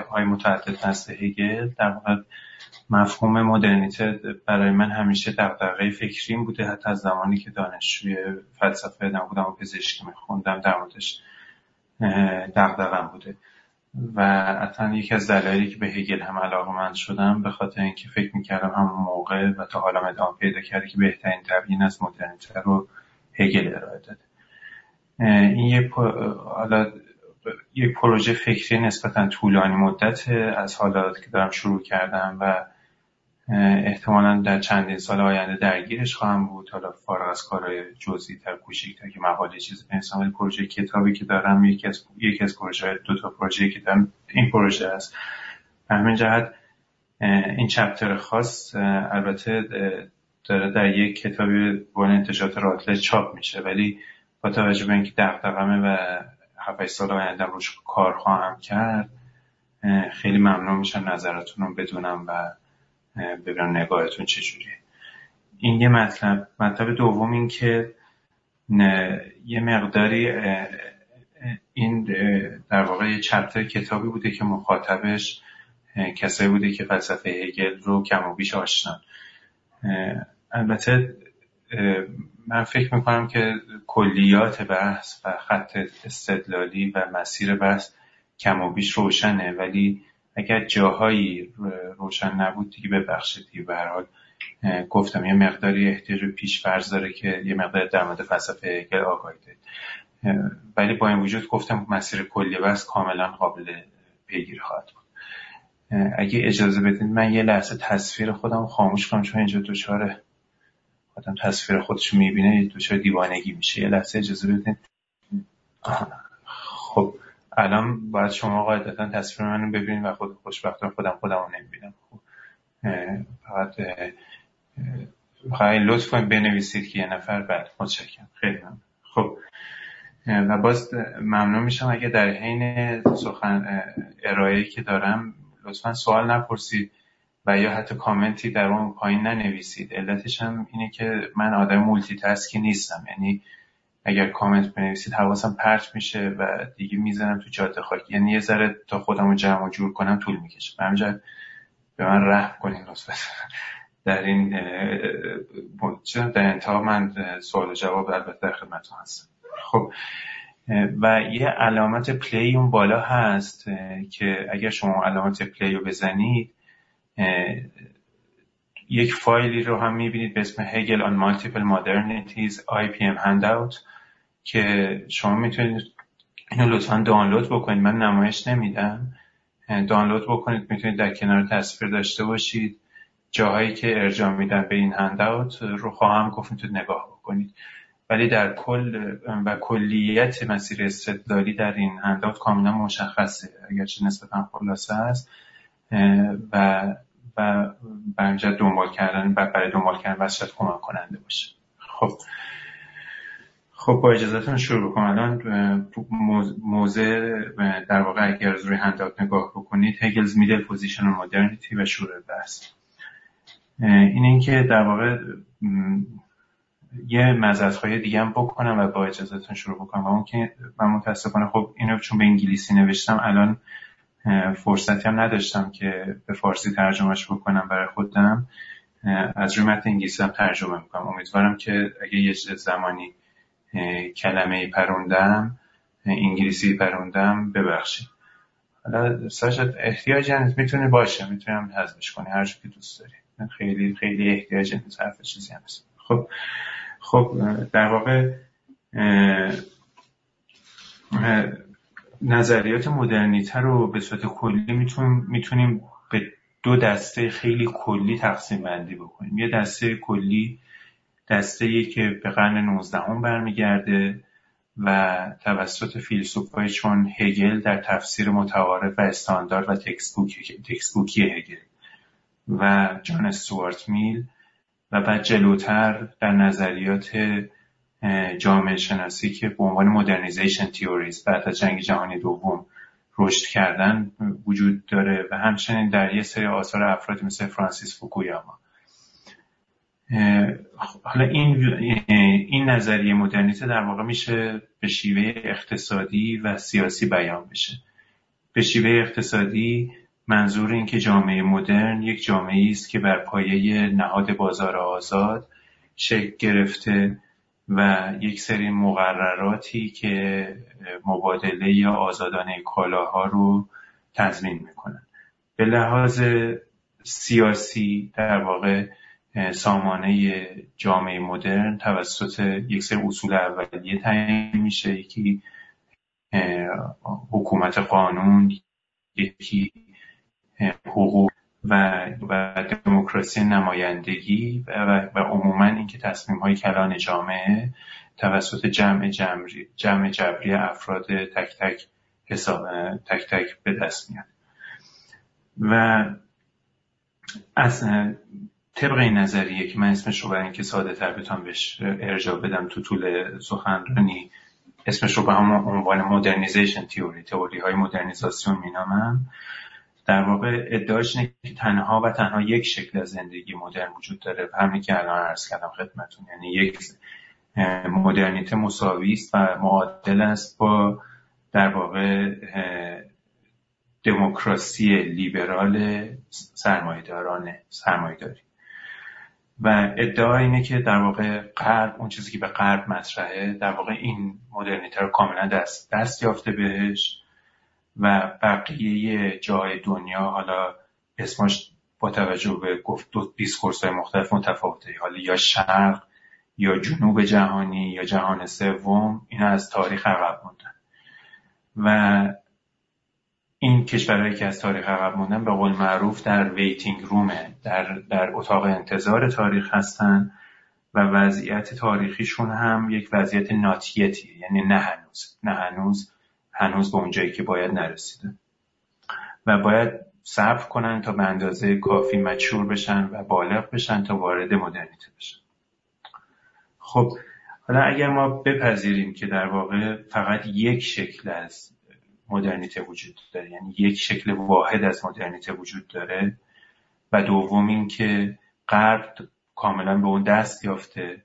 های متعدد نسل هگل. در واقع مفهوم مدرنیته برای من همیشه دغدغه فکریم بوده. حتی از زمانی که دانشجوی فلسفه نبودم و پزشکی میخوندم در موردش دغدغم بوده. و اصلا یکی از دلایلی که به هگل هم علاقه من شدم به خاطر اینکه فکر می‌کردم همون موقع و تا حالا ادامه پیدا کرده که بهترین تبیین از مدرنیته رو هگل ارائه داده. این یه حالا یک پروژه فکری نسبتا طولانی مدت از حالات که دارم شروع کردم و احتمالا در چندین سال آینده درگیرش خواهم بود. حالا فارغ از کارهای جزئی تر کوچیک‌تر که مقاله چیزی بنویسم پروژه کتابی که دارم یکی از یکی از پروژه دو تا پروژه که دارم این پروژه است. همین جهت این چپتر خاص البته داره در یک کتابی بون انتشارات راتله چاپ میشه ولی با توجه به اینکه دغدغمه و 7 سال آینده روش کار خواهم کرد. خیلی ممنون میشم نظرتون رو بدونم و ببینم نگاهتون چجوریه. این یه مطلب. مطلب دوم این که یه مقداری این در واقع یه چپتر کتابی بوده که مخاطبش کسایی بوده که فلسفه هگل رو کم و بیش آشنان البته من فکر می‌کنم که کلیات بحث و خط استدلالی و مسیر بحث کم و بیش روشنه ولی اگر جاهایی روشن نبود دیگه ببخشید. دیگه به حال گفتم یه مقداری احتیاج پیش فرض داره که یه مقدار در مورد فلسفه هگل آگاهی ولی با این وجود گفتم مسیر کلی بحث کاملا قابل پیگیری خواهد بود. اگه اجازه بدید من یه لحظه تصویر خودم خاموش کنم چون اینجا دچار آدم تصویر خودش می‌بینه دچار دیوانگی میشه. یه لحظه اجازه بدین. خب الان باید شما قاعدتا تصویر منو ببینید و خود خوشبختانه خودم خودم رو نمی‌بینم. خب فقط فقط لطف کنید بنویسید که یه نفر بعد. متشکرم. خیلی ممنون. خب و باز ممنون میشم اگه در حین سخن ارائه که دارم لطفا سوال نپرسید. و یا حتی کامنتی در اون پایین ننویسید. علتش هم اینه که من آدم مولتی تاسکی نیستم. یعنی اگر کامنت بنویسید حواسم پرت میشه و دیگه می‌زنم تو جاده خاکی یعنی یه ذره تا خودم رو جمع و جور کنم طول می‌کشه. به به من رحم کنید لطفا. در این در انتها من سوال و جواب البته در خدمتتون هستم. خب و یه علامت play اون بالا هست که اگر شما علامت play رو بزنید یک فایلی رو هم می‌بینید به اسم هگل on multiple modernities IPM handout که شما می‌تونید اینو لطفا دانلود بکنید. من نمایش نمیدم. دانلود بکنید می‌تونید در کنار تصویر داشته باشید. جاهایی که ارجاع میدن به این handout رو خواهم گفت می‌تونید نگاه بکنید. ولی در کل و کلیت مسیر استدلالی در این handout کاملا مشخصه. اگرچه نسبتا خلاصه است. و و برنجا دنبال کردن و برای دنبال کردن وسط کمک کننده باشه. خب. خب با اجازهتون شروع کنم الان موضع در واقع اگر از روی handout نگاه بکنید Hegel's middle position on modernity و شروع بحث. این اینکه در واقع یه مزدخواهی دیگه هم بکنم و با اجازهتون شروع بکنم. و اون که من متاسفانه خب اینو چون به انگلیسی نوشتم الان فرصتی هم نداشتم که به فارسی ترجمهش بکنم برای خودم از روی متن انگلیسی هم ترجمه می‌کنم. امیدوارم که اگه یه زمانی کلمه پروندم انگلیسی پروندم ببخشید حالا ساشت احتیاج می‌تونه باشه. می‌تونم حذفش کنی. هر که دوست داری. خیلی خیلی احتیاج نیست حرف چیزی هست خب خب در واقع نظریات مدرنیته رو به صورت کلی می‌تونیم می‌تونیم به دو دسته خیلی کلی تقسیم بندی بکنیم. یه دسته کلی دسته که به قرن 19 هم برمیگرده و توسط فیلسوفای چون هگل در تفسیر متعارف و استاندارد و تکسبوکی هگل و جان استوارت میل و بعد جلوتر در نظریات جامعه شناسی که به عنوان مدرنیزیشن تیوریز بعد از جنگ جهانی دوم رشد کردن وجود داره و همچنین در یه سری آثار افرادی مثل فرانسیس فوکویاما. حالا این این نظریه مدرنیته در واقع میشه به شیوه اقتصادی و سیاسی بیان بشه. به شیوه اقتصادی منظور این که جامعه مدرن یک جامعه است که بر پایه نهاد بازار آزاد شکل گرفته و یک سری مقرراتی که مبادله یا آزادانه کالاها رو تضمین می‌کنن. به لحاظ سیاسی در واقع سامانه جامعه مدرن توسط یک سری اصول اولیه تعیین میشه. یکی حکومت قانون یکی حقوق و, و دموکراسی نمایندگی و, و عموما اینکه تصمیم های کلان جامعه توسط جمع جمعی جمع جبری افراد تک تک حساب تک تک به دست میاد. و از طبق این نظریه که من اسمش رو برای اینکه ساده تر بتونم بهش ارجاع بدم تو طول سخنرانی اسمش رو به همون عنوان مدرنیزیشن تیوری تئوری های مدرنیزاسیون مینامم. در واقع ادعاش اینه که تنها و تنها یک شکل از زندگی مدرن وجود داره همین که الان عرض کردم خدمتون یعنی یک مدرنیته مساوی است و معادل است با در واقع دموکراسی لیبرال سرمایداران سرمایداری و ادعا اینه که در واقع غرب اون چیزی که به غرب مطرحه در واقع این مدرنیته رو کاملا دست, دست یافته بهش. و بقیه جای دنیا حالا اسمش با توجه به گفت دو دیسکورس های مختلف متفاوته. حالا یا شرق یا جنوب جهانی یا جهان سوم اینا از تاریخ عقب موندن. و این کشورهایی که از تاریخ عقب موندن به قول معروف در waiting room ه در, در اتاق انتظار تاریخ هستن و وضعیت تاریخیشون هم یک وضعیت not yet ی یعنی نه هنوز. نه هنوز هنوز به اونجایی که باید نرسیده. و باید صبر کنن تا به اندازه کافی mature بشن و بالغ بشن تا وارد مدرنیته بشن. خب حالا اگر ما بپذیریم که در واقع فقط یک شکل از مدرنیته وجود داره یعنی یک شکل واحد از مدرنیته وجود داره و دوم اینکه غرب کاملا به اون دست یافته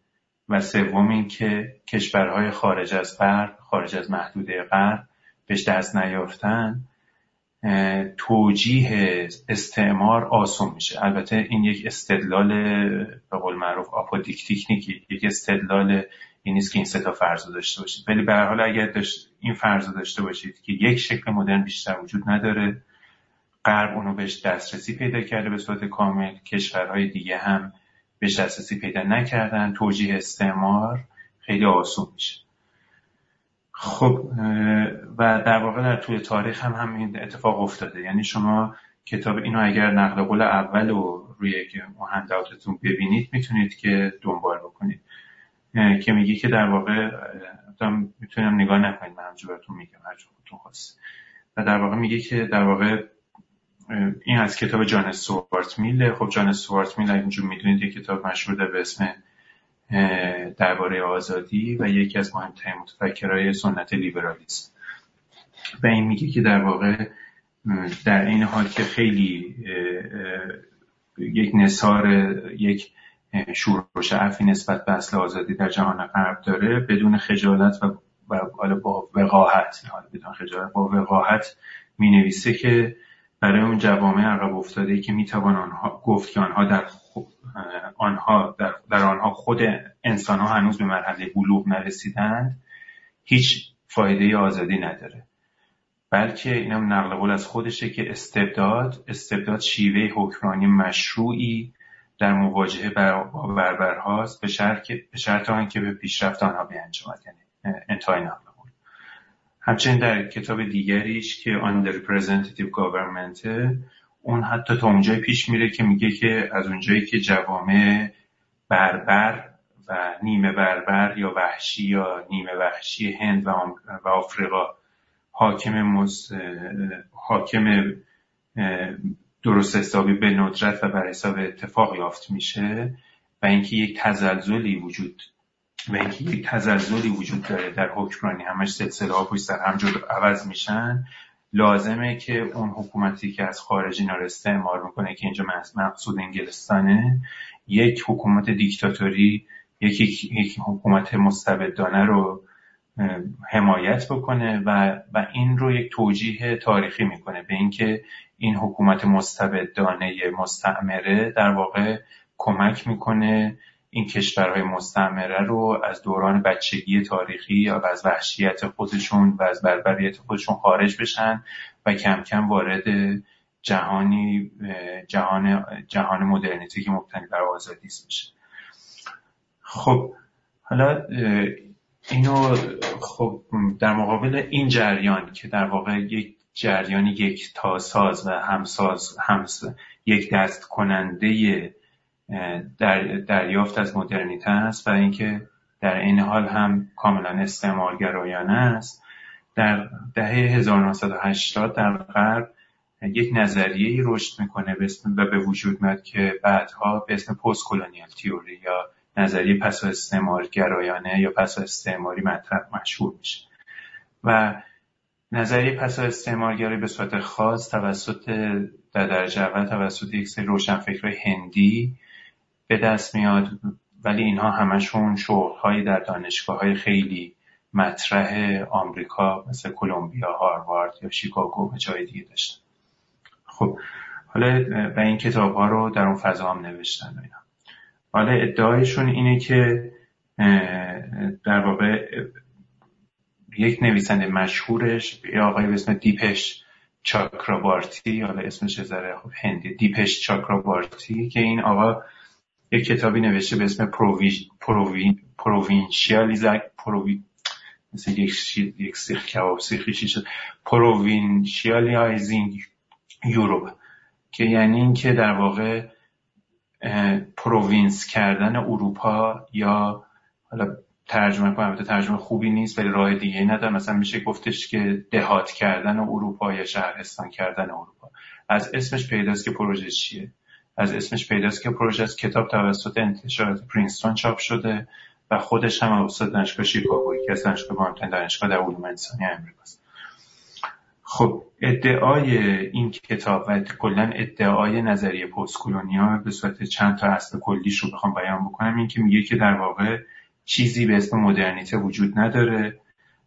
و سوم اینکه کشورهای خارج از غرب خارج از محدوده غرب بهش دست نیافتن توجیه استعمار آسون میشه. البته این یک استدلال به قول معروف آپودیکتیک نیکی یک استدلال این نیست که این ستا فرض داشته باشید. ولی به حال اگر داشت این فرض داشته باشید که یک شکل مدرن بیشتر وجود نداره غرب اونو بهش دسترسی پیدا کرده به صورت کامل کشورهای دیگه هم بهش دسترسی پیدا نکردن. توجیه استعمار خیلی آسون خب و در واقع در طول تاریخ هم همین اتفاق افتاده. یعنی شما کتاب اینو اگر نقل قول اول رو روی هنداوتتون ببینید می‌تونید که دنبال بکنید. که میگه که در واقع می‌تونم نگاه نکنید من همجور براتون میگم هر خودتون خواست. و در واقع میگه که در واقع این از کتاب جان سوارت میله خب جان سوارت میل اینجور می‌دونید یک کتاب مشهور به اسم درباره آزادی و یکی از مهمترین متفکرهای سنت لیبرالیسم. و این میگه که در واقع در این حال که خیلی یک نصار یک شورش عفی نسبت به اصل آزادی در جهان غرب داره بدون خجالت و با وقاحت بدون خجالت با وقاحت می نویسه که برای اون جوامع عقب افتاده که می‌توان آنها گفت که آنها در آنها در, در آنها خود انسان ها هنوز به مرحله بلوغ نرسیدند هیچ فایده آزادی نداره. بلکه اینم نقل قول از خودشه که استبداد استبداد شیوه حکمرانی مشروعی در مواجهه با بربرهاست به شرط آنکه به پیشرفت آنها بیانجامد. یعنی انتهای نقل همچنین در کتاب دیگریش که Underrepresentative Government اون حتی تا اونجای پیش میره که میگه که از اونجایی که جوامع بربر و نیمه بربر یا وحشی یا نیمه وحشی هند و آفریقا حاکم مز... حاکم درست حسابی به ندرت و بر حساب اتفاق یافت میشه و اینکه یک تزلزلی وجود و اینکه یک تزلزلی وجود داره در حکمرانی همش سلسله ها پشت سر هم عوض میشن. لازمه که اون حکومتی که از خارج اینا رو استعمار می‌کنه که اینجا مقصود انگلستانه یک حکومت دیکتاتوری یک, یک حکومت مستبدانه رو حمایت بکنه و, و این رو یک توجیه تاریخی می‌کنه به اینکه این حکومت مستبدانه مستعمره در واقع کمک می‌کنه این کشورهای مستعمره رو از دوران بچگی تاریخی یا از وحشیت خودشون و از بربریت خودشون خارج بشن و کم کم وارد جهانی جهان جهان مدرنیتی که مبتنی بر آزادی بشه. خب حالا اینو خب در مقابل این جریان که در واقع یک جریان یک تاساز و همساز همس یک دست کننده در دریافت از مدرنیته است و اینکه در این حال هم کاملا استعمارگرایانه است. در دهه 1980 در غرب یک نظریه رشد می‌کنه و به وجود میاد که بعدها به اسم پست کلونیال تیوری یا نظریه پس استعمار گرایانه یا پس استعماری مطرح مشهور میشه. و نظریه پس استعمارگرایی به صورت خاص توسط در درجه اول توسط یک سری روشنفکرهای هندی به دست میاد ولی اینها همشون شغلهایی در دانشگاه های خیلی مطرح آمریکا مثل کلمبیا، هاروارد یا شیکاگو و جای دیگه داشتن. خب حالا و این کتاب ها رو در اون فضا هم نوشتن اینا. حالا ادعایشون اینه که در واقع یک نویسنده مشهورش یه آقای به اسم دیپش چاکرابارتی حالا اسمش ذره هندی دیپش چاکرابارتی که این آقا یک کتابی نوشته به اسم Provi... Provincializing Provi... مثل یک, یک سیخ کباب سیخی چی شد. Provincializing که یعنی اینکه در واقع province کردن اروپا یا حالا ترجمه کنم ترجمه خوبی نیست ولی راه دیگه نداره. مثلا میشه گفتش که دهات کردن اروپا یا شهرستان کردن اروپا. از اسمش پیداست که پروژه چیه. از اسمش پیداست که پروژه از کتاب توسط انتشارات پرینستون چاپ شده و خودش هم استاد دانشگاه شیکاگو که از دانشگاه مهمترین دانشگاه در علوم انسانی امریکاست. خب ادعای این کتاب و کلا ادعای نظریه پست کلونیال به صورت چند تا اصل کلیش رو بخوام بیان بکنم. این که میگه که در واقع چیزی به اسم مدرنیته وجود نداره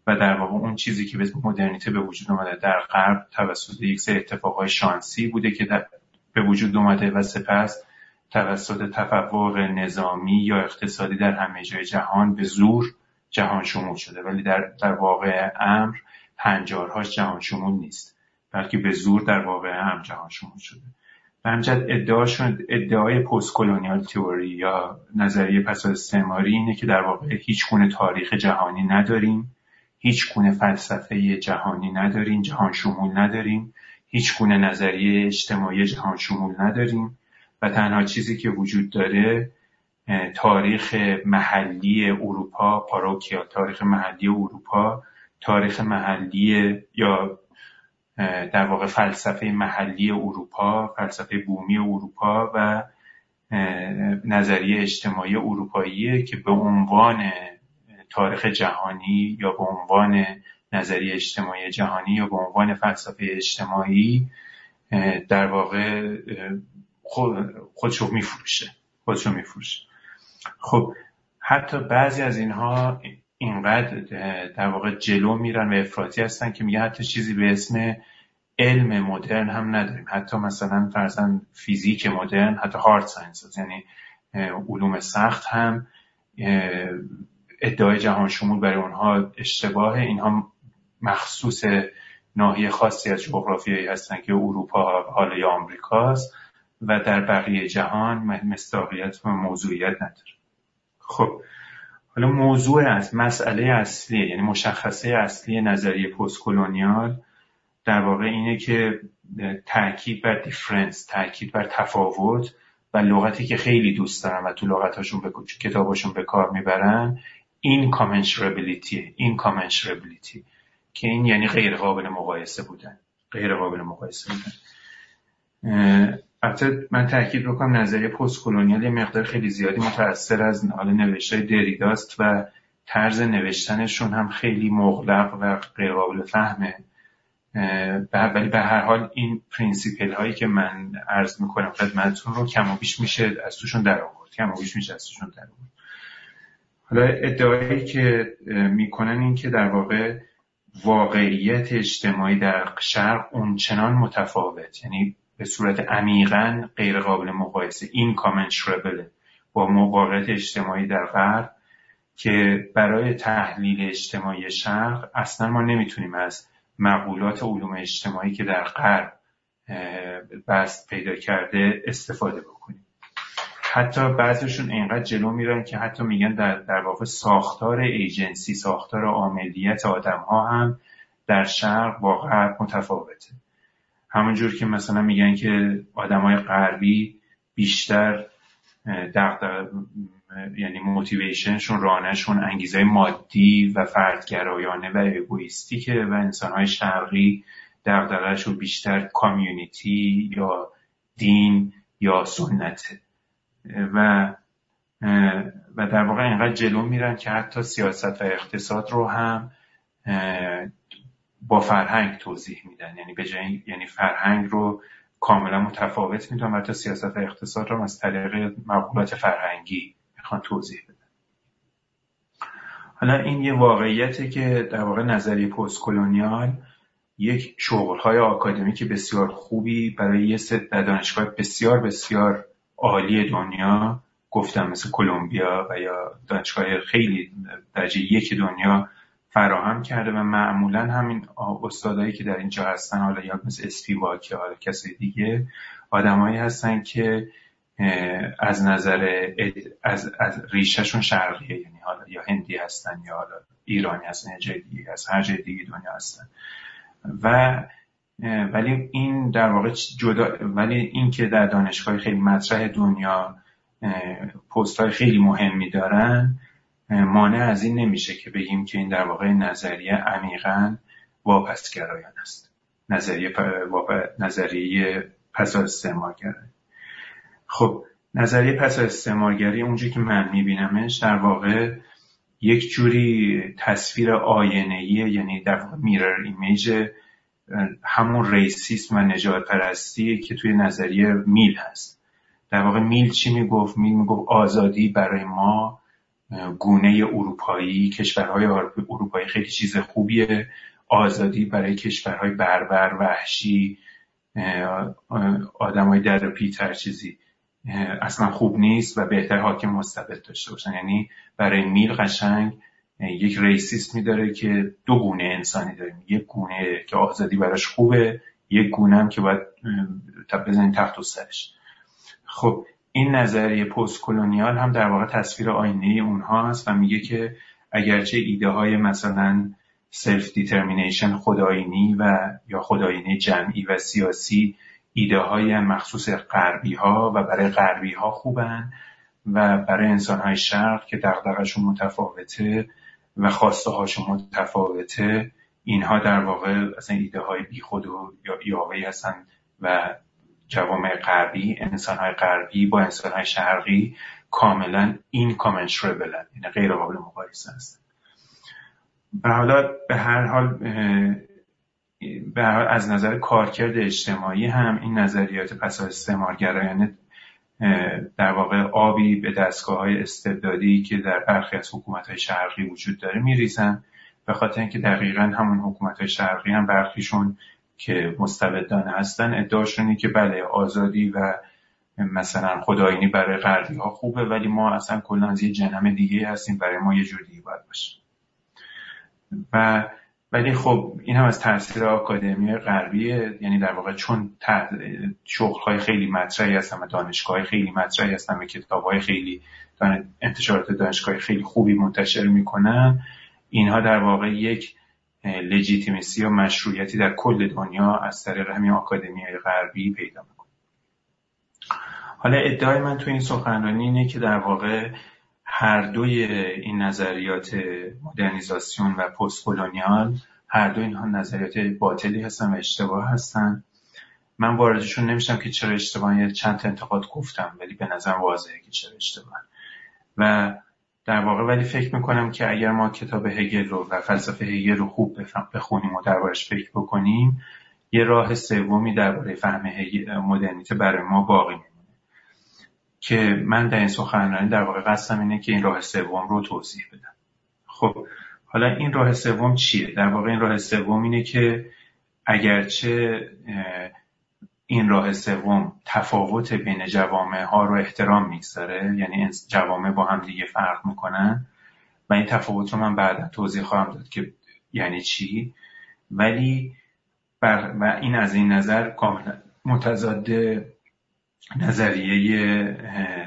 و در واقع اون چیزی که به اسم مدرنیته به وجود اومده در غرب توسط یک سری اتفاقهای شانسی بوده که در به وجود اومده و سپس توسط تفوق نظامی یا اقتصادی در همه جای جهان به زور جهان شمول شده. ولی در, در واقع امر هنجارهاش جهان شمول نیست بلکه به زور در واقع امر جهان شمول شده. و همجد ادعاشون ادعای پست کلونیال تئوری یا نظریه پس استعماری اینه که در واقع هیچ گونه تاریخ جهانی نداریم هیچ گونه فلسفه جهانی نداریم جهان شمول نداریم. هیچ گونه نظریه اجتماعی جهان شمول نداریم و تنها چیزی که وجود داره تاریخ محلی اروپا پاروکیا تاریخ محلی اروپا تاریخ محلی یا در واقع فلسفه محلی اروپا فلسفه بومی اروپا و نظریه اجتماعی اروپاییه که به عنوان تاریخ جهانی یا به عنوان نظریه اجتماعی جهانی یا به عنوان فلسفه اجتماعی در واقع خودشو میفروشه. خودشو میفروشه. خب حتی بعضی از اینها اینقدر در واقع جلو میرن و افراطی هستن که میگه حتی چیزی به اسم علم مدرن هم نداریم. حتی مثلا فرزن فیزیک مدرن حتی هارد ساینس یعنی علوم سخت هم ادعای جهان شمول برای اونها اشتباه اینها مخصوص ناحیه خاصی از جغرافیایی هستن که اروپا حال یا آمریکاست و در بقیه جهان مستاقیت و موضوعیت نداره. خب حالا موضوع از مسئله اصلی یعنی مشخصه اصلی نظریه پست کلونیال در واقع اینه که تاکید بر دیفرنس تاکید بر تفاوت و لغتی که خیلی دوست دارن و تو لغتاشون به کتاباشون به کار می‌برن این کامنشربیلیتی این کامنشربیلیتی که این یعنی غیر قابل مقایسه بودن. غیر قابل مقایسه بودن. البته من تاکید بکنم نظریه پست کلونیال یه مقدار خیلی زیادی متأثر از حال نوشته دریداست و طرز نوشتنشون هم خیلی مغلق و غیر قابل فهمه ولی به هر حال این principle هایی که من عرض می‌کنم خدمتتون رو کم و بیش میشه از توشون در آورد. کم و بیش میشه از توشون در آورد. حالا ادعایی که می‌کنن این که در واقع واقعیت اجتماعی در شرق اونچنان متفاوت. یعنی به صورت عمیقا غیر قابل مقایسه. incommensurable ه با واقعیت اجتماعی در غرب که برای تحلیل اجتماعی شرق اصلا ما نمی‌تونیم از مقولات علوم اجتماعی که در غرب بست پیدا کرده استفاده بکنیم. حتی بعضیشون اینقدر جلو میرن که حتی میگن در, در واقع ساختار ایجنسی ساختار عاملیت آدم ها هم در شرق با متفاوته. همونجور که مثلا میگن که های غربی بیشتر دقدق یعنی موتیویشنشون رانشون انگیزه مادی و فردگرایانه و اگویستیکه و انسانهای شرقی دقدقهشون بیشتر کامیونیتی یا دین یا سنته. و و در واقع اینقدر جلو میرن که حتی سیاست و اقتصاد رو هم با فرهنگ توضیح میدن. یعنی به جای یعنی فرهنگ رو کاملا متفاوت می‌دونن و حتی سیاست و اقتصاد رو از طریق مقولات فرهنگی می‌خوان توضیح بدن. حالا این یه واقعیته که در واقع نظریه پست کلونیال یک شغلهای آکادمیک بسیار خوبی برای یه ست دانشگاه بسیار بسیار عالی دنیا گفتم مثل کلمبیا و یا دانشگاه خیلی درجه یک دنیا فراهم کرده و معمولا همین استادایی که در اینجا هستن حالا یا مثل اسپیواک یا حالا کسی دیگه آدمایی هستن که از نظر از, از ریشهشون شرقیه یعنی حالا یا هندی هستن یا حالا ایرانی هستن یا جای دیگه از هر جای دیگه دنیا هستن. و ولی این در واقع جدا ولی این که در دانشگاه خیلی مطرح دنیا پست های خیلی مهمی دارن مانع از این نمیشه که بگیم که این در واقع نظریه عمیقا واپسگرایان است. نظریه نظریه پس از استعمارگری خب نظریه پس از استعمارگری اونجوری که من میبینمش در واقع یک جوری تصویر آینه یعنی در واقع میرر ایمیج همون ریسیسم و نجات پرستی که توی نظریه میل هست. در واقع میل چی می‌گفت؟ میل می‌گفت آزادی برای ما گونه اروپایی کشورهای اروپایی خیلی چیز خوبیه. آزادی برای کشورهای بربر وحشی آدم های در پیتر چیزی. اصلا خوب نیست و بهتر حاکم مستبد داشته باشن. یعنی برای میل قشنگ یک ریسیسمی داره که دو گونه انسانی داریم. یک گونه که آزادی براش خوبه یک گونه هم که باید بزنین تحت و سرش. خب این نظریه پست کلونیال هم در واقع تصویر آینه اونها هست و میگه که اگرچه ایده های مثلا self-determination خودآیینی و یا خودآیینی جمعی و سیاسی ایده های مخصوص غربی ها و برای غربی ها خوبن و برای انسان های شرق که دغدغه‌شون متفاوته و خواسته هاشون متفاوته اینها در واقع اصلا ایده های بیخود و یاوه‌ای هستن و جوامع غربی انسان های غربی با انسان های شرقی کاملا این کامنشربلن یعنی غیر قابل مقایسه هستن. و حالا به هر حال از نظر کارکرد اجتماعی هم این نظریات پس استعمارگرایانه در واقع آبی به دستگاه های استبدادی که در برخی از حکومت های شرقی وجود داره میریزن. به خاطر اینکه دقیقا همون حکومت های شرقی هم برخیشون که مستبدانه هستن ادعاشون که بله آزادی و مثلا خداینی برای غربی ها خوبه ولی ما اصلا کلا از یه جنم دیگه هستیم برای ما یه جور دیگه باید باشه. و ولی خب این هم از تاثیر آکادمی غربیه. یعنی در واقع چون شغل های خیلی مطرحی هستن و دانشگاه خیلی مطرحی هستن و کتاب های خیلی انتشارات دانشگاه خیلی خوبی منتشر می‌کنن اینها در واقع یک لجیتیمیسی و مشروعیتی در کل دنیا از طریق همین آکادمی غربی پیدا می‌کنه. حالا ادعای من تو این سخنرانی اینه که در واقع هر دوی این نظریات مدرنیزاسیون و پست کلونیال هر دو اینها نظریات باطلی هستن و اشتباه هستن. من واردشون نمیشم که چرا اشتباه چند تا انتقاد گفتم ولی به نظر واضحه که چرا اشتباه. و در واقع ولی فکر می‌کنم که اگر ما کتاب هگل رو و فلسفه هگل رو خوب بخونیم و دربارش فکر بکنیم یه راه سومی درباره فهم مدرنیته برای ما باقی میمونه. که من در این سخنرانی در واقع قصدم اینه که این راه سوم رو توضیح بدم. خب حالا این راه سوم چیه؟ در واقع این راه سوم اینه که اگرچه این راه سوم تفاوت بین جوامع ها رو احترام می‌گذاره یعنی جوامع با هم دیگه فرق می‌کنن و این تفاوت رو من بعدا توضیح خواهم داد که یعنی چی؟ ولی بر و این از این نظر کاملا متضاد نظریه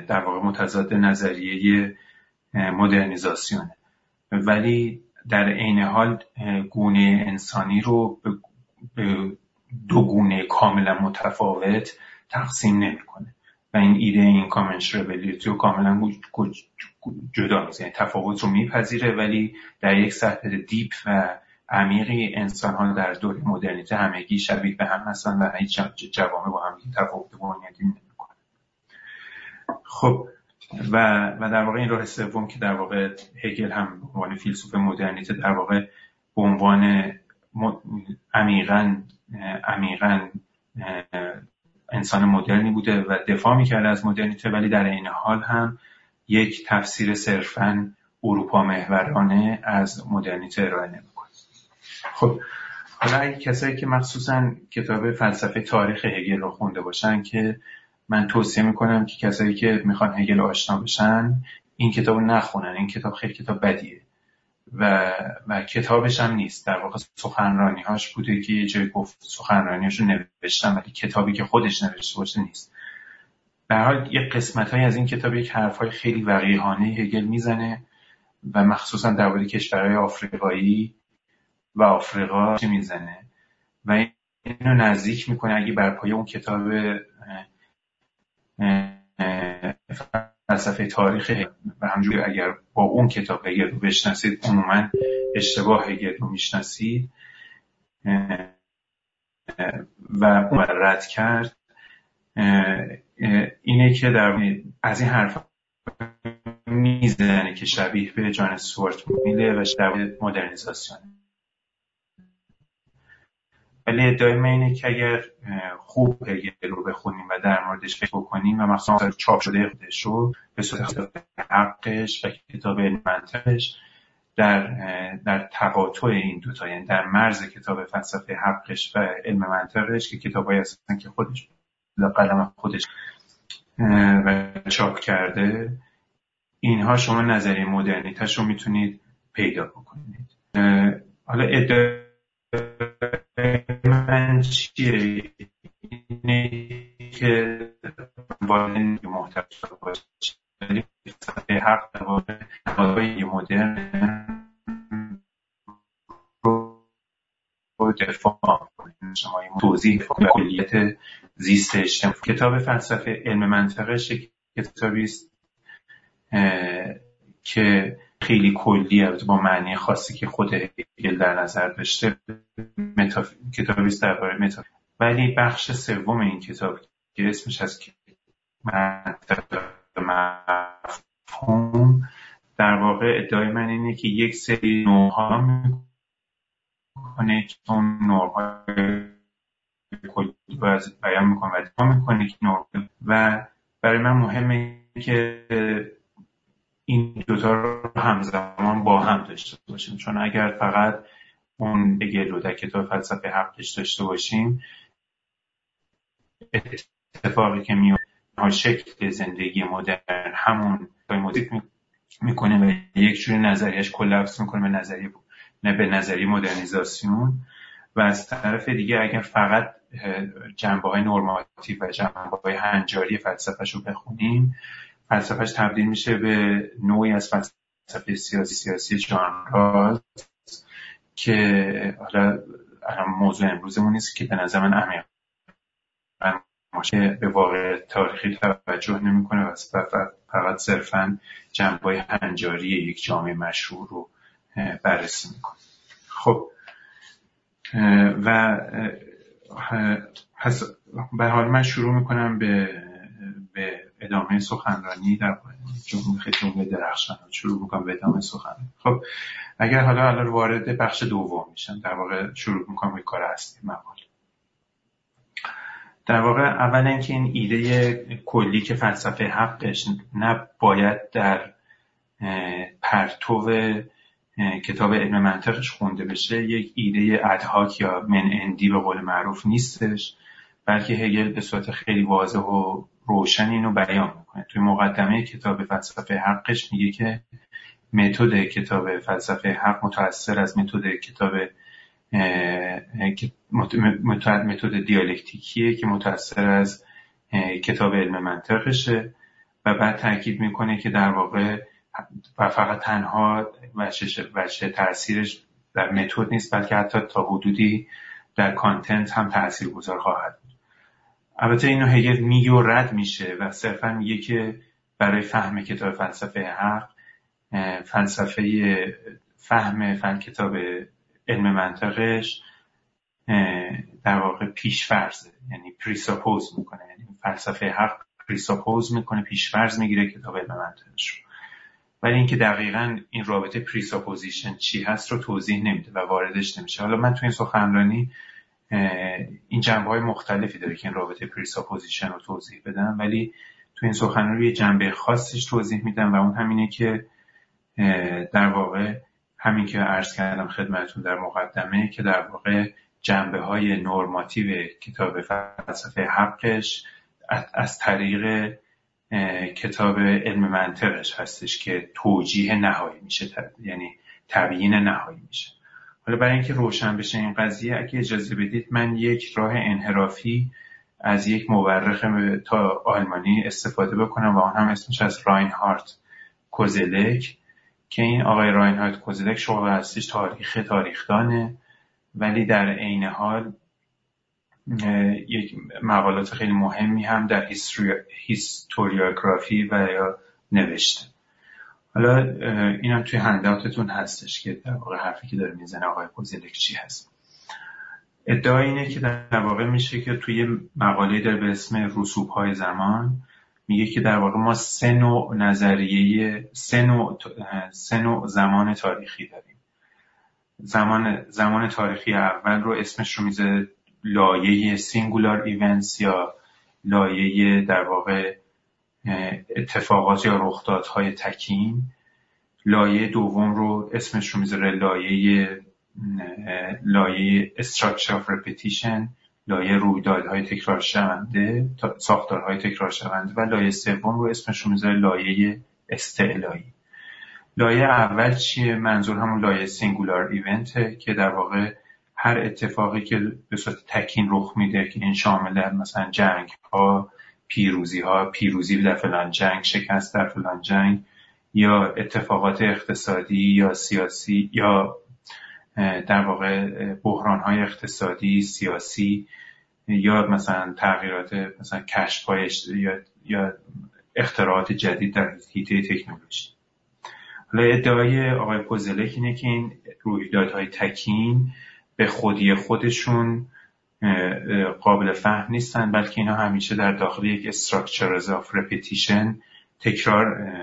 در واقع متضاد نظریه مدرنیزاسیونه. ولی در عین حال گونه انسانی رو به دو گونه کاملا متفاوت تقسیم نمی‌کنه. و این ایده این کامنشربلیتی رو کاملا جدا می‌زنه. یعنی تفاوت رو میپذیره ولی در یک سطح دیپ و عمیقی انسان ها در دور مدرنیته همگی شبیه به هم هستن و هیچ جوامع با هم تفاوت بنیادی خب و, و در واقع این راه سوم که در واقع هگل هم به عنوان فیلسوف مدرنیته در واقع به عنوان عمیقا عمیقا انسان مدرنی بوده و دفاع می‌کرده از مدرنیته ولی در این حال هم یک تفسیر صرفا اروپا محورانه از مدرنیته ارائه نمی‌کنه. خب حالا اگه کسایی که مخصوصا کتاب فلسفه تاریخ هگل رو خونده باشن که من توصیه می‌کنم که کسایی که می‌خوان هگل آشنا بشن این کتاب رو نخونن این کتاب خیلی کتاب بدیه. و, و کتابش هم نیست. در واقع سخنرانی هاش بوده که یه جای گفت سخنرانیاشو نوشتم ولی کتابی که خودش نوشته باشه نیست. به حال یک قسمت های از این کتاب یک حرف های خیلی وقیحانه هگل می‌زنه و مخصوصا درباره کشورهای آفریقایی و آفریقا می‌زنه. و اینو نزدیک می‌کنه اگه بر پایه اون کتاب فلسفه تاریخ و همجوری اگر با اون کتاب هگل رو بشناسید عموما اشتباه هگل رو می‌شناسید و اون رد کرد. اینه که در از این حرف می‌زنه که شبیه به جان سوارت میله و شبیه مدرنیزاسیونه. ولی ادعای من اینه که اگر خوب هگل رو بخونیم و در موردش فکر بکنیم و مثلا چاپ شده خودش رو به صورت حقش و کتاب منطقش در در تقاطع این دوتا یعنی در مرز کتاب فلسفه حقش و علم منطقش که کتابایی هستن که خودش قلم خودش و چاپ کرده اینها شما نظریه مدرنیتش رو می‌تونید پیدا بکنید. حالا ادعای من چیه؟ اینه که باید محتوا باشه حق درباره مدرن رو دفاع کنیم. شما توضیح کلیت زیست اجتماعی. کتاب فلسفه علم منطقش کتابی است که خیلی کلی با معنی خاصی که خود هگل در نظر داشته متاف... کتابی است درباره متاف... ولی بخش سوم این کتاب که اسمش از مفهوم در واقع ادعای من اینه که یک سری نوعها می‌کنه که اون نوعهای کلی بیان می‌کنه و می‌کنه که و برای من مهمه که این دوتا رو همزمان با هم داشته باشیم. چون اگر فقط اون رو در کتاب فلسفه حقش داشته باشیم اتفاقی که میاد شکل زندگی مدرن همون موزیک می‌کنه و یک جور نظریش کلپس می‌کنه به نظریه نه به نظریه مدرنیزاسیون. و از طرف دیگه اگر فقط جنبه های نرماتیو و جنبه های هنجاری فلسفهش رو بخونیم فلسفهش تبدیل میشه به نوعی از فلسفه سیاسی سیاسی جان که حالا موضوع امروزمون نیست که به نظر من عمیق به واقع تاریخی توجه نمی‌کنه و فقط صرفا جنبای هنجاری یک جامعه مشهور رو بررسی می‌کنه. خب و به حال من شروع می‌کنم به, به ادامه سخنرانی در جمله جمله درخشان شروع می‌کنم به ادامه سخنرانی. خب اگر حالا الان وارد بخش دوم میشم در واقع شروع می‌کنم به کار اصلی مقاله. در واقع اولا اینکه این ایده کلی که فلسفه حقش نباید در پرتو کتاب علم منطقش خونده بشه یک ایده ادهاک یا من اندی به قول معروف نیستش. بلکه هگل به صورت خیلی واضح و روشن اینو بیان می‌کنه. توی مقدمه کتاب فلسفه حقش میگه که متد کتاب فلسفه حق متأثر از متد کتاب متد دیالکتیکیه که متأثر از کتاب علم منطقشه و بعد تاکید می‌کنه که در واقع و فقط تنها وجه تاثیرش در متد نیست بلکه حتی تا حدودی در کانتنت هم تاثیر گذار خواهد البته اینو هگل میگه و رد میشه و صرفا میگه که برای فهم کتاب فلسفه حق فلسفه فهم فن کتاب علم منطقش در واقع پیش فرضه یعنی presuppose می‌کنه. یعنی فلسفه حق presuppose می‌کنه پیش فرض می‌گیره کتاب علم منطقش رو. ولی اینکه دقیقا این رابطه presupposition چی هست رو توضیح نمیده و واردش نمیشه. حالا من تو این سخنرانی این جنبه های مختلفی داره که این رابطه presupposition رو توضیح بدم ولی تو این سخنرانی یه جنبه خاصش توضیح میدم و اون همینه که در واقع همین که عرض کردم خدمتون در مقدمه که در واقع جنبه های نورماتیو کتاب فلسفه حقش از طریق کتاب علم منطقش هستش که توجیه نهایی میشه یعنی تبیین نهایی میشه. حالا برای اینکه روشن بشه این قضیه اگه اجازه بدید من یک راه انحرافی از یک مورخ تا آلمانی استفاده بکنم و آن هم اسمش از راینهارت کوزلک که این آقای راینهارت کوزلک شغل هستیش تاریخ تاریخدانه ولی در عین حال یک مقالات خیلی مهمی هم در هیستوریوگرافی و یا نوشته. حالا اینم توی هنداتتون هستش که در واقع حرفی که داره می‌زنه آقای کوزلک چی هست؟ ادعا اینه که در واقع میشه که توی مقاله داره به اسم رسوب های زمان میگه که در واقع ما سه نوع نظریه سه نوع, سه نوع زمان تاریخی داریم. زمان زمان تاریخی اول رو اسمش رو می‌ذاره لایه singular events یا لایه در واقع اتفاقات یا رخدادهای تکین لایه دوم رو اسمش رو می‌ذاره لایه لایه structure of repetition لایه رویدادهای تکرار شونده ساختارهای تکرار شونده و لایه سوم رو اسمش رو می‌ذاره لایه استعلایی. لایه اول چیه؟ منظور همون لایه سینگولار ایونته که در واقع هر اتفاقی که به صورت تکین رخ میده که این شامل مثلا جنگ ها پیروزی ها پیروزی در فلان جنگ شکست در فلان جنگ یا اتفاقات اقتصادی یا سیاسی یا در واقع بحران های اقتصادی سیاسی یا مثلا تغییرات مثلا کشف یا, یا اختراعات جدید در حیطه تکنولوژی. حالا ادعای آقای پوزلک اینه که این رویدادهای تکین به خودی خودشون قابل فهم نیستن بلکه اینا همیشه در داخل یک structures of repetition تکرار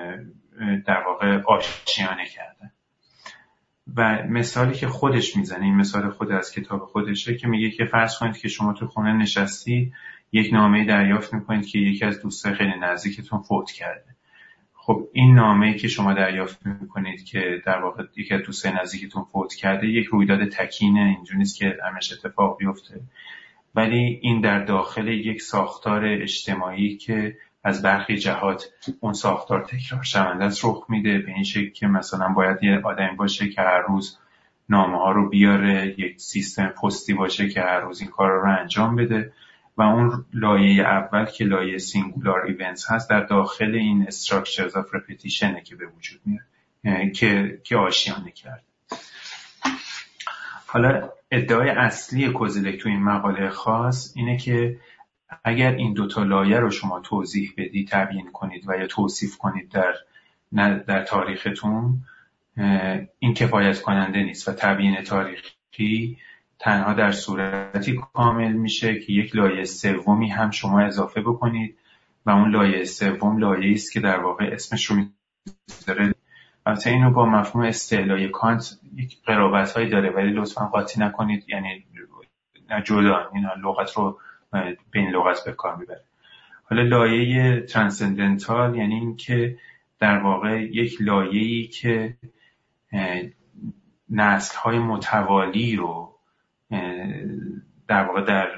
در واقع آشیانه کردن. و مثالی که خودش می‌زنه این مثال خود از کتاب خودشه که میگه که فرض کنید که شما تو خونه نشستی یک نامه دریافت می‌کنید که یکی از دوستای خیلی نزدیکتون فوت کرده. خب این نامه که شما دریافت می‌کنید که در واقع یکی از دوستای نزدیکتون فوت کرده یک رویداد تکینه اینجوری نیست که همش اتفاق بیفته. ولی این در داخل یک ساختار اجتماعی که از برخی جهات اون ساختار تکرار شونده است رخ میده. به این شکل که مثلا باید یه آدمی باشه که هر روز نامه ها رو بیاره یک سیستم پستی باشه که هر روز این کار رو انجام بده. و اون لایه اول که لایه singular events هست در داخل این structures of repetition که به وجود میاد که که آشیانه کرد حالا ادعای اصلی کوزلک تو این مقاله خاص اینه که اگر این دوتا لایه رو شما توضیح بدی تبیین کنید و یا توصیف کنید در در تاریختون این کفایت کننده نیست و تبیین تاریخی تنها در صورتی کامل میشه که یک لایه سومی هم شما اضافه بکنید و اون لایه سوم لایه است که در واقع اسمش رو می‌ذاره البته اینو با مفهوم استعلای کانت یک قرابت هایی داره ولی لطفا قاطی نکنید. یعنی جدا این لغت رو بین لغت به کار می‌بره. حالا لایه ترانسندنتال یعنی اینکه در واقع یک لایه‌ای که نسل های متوالی رو در واقع در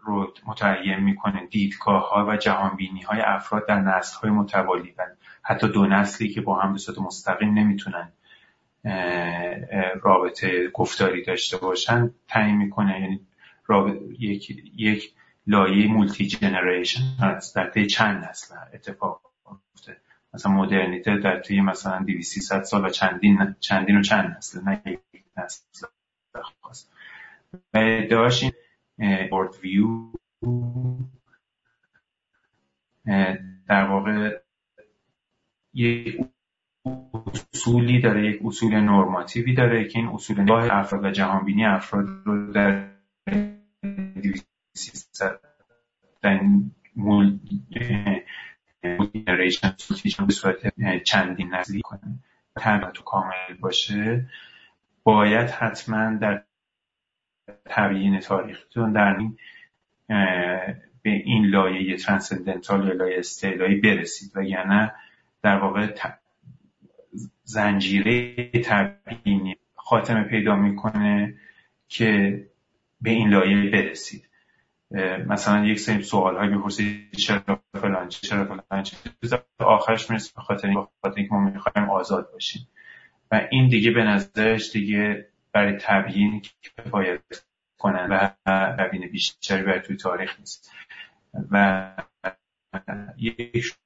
رو متعین می‌کنه دیدگاه ها و جهانبینی های افراد در نسل های متوالی و حتی دو نسلی که با هم به صورت مستقیم نمی‌تونن رابطه گفتاری داشته باشن تعیین می‌کنه. یعنی یک, یک لایه مولتی جنریشن هست در طی چند نسل اتفاق میفته مثلا مدرنیته در طی مثلا 200 سال و چندین چندین و چند نسل نه یک نسل خاص. این بورد ویو در واقع یک اصولی داره یک اصول نرماتیوی داره که این اصول نگاه افراد و جهانبینی افراد رو در در مول به صورت چندین کنه. تو کامل باشه. باید حتما در تبیین تاریختون در این به این لایه ترانسندنتال یا لایه استعلایی برسید. و یعنی در واقع زنجیره تبیینی خاتمه پیدا می‌کنه که به این لایه برسید. مثلا یک سری سوال های می‌پرسید چرا فلان چرا فلان آخرش می‌رسه به خاطر اینکه ما می‌خوایم آزاد باشیم. و این دیگه به نظرش دیگه برای تبیین کفایت کنن و تبیین بیشتری برای توی تاریخ نیست. و یک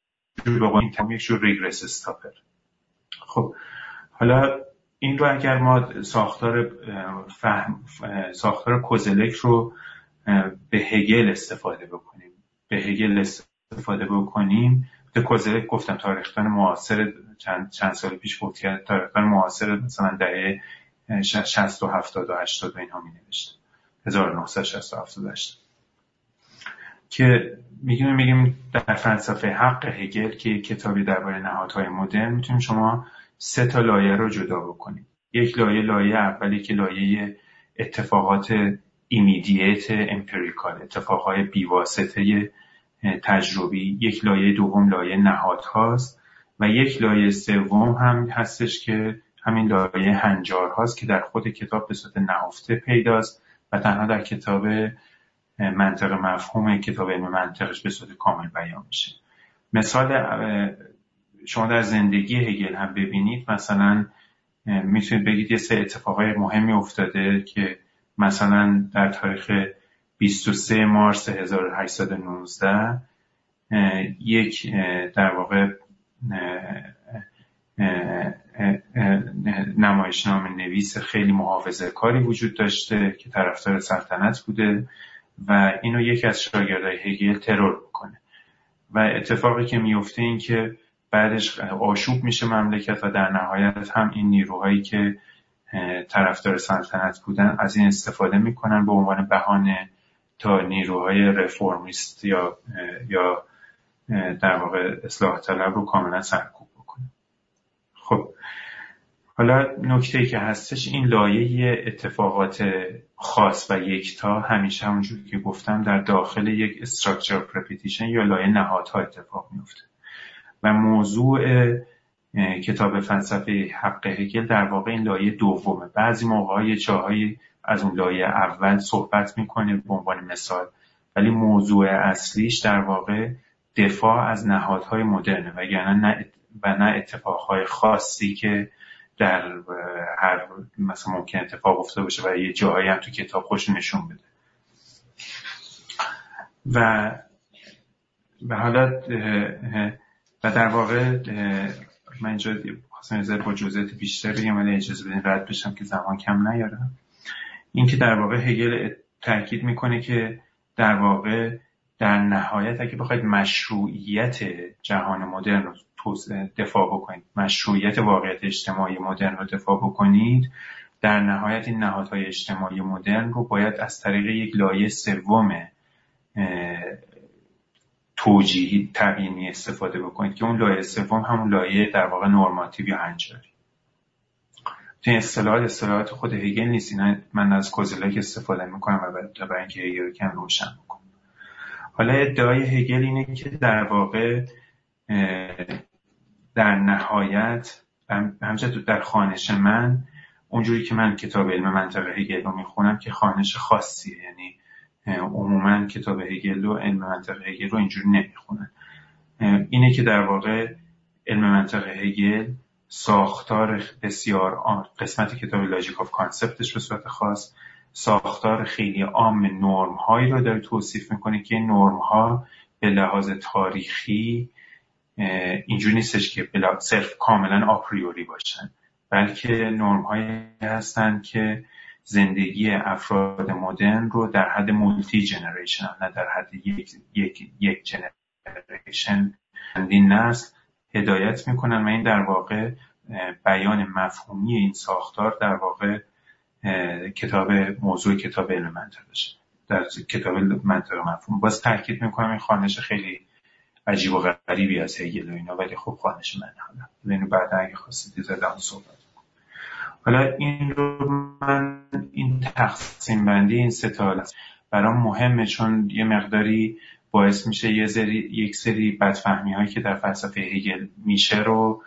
شروع به این یک شروع ریگرس استاپر خب حالا این رو اگر ما ساختار فهم ساختار کوزلک رو به هگل استفاده بکنیم. به هگل استفاده بکنیم. به کوزلک گفتم تاریختان معاصر چند, چند سال پیش بود که تاریختان معاصر مثلا دهه 60 و 70 و 80 و اینها می نوشت 1960 و 80 که میگیم میگیم در فلسفه حق هگل که کتابی درباره نهادهای مدرن می‌تونیم شما سه تا لایه رو جدا بکنیم. یک لایه لایه اولی که لایه اتفاقات immediate empirical اتفاقهای بیواسطه تجربی. یک لایه دوم لایه نهاد هاست و یک لایه سوم هم هستش که همین لایه هنجار هاست که در خود کتاب به صورت نهفته پیداست و تنها در کتاب منطق مفهوم کتاب علم منطقش به صورت کامل بیان میشه. مثال شما در زندگی هگل هم ببینید مثلا می‌تونید بگید یه سه اتفاقای مهمی افتاده که مثلا در تاریخ 23 مارس 1819 یک در واقع نمایشنامه نویس خیلی محافظه کاری وجود داشته که طرفدار سلطنت بوده و اینو یکی از شاگردای هگل ترور بکنه و اتفاقی که میفته این که بعدش آشوب میشه مملکت و در نهایت هم این نیروهایی که طرفدار سلطنت بودن از این استفاده می‌کنن به عنوان بهانه تا نیروهای رفرمیست یا یا در واقع اصلاح طلب رو کاملا سرکوب خب حالا نکته که هستش این لایه اتفاقات خاص و یکتا. همیشه همونجور که گفتم در داخل یک structure of repetition یا لایه نهادها اتفاق میفته و موضوع کتاب فلسفه حق هگل در واقع این لایه دومه. بعضی موقع یه جاهایی از اون لایه اول صحبت می‌کنه به عنوان مثال ولی موضوع اصلیش در واقع دفاع از نهادهای مدرنه. و یعنی نه و نه اتفاقهای خاصی که در هر مثلا ممکن اتفاق افتاده باشه و یه جاهایی هم تو کتاب خوش نشون بده. و به حالا و در واقع من اینجا خواستم با جزئیات بیشتر بگم ولی اجازه بدین رد بشم که زمان کم نیارم این که در واقع هگل تاکید می‌کنه که در واقع در نهایت اگه بخواید مشروعیت جهان مدرن رو دفاع بکنید. مشروعیت واقعیت اجتماعی مدرن رو دفاع بکنید. در نهایت این نهادهای اجتماعی مدرن رو باید از طریق یک لایه سوم توجیهی تبیینی استفاده بکنید که اون لایه سوم همون لایه در واقع نرماتیو یا هنجاری. این اصطلاحات اصطلاحات خود هگل نیست. من از کوزلک استفاده می‌کنم و برای اینکه هگل کم روشن بکنم. حالا ادعای هگل اینه که در واقع در نهایت همچنین در خانش من اونجوری که من کتاب علم منطق هگل رو می‌خونم که خانش خاصیه. یعنی عموما کتاب هگل و علم منطق هگل رو اینجوری نمی‌خونن. اینه که در واقع علم منطق هگل ساختار بسیار قسمت کتاب Logic of Concept ش به صورت خاص ساختار خیلی عام نرم هایی رو داره توصیف می‌کنه که نرم ها به لحاظ تاریخی اینجوری نیستش که صرف کاملا a priori باشن. بلکه نرم هایی هستن که زندگی افراد مدرن رو در حد multi-generation نه در حد یک, یک, جنریشن چندین نسل هدایت می‌کنن. و این در واقع بیان مفهومی این ساختار در واقع کتاب موضوع کتاب علم منطقشه در کتاب منطق مفهوم. باز تاکید می‌کنم این خانش خیلی عجیب و غریبی از هگل و اینا ولی خب خانش من حالا. اینو بعد اگه خواستید زدم صحبت حالا این رو من این تقسیم بندی این ستا برام مهمه چون یه مقداری باعث میشه یه سری یک سری بدفهمی هایی که در فلسفه هگل میشه رو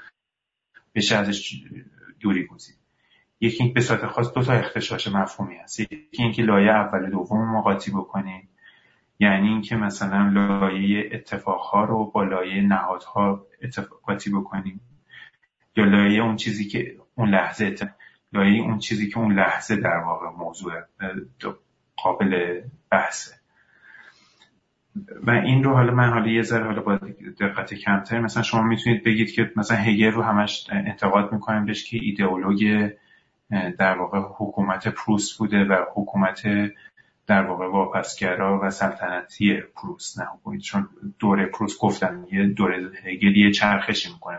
بشه ازش دوری گزید یکی به صورت خاص دو تا اختشاش مفهومی هست. یکی اینکه لایه اول دوم مقاطی بکنیم. یعنی اینکه مثلا لایه اتفاقها رو با لایه نهادها اتفاقاتی بکنیم. یا لایه اون چیزی که اون لحظه لایه اون چیزی که اون لحظه در واقع موضوع قابل بحثه. و این رو حالا من حالا یه ذره حالا با دقت کمتر مثلا شما می‌تونید بگید که مثلا هگل رو همش انتقاد می‌کنیم بهش که ایدئولوژی در واقع حکومت پروس بوده و حکومت در واقع واپسگرا و سلطنتی پروس نه چون دوره پروس گفتم یه دوره هگل یه چرخشی می‌کنه.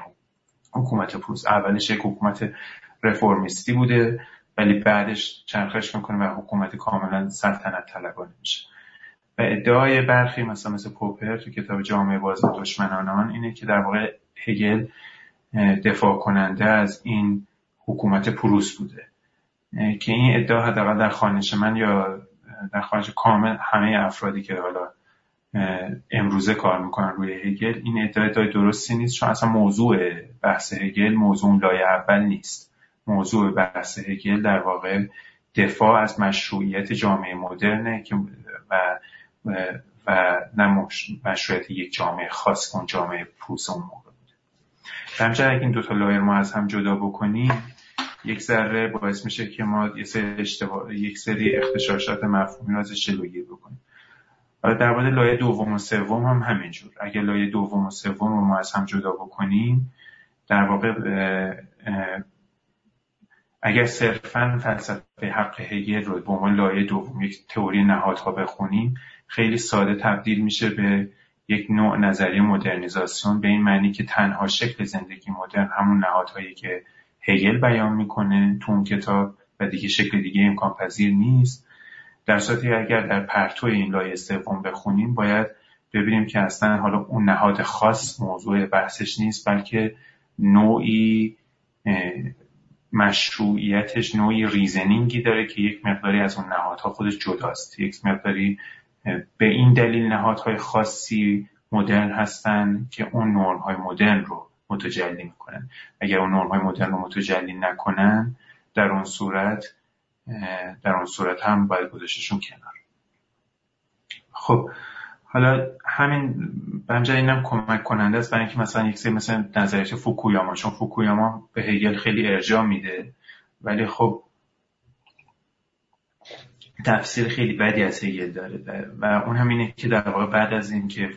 حکومت پروس اولش یک حکومت رفرمیستی بوده ولی بعدش چرخش می‌کنه و حکومت کاملا سلطنت طلبانه میشه. و ادعای برخی مثلا مثل پوپر تو کتاب جامعه باز دشمنان اینه که در واقع هگل دفاع کننده از این حکومت پروس بوده. که این ادعا حداقل در خانش من یا در کامل همه افرادی که حالا امروزه کار می‌کنن روی هگل این ادعای درستی نیست چون اصلا موضوع بحث هگل موضوع لایه اول نیست. موضوع بحث هگل در واقع دفاع از مشروعیت جامعه مدرنه که و و نه مشروعیت یک جامعه خاص اون جامعه پوس اون موقع بوده. همچنین اگه این دوتا لایر ما از هم جدا بکنیم یک ذره باعث میشه که ما یه سری اشتباه یک سری اختشاشات مفهومی رو ازش جلوگیری بکنیم. حالا در مورد لایه دوم و سوم هم همینجور. اگه لایه دوم و سوم رو ما از هم جدا بکنیم در واقع اگر صرفا فلسفه حق هگل رو به عنوان لایه دوم یک تئوری نهادها بخونیم خیلی ساده تبدیل میشه به یک نوع نظریه مدرنیزاسیون به این معنی که تنها شکل زندگی مدرن همون نهادهایی که هگل بیان می‌کنه تو اون کتاب و دیگه شکل دیگه امکان پذیر نیست. در صورتی اگر در پرتو این لایه سوم بخونیم باید ببینیم که اصلا حالا اون نهاد خاص موضوع بحثش نیست بلکه نوعی مشروعیتش نوعی ریزنینگی داره که یک مقداری از اون نهادها خودش جداست. یک مقداری به این دلیل نهادهای خاصی مدرن هستن که اون نرمهای مدرن رو متجلی می‌کنن. اگر اون نرمهای مدرن رو متجلی نکنن در اون صورت در اون صورت هم باید گذاشتشون کنار. خب حالا همین بنجا اینم کمک کننده است. برای اینکه مثلا یک سری مثلا نظریات فوکویاما چون فوکویاما به هگل خیلی ارجاع میده ولی خب تفسیر خیلی بدی از هگل داره. و اون همینه که در واقع بعد از اینکه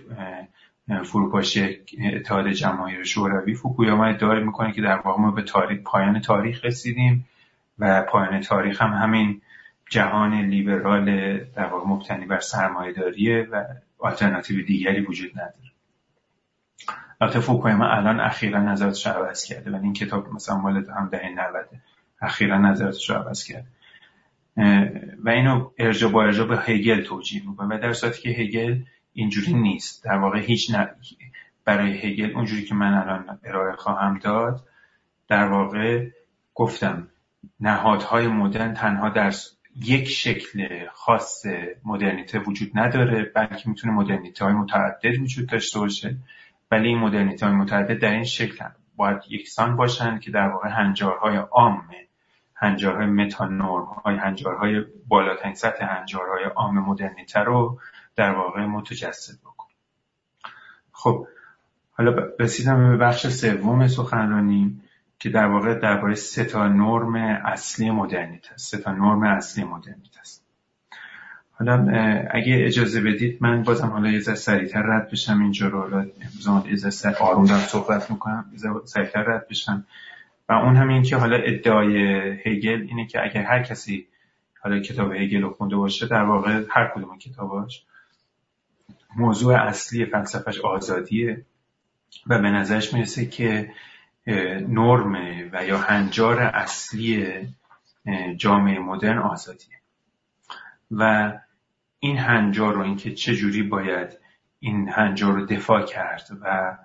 فروپاشی اتحاد جماهیر شوروی فوکویاما ادعا می‌کنه که در واقع ما به تاریخ پایان تاریخ رسیدیم و پایان تاریخ هم همین جهان لیبرال در واقع مبتنی بر سرمایه‌داریه و آلترناتیو دیگری وجود نداره. البته فوکویاما الان اخیرا نظراتش رو عوض کرده و این کتاب مثلا مال هم دهه 90 اخیرا نظراتش رو عوض کرده. و اینو ارجا با ارجا به هگل توجیه می‌کنه. و در صورتی که هگل اینجوری نیست. در واقع هیچ برای هگل اونجوری که من الان ارائه خواهم داد در واقع گفتم نهادهای مدرن تنها در یک شکل خاص مدرنیته وجود نداره بلکه می‌تونه مدرنیته های متعدد وجود داشته باشه. ولی این مدرنیته های متعدد در این شکل باید یکسان باشن که در واقع هنجارهای عام هنجارهای متانورم های هنجارهای بالاترین سطح هنجارهای عام مدرنیته رو در واقع متجسد بکن. خب حالا رسیدم به بخش سوم سخنرانی که در واقع درباره سه تا نرم اصلی مدرنیته است سه تا نرم اصلی مدرنیته است حالا اگه اجازه بدید من بازم حالا یه ذره سریعتر رد بشم اینجا رو. حالا ذره آروم دارم صحبت می‌کنم. سریعتر رد بشم. و اون هم این که حالا ادعای هگل اینه که اگر هر کسی حالا کتاب هگل رو خونده باشه در واقع هر کدوم کتاباش موضوع اصلی فلسفش آزادیه و به نظرش می‌رسه که نرم و یا هنجار اصلی جامعه مدرن آزادیه. و این هنجار رو اینکه چجوری باید این هنجار رو دفاع کرد و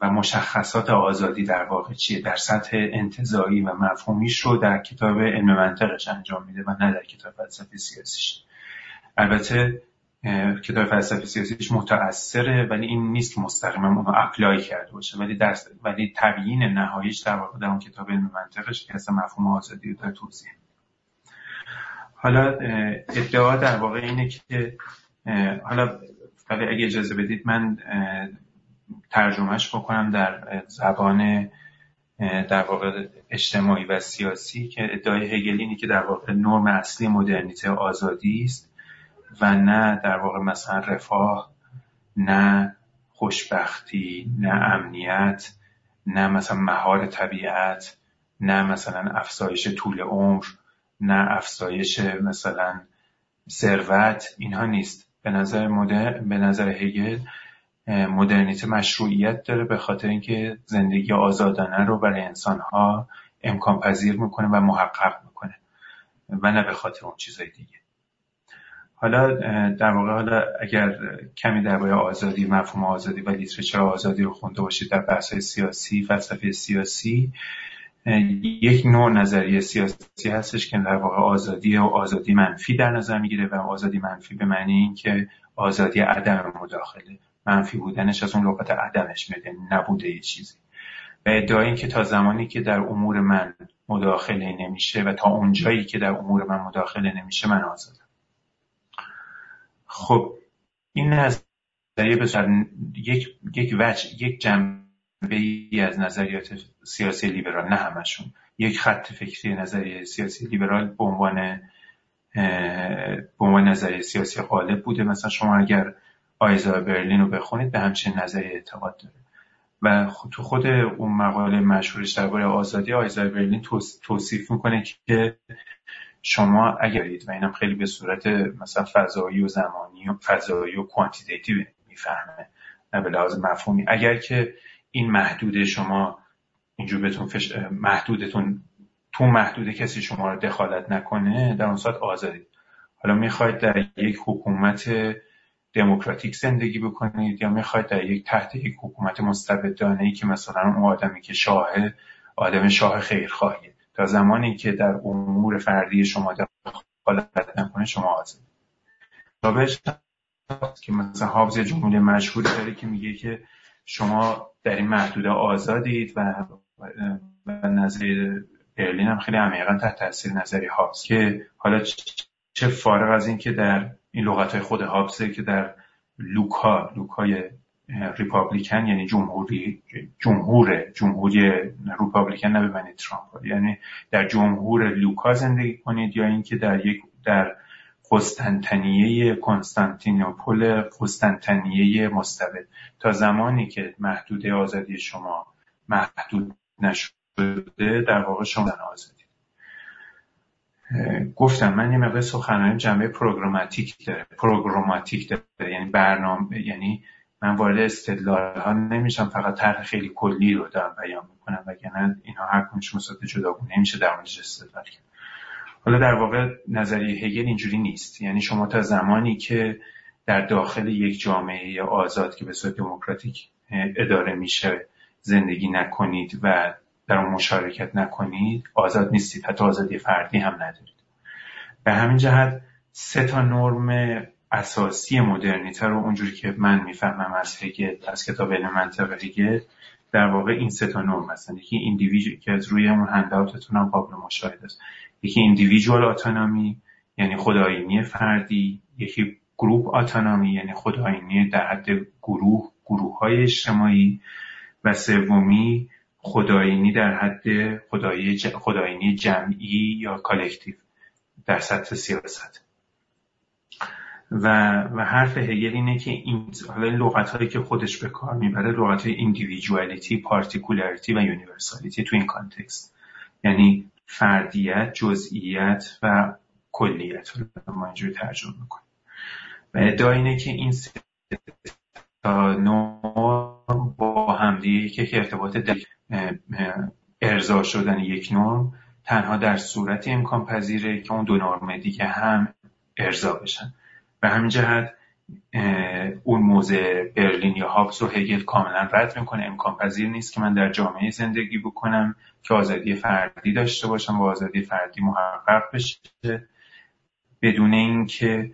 و مشخصات آزادی در واقع چیه در سطح انتظایی و مفهومیش رو در کتاب علم منطقش انجام میده و نه در کتاب فلسفه سیاسیش البته کتاب فلسفه سیاسیش متأثره ولی این نیست که مستقیما اونو اپلای کرده باشه. ولی در ولی تبیین نهاییش در واقع در اون کتاب علم منطقش که اصلا مفهوم آزادی رو داره توضیح حالا ادعا در واقع اینه که حالا ولی اگه اجازه بدید من ترجمهش بکنم در زبان در واقع اجتماعی و سیاسی که ادعای هگل که در واقع نرم اصلی مدرنیته آزادی است. و نه در واقع مثلا رفاه نه خوشبختی نه امنیت نه مثلا مهار طبیعت نه مثلا افزایش طول عمر نه افزایش مثلا ثروت اینها نیست. به نظر مدر... به نظر هگل مدرنیته مشروعیت داره به خاطر اینکه زندگی آزادانه رو برای انسانها امکان پذیر می‌کنه و محقق می‌کنه و نه به خاطر اون چیزای دیگه. حالا در واقع حالا اگر کمی درباره آزادی مفهوم آزادی و لیترچر آزادی رو خونده باشید در بحث سیاسی فلسفه سیاسی یک نوع نظریه سیاسی هستش که در واقع آزادی و آزادی منفی در نظر می‌گیره و آزادی منفی به معنی این که آزادی عدم مداخله. منفی بودنش از اون لغت عدمش میده نبوده یه چیزی. و ادعای این که تا زمانی که در امور من مداخله نمیشه و تا اونجایی که در امور من مداخله نمیشه من آزادم. خب این نظریه به یک یک وجه یک جنبه ای از نظریات سیاسی لیبرال نه همشون. یک خط فکری نظریه سیاسی لیبرال به عنوان به عنوان نظریه سیاسی غالب بوده. مثلا شما اگر آیزا برلین رو بخونید به همچین نظریه اعتقاد داره. و تو خود اون مقاله مشهورش درباره آزادی آیزا برلین توصیف می‌کنه که شما اگرید و اینم خیلی به صورت مثلا فضایی و زمانی و فضایی و کوانتیتیتیو می‌فهمه نه به لحاظ مفهومی. اگر که این محدوده شما اینجور بهتون فش... محدودتون تو محدوده کسی شما رو دخالت نکنه در اون ساعت آزادید. حالا می‌خواید در یک حکومت دموکراتیک زندگی بکنید یا می‌خواید در یک تحت یک حکومت مستبدانه ای که مثلا اون آدمی که شاه آدم شاه خیرخواهیه. تا زمانی که در امور فردی شما دخالت نکنه شما آزاد تابش که مثلا حافظ جمهوری مشهوری داره که میگه که شما در این محدوده آزادید و و نظر برلین هم خیلی عمیقا تحت تاثیر نظری هابز که حالا چه فارغ از این که در این لغت های خود هابزه که در لوکا لوکای republican یعنی جمهوری جمهور جمهوری republican نه به ترامپ. یعنی در جمهور لوکا زندگی کنید یا اینکه در یک در قسطنطنیه Constantinople قسطنطنیه مستبد تا زمانی که محدوده آزادی شما محدود نشده در واقع شما آزادی. گفتم من یه مقدار سخنرانی جنبه پروگراماتیک داره پروگراماتیک داره یعنی برنامه یعنی من وارد استدلال ها نمیشم فقط طرح خیلی کلی رو دارم بیان می‌کنم وگرنه اینها هر کنش مصادف جداگونه نمیشه در موردش استدلال کرد حالا در واقع نظریه هگل اینجوری نیست. یعنی شما تا زمانی که در داخل یک جامعه آزاد که به صورت دموکراتیک اداره میشه زندگی نکنید و در اون مشارکت نکنید آزاد نیستید حتی آزادی فردی هم ندارید. به همین جهت سه تا نرم اساسی مدرنیته رو اونجوری که من می‌فهمم از هگل از کتاب علم منطق هگل در واقع این سه تا نرم هستن. یکی indivi... که از روی اون handout تون هم قابل مشاهده است. یکی individual autonomy یعنی خودآیینی فردی. یکی group autonomy یعنی خودآیینی در حد گروه گروه های اجتماعی. و سومی خدایینی در حد خدایی خدایینی جمعی یا کالکتیو. در سطح سیاست. و, و حرف هگل اینه که این حالا لغت هایی که خودش به کار می‌بره لغت های individuality particularity و universality تو این context یعنی فردیت جزئیت و کلیت. رو ما اینجوری ترجمه می‌کنیم. و ادعا اینه که این نوع با همدیگه که ارتباط ارضا شدن یک نرم تنها در صورت امکان پذیره که اون دو نرم دیگه هم ارضا بشن. به همین جهت اون موضع برلین یا هابس و هگل کاملا رد می‌کنه. امکان پذیر نیست که من در جامعه زندگی بکنم که آزادی فردی داشته باشم و آزادی فردی محقق بشه. بدون اینکه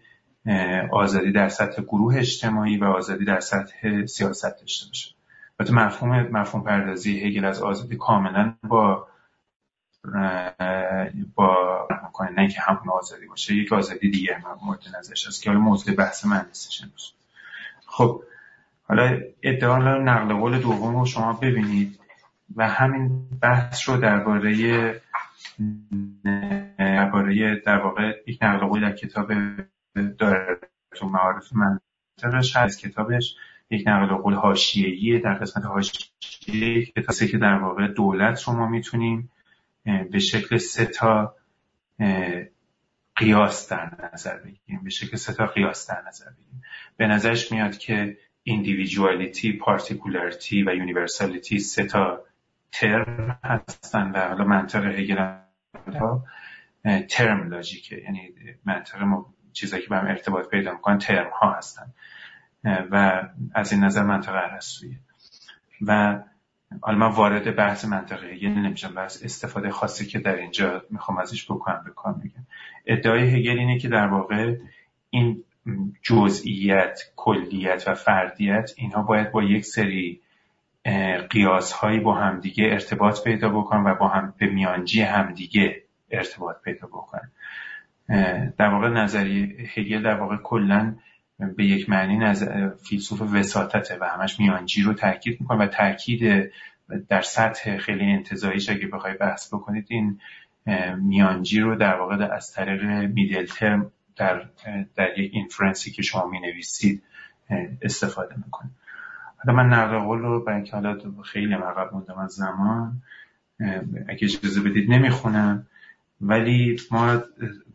آزادی در سطح گروه اجتماعی و آزادی در سطح سیاست داشته باشه. البته مفهوم مفهوم پردازی هگل از آزادی کاملا با با کنه نه که همون آزادی باشه. یک آزادی دیگه مورد نظرش هست که حالا موضوع بحث من نیستش خب حالا ادعا نقل قول دوم رو شما ببینید و همین بحث رو درباره درباره در واقع یک نقل قول در کتاب داره تو معارف منطقش هست. کتابش یک نقل قول حاشیه‌ای در قسمت حاشیه کتابی که در واقع دولت رو ما می‌تونیم به شکل سه تا قیاس در نظر بگیریم. به شکل سه تا قیاس در نظر بگیریم. به نظرش میاد که individuality, particularity و universality سه تا ترم هستن و حالا منطق هگل ترم لاجیکه یعنی منطق چیزایی که به هم ارتباط پیدا می‌کنن ترم ها هستن. و از این نظر منطقه ارسطویی و حالا من وارد بحث منطقه هگل نمیشم بحث استفاده خاصی که در اینجا می‌خوام ازش بکنم به کار میگم. ادعای هگل اینه که در واقع این جزئیت کلیت و فردیت اینها باید با یک سری قیاس هایی با همدیگه ارتباط پیدا بکنن و با هم به میانجی همدیگه ارتباط پیدا بکنن. در واقع نظریه هگل در واقع کلا به یک معنی نظر فیلسوف وساطته و همش میانجی رو تاکید می‌کنه و تاکید در سطح خیلی انتظاییش اگه بخوای بحث بکنید این میانجی رو در واقع از طریق میدل ترم در, در یک اینفرنسی که شما می نویسید استفاده می‌کنه. حالا من نقل قول رو برای اینکه حالا خیلی عقب موندم از زمان اگه اجازه بدید نمی‌خونم ولی ما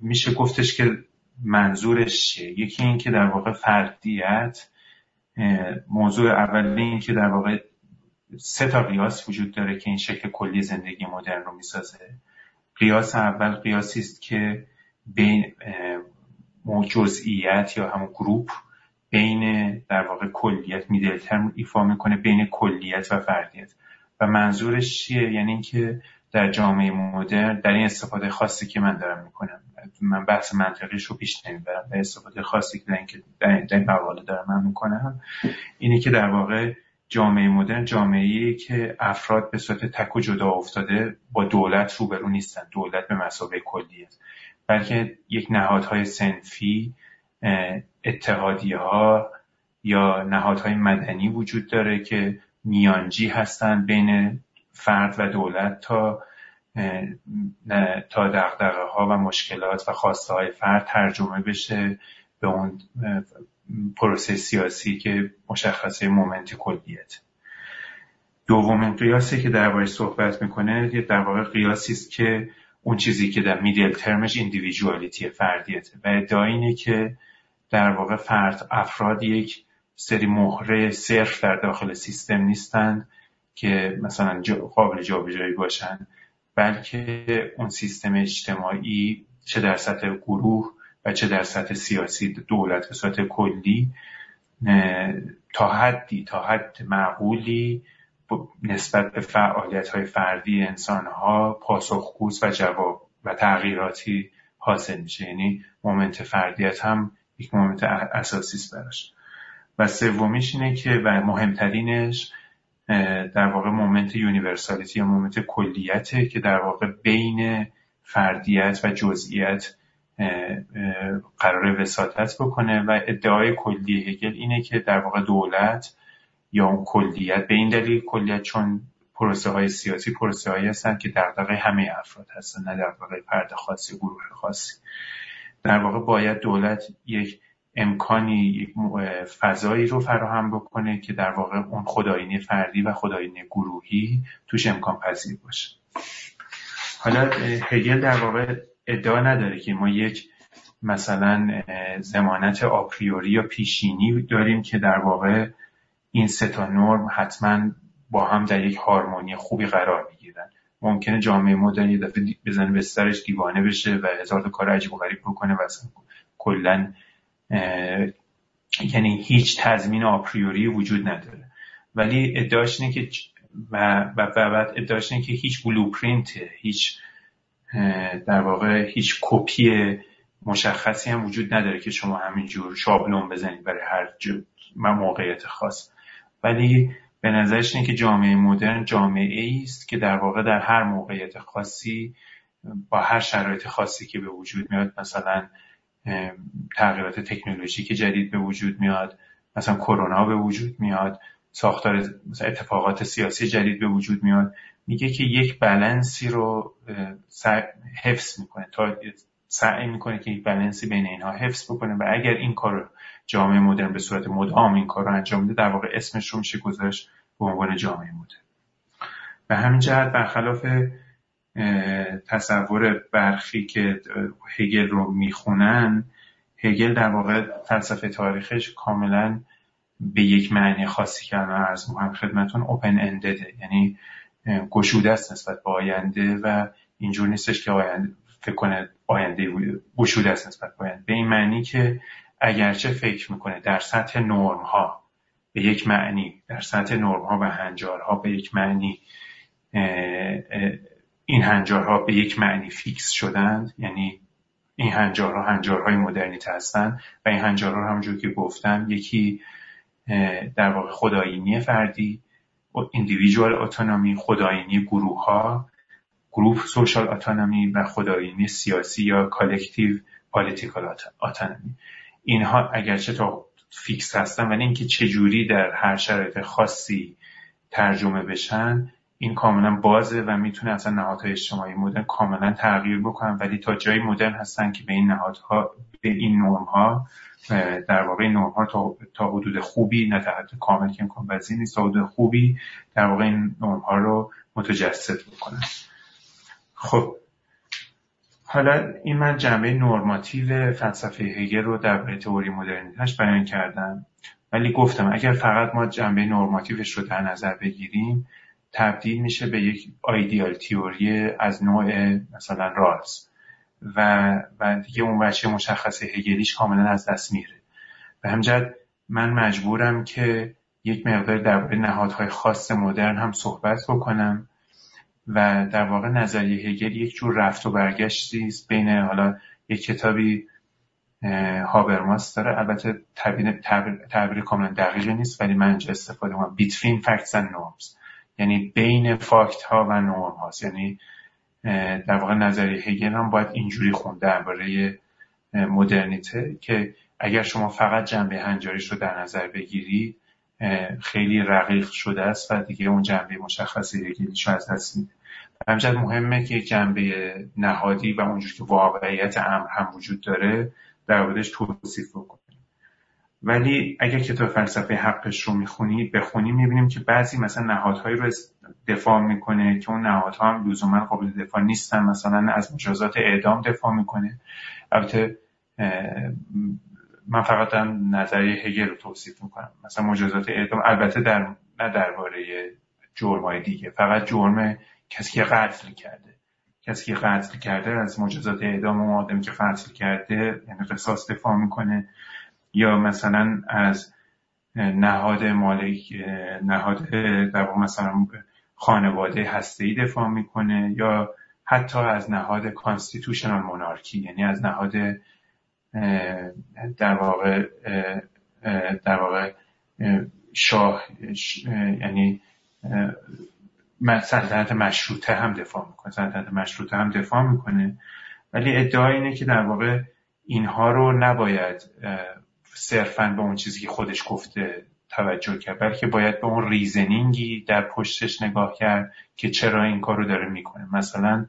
میشه گفتش که منظورش چیه؟ یکی این که در واقع فردیت موضوع اولی این که در واقع سه تا قیاس وجود داره که این شکل کلی زندگی مدرن رو می‌سازه. قیاس اول قیاسی است که بین جزئیت یا همون گروپ بین در واقع کلیت میدل ترم ایفا می‌کنه بین کلیت و فردیت. و منظورش چیه؟ یعنی اینکه در جامعه مدرن در این استفاده خاصی که من دارم می‌کنم. من بحث منطقیش رو پیش نمی‌برم. به استفاده خاصی که در این مقاله دارم من می‌کنم اینه که در واقع جامعه مدرن جامعه که افراد به صورت تک و جدا افتاده با دولت روبرو نیستن. دولت به مسابقه کلیه بلکه یک نهادهای سنفی اتحادیه ها یا نهادهای مدنی وجود داره که میانجی هستند بین فرد و دولت تا تا دقدقه ها و مشکلات و خواسته های فرد ترجمه بشه به اون پروسه سیاسی که مشخصه مومنت کلیت. دومین قیاسی که درباره صحبت می‌کنه یه در واقع قیاسی است که اون چیزی که در میدل ترمش ایندیویژوالیتی فردیت و ادعا اینه که در واقع فرد افراد یک سری مهره صرف در داخل سیستم نیستند که مثلا قابل جابجایی باشن بلکه اون سیستم اجتماعی چه در سطح گروه و چه در سطح سیاسی دولت به صورت کلی تا حدی تا حد معقولی نسبت به فعالیت های فردی انسان ها پاسخگوست و جواب و تغییراتی حاصل میشه. یعنی moment فردیت هم یک moment اساسی است براش. و سومیش اینه که و مهمترینش در واقع moment universality یا moment کلیته که در واقع بین فردیت و جزئیت قرار وساطت بکنه. و ادعای کلی هگل اینه که در واقع دولت یا اون کلیت به این دلیل کلیت چون پروسه های سیاسی پروسه هایی هستن که در همه افراد هستن نه در فرد خاصی گروه خاصی. در واقع باید دولت یک امکانی فضایی رو فراهم بکنه که در واقع اون خداینی فردی و خداینی گروهی توش امکان پذیر باشه. حالا هگل در واقع ادعا نداره که ما یک مثلا زمانت آپریوری یا پیشینی داریم که در واقع این سه تا نرم حتما با هم در یک هارمونی خوبی قرار می‌گیرن. ممکنه جامعه مدرن یه دفعه بزنه به سرش دیوانه بشه و هزار تا کار عجیب و غریب بکنه و کلا یعنی هیچ تضمین آپریوری وجود نداره. ولی ادعاش اینه که و, بعد ادعاش اینه که هیچ بلوپرینت هیچ در واقع هیچ کپی مشخصی هم وجود نداره که شما همینجور شابلون بزنید برای هر موقعیت خاص. ولی به نظرش اینه که جامعه مدرن جامعه ای است که در واقع در هر موقعیت خاصی با هر شرایط خاصی که به وجود میاد مثلا تغییرات تکنولوژیک جدید به وجود میاد مثلا کرونا به وجود میاد ساختار اتفاقات سیاسی جدید به وجود میاد. میگه که یک بلنسی رو حفظ می‌کنه. تا سعی می‌کنه که یک بلنسی بین اینها حفظ بکنه و اگر این کار جامعه مدرن به صورت مدام این کار رو انجام میده در واقع اسمش رو میشه گذاشت به عنوان جامعه مدرن. به همین جهت برخلاف تصور برخی که هگل رو می‌خونن هگل در واقع فلسفه تاریخش کاملا به یک معنی خاصی که الان عرض می‌کنم خدمتون اوپن اندده یعنی گشوده است نسبت به آینده و اینجور نیستش که آینده فکر کنه آینده گشوده است نسبت به آینده. به این معنی که اگرچه فکر می‌کنه در سطح نرم ها به یک معنی در سطح نرم ها و هنجارها به یک معنی این هنجارها به یک معنی فیکس شدند یعنی این هنجارها هنجارهای مدرنیته هستند و این هنجارها همونجور که گفتم یکی در واقع خودآیینی فردی individual autonomy خودآیینی گروه ها group social autonomy و خودآیینی سیاسی یا collective political autonomy اینها اگرچه تا fix هستن ولی اینکه چجوری در هر شرایط خاصی ترجمه بشن این کاملا بازه و می‌تونه اصلا نهادهای اجتماعی مدرن کاملا تغییر بکنن. ولی تا جایی مدرن هستن که به این نهادها به این نرم ها در واقع این نرم ها تا, تا حدود خوبی نه تا کامل که امکان پذیر نیست تا حدود خوبی در واقع این نرم ها رو متجسد بکنن. خب حالا این من جنبه نرماتیو فلسفه هگل رو در تئوری مدرنیتش بیان کردم. ولی گفتم اگر فقط ما جنبه نرماتیوش رو در نظر بگیریم تبدیل میشه به یک آیدیال تیوری از نوع مثلا رالز. و, و دیگه اون بچه مشخص هگلیش کاملا از دست میره. به همجد من مجبورم که یک مقدار درباره نهادهای خاص مدرن هم صحبت بکنم و در واقع نظریه هگل یک جور رفت و برگشتی است بین حالا یک کتابی هابرماس داره. البته تعبیر, کاملا دقیقی نیست ولی من اینجا استفاده کنم between facts and یعنی بین فاکت ها و نورم هاست. یعنی در واقع نظریه هگل هم باید اینجوری خونده درباره مدرنیته که اگر شما فقط جنبه هنجاریش رو در نظر بگیری خیلی رقیق شده است و دیگه اون جنبه مشخصی هگلیش از دست میده. همچنین مهمه که جنبه نهادی و اونجور که واقعیت امر هم وجود داره در توصیف بکنیم ولی اگر کتاب فلسفه حقش رو می‌خونی بخونی می‌بینیم که بعضی مثلا نهادهایی رو دفاع می‌کنه که اون نهادها هم لزوما قابل دفاع نیستن. مثلا از مجازات اعدام دفاع می‌کنه. البته من فقط دارم نظریه هگل رو توصیف می‌کنم. مثلا مجازات اعدام البته در نه درباره جرمای دیگه. فقط جرم کسی که قتل کرده. کسی که قتل کرده از مجازات اعدام اون آدمی که قتل کرده یعنی قصاص دفاع می‌کنه. یا مثلا از نهاد مالک نهاد در مثلا خانواده هسته دفاع می‌کنه یا حتی از نهاد کانستیتوشنال مونارکی یعنی از نهاد در واقع در واقع شاه یعنی سلطنت مشروطه هم دفاع می‌کنه سلطنت مشروطه هم دفاع می‌کنه. ولی ادعا اینه که در واقع اینها رو نباید صرفا به اون چیزی که خودش گفته توجه کرد بلکه باید به اون ریزنینگی در پشتش نگاه کرد که چرا این کار رو داره می‌کنه. مثلا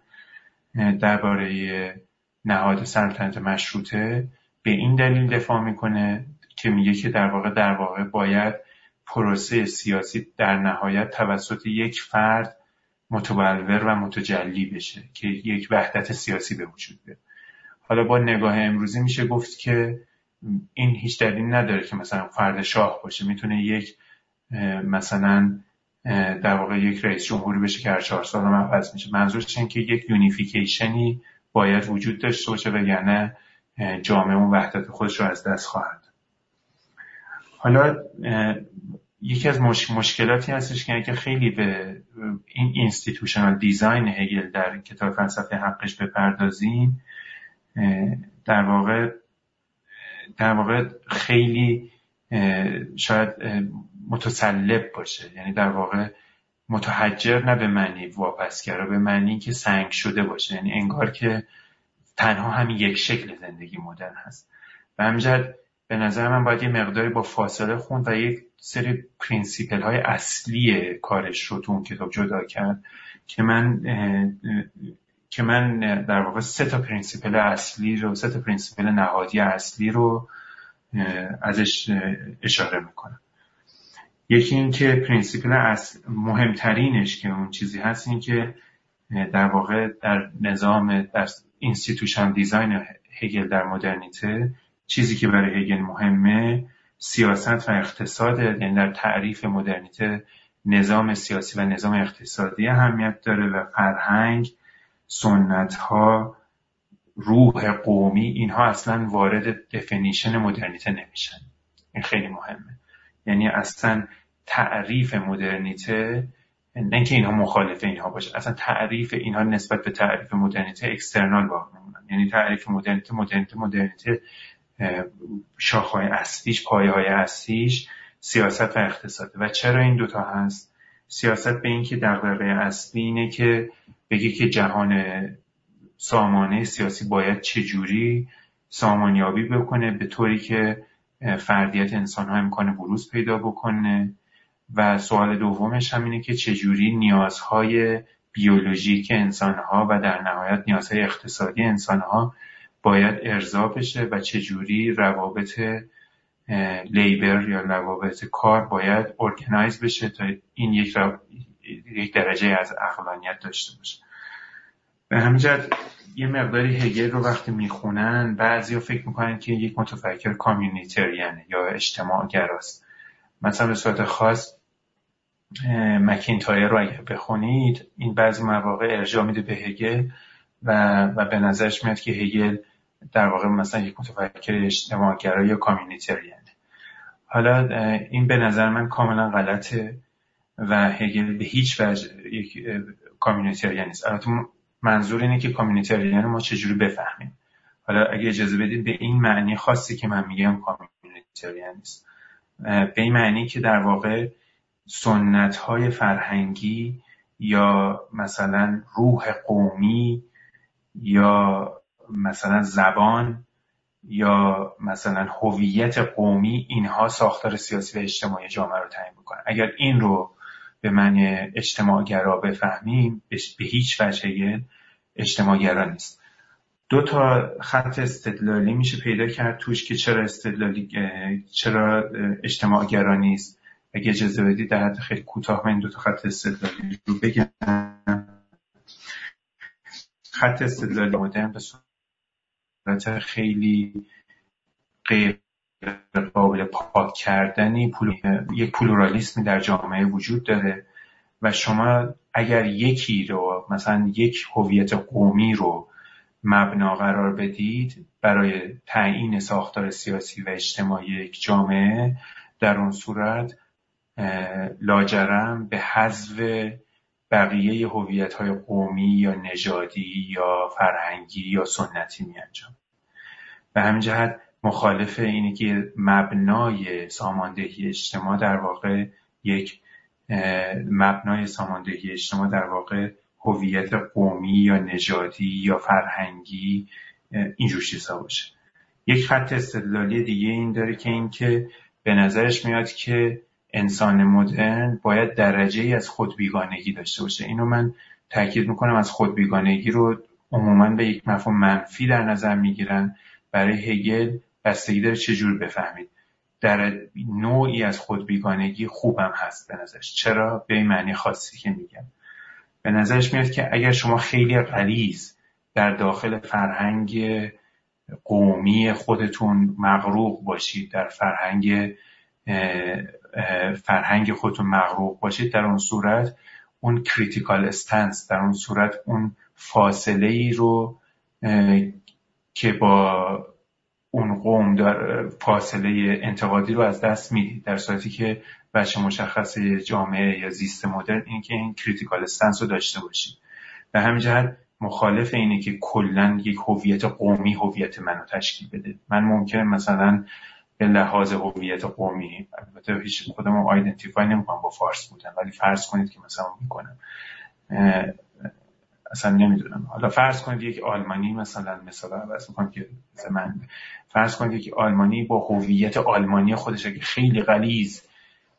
درباره نهاد سلطنت مشروطه به این دلیل دفاع می‌کنه که میگه که در واقع در واقع باید پروسه سیاسی در نهایت توسط یک فرد متبلور و متجلی بشه که یک وحدت سیاسی به وجود بیاد. حالا با نگاه امروزی میشه گفت که این هیچ دلیل نداره که مثلا فرد شاه باشه. می‌تونه یک مثلا در واقع یک رئیس جمهوری بشه که هر چهار سال هم میشه. منظورش این که یک unification ی باید وجود داشته باشه وگرنه جامعه اون وحدت خودش رو از دست خواهد حالا یکی از مشکلاتی هستش که خیلی به این institutional design هگل در کتاب فلسفه حقش بپردازیم در واقع در واقع خیلی شاید متصلب باشه. یعنی در واقع متحجر نه به معنی واپسگرا به معنی که سنگ شده باشه. یعنی انگار که تنها همین یک شکل زندگی مدرن هست. و همجد به نظر من باید یه مقداری با فاصله خوند و یک سری principle های اصلی کارش رو تو اون کتاب جدا کرد که من که من در واقع سه تا principle اصلی رو سه تا principle نهادی اصلی رو ازش اشاره می‌کنم. یکی این که principle مهمترینش که اون چیزی هست این که در واقع در نظام در institution design هگل در مدرنیته چیزی که برای هگل مهمه سیاست و اقتصاد یعنی در تعریف مدرنیته نظام سیاسی و نظام اقتصادی اهمیت داره و فرهنگ سنت ها روح قومی اینها اصلا وارد دفنیشن مدرنیته نمیشن. این خیلی مهمه. یعنی اصلا تعریف مدرنیته نه که اینها مخالف اینها باشه اصلا تعریف اینها نسبت به تعریف مدرنیته اکسترنال باقی میمونن یعنی تعریف مدرنیته مدرنیته مدرنیته شاخهای اصلیش پایه های اصلیش سیاست و اقتصاد. و چرا این دوتا هست؟ سیاست به این که دقدقه اصلی اینه که بگه که جهان سامانه سیاسی باید چجوری سامانیابی بکنه به طوری که فردیت انسان ها امکان بروز پیدا بکنه. و سوال دومش هم اینه که چجوری نیازهای بیولوژیک انسان ها و در نهایت نیازهای اقتصادی انسان ها باید ارضا بشه و چجوری روابط لیبر یا روابط کار باید ارگنایز بشه تا این یک, یک درجه از اقلانیت داشته باشه. به همین یه مقداری هگل رو وقتی می‌خونن بعضی فکر می‌کنن که یک متفکر کامیونیتریانه یا اجتماع گراست مثلا به صورت خاص مکینتایر رو اگر بخونید این بعضی مواقع ارجاع میده به هگل و, و به نظرش میاد که هگل در واقع مثلا یک متفکر اجتماعگرا یا کامیونیتریانه حالا این به نظر من کاملا غلطه و هگل به هیچ وجه یک کامیونیتریان نیست. البته منظور اینه که کامیونیتریان ما چجوری بفهمیم. حالا اگه اجازه بدید به این معنی خاصی که من میگم کامیونیتریان نیست. به این معنی که در واقع سنت های فرهنگی یا مثلا روح قومی یا مثلا زبان یا مثلا هویت قومی اینها ساختار سیاسی و اجتماعی جامعه رو تعیین می‌کنن. اگر این رو به معنی اجتماعگرا بفهمیم به هیچ وجه اجتماعگرا نیست. دو تا خط استدلالی میشه پیدا کرد توش که چرا استدلالی چرا اجتماعگرا نیست. اگه اجازه بدید در حد خیلی کوتاه من دو تا خط استدلالی رو بگم. خط استدلالی مدرن به صورت خیلی غیر قابل پاک کردنی یک پلورالیسمی در جامعه وجود داره و شما اگر یکی رو مثلا یک هویت قومی رو مبنا قرار بدید برای تعیین ساختار سیاسی و اجتماعی یک جامعه در اون صورت لاجرم به حذف بقیه هویت های قومی یا نژادی یا فرهنگی یا سنتی می انجام به همین جهت مخالف اینه که مبنای ساماندهی اجتماع در واقع یک مبنای ساماندهی اجتماع در واقع هویت قومی یا نژادی یا فرهنگی اینجور چیزا باشه. یک خط استدلالی دیگه این داره که اینکه به نظرش میاد که انسان مدرن باید درجه ای از خودبیگانگی داشته باشه. اینو من تاکید می‌کنم از خودبیگانگی رو عموما به یک مفهوم منفی در نظر می‌گیرن. برای هگل بستگی داره چجور بفهمید. در نوعی از خودبیگانگی خوبم هست به نظرش. چرا؟ به معنی خاصی که میگم. به نظرش میاد که اگر شما خیلی غلیظ در داخل فرهنگ قومی خودتون مغروق باشید در فرهنگ فرهنگ خودتون مغروق باشید در اون صورت اون critical stance در اون صورت اون فاصله ای رو که با اون قوم در فاصله انتقادی رو از دست می‌دید. در صورتی که وجه مشخصه جامعه یا زیست مدرن این که این critical stance رو داشته باشید. به همین جهت مخالف اینه که کلا یک هویت قومی هویت منو تشکیل بده. من ممکن مثلا به لحاظ هویت قومی البته هیچ خودم آیدنتیفای نمی‌کنم با فارس بودن ولی فرض کنید که مثلا می‌کنم. اصلا نمی‌دونم. حالا فرض کنید یک آلمانی مثلا مثلا عوض می‌کنم که من فرض کنید یک آلمانی با هویت آلمانی خودش که خیلی غلیظ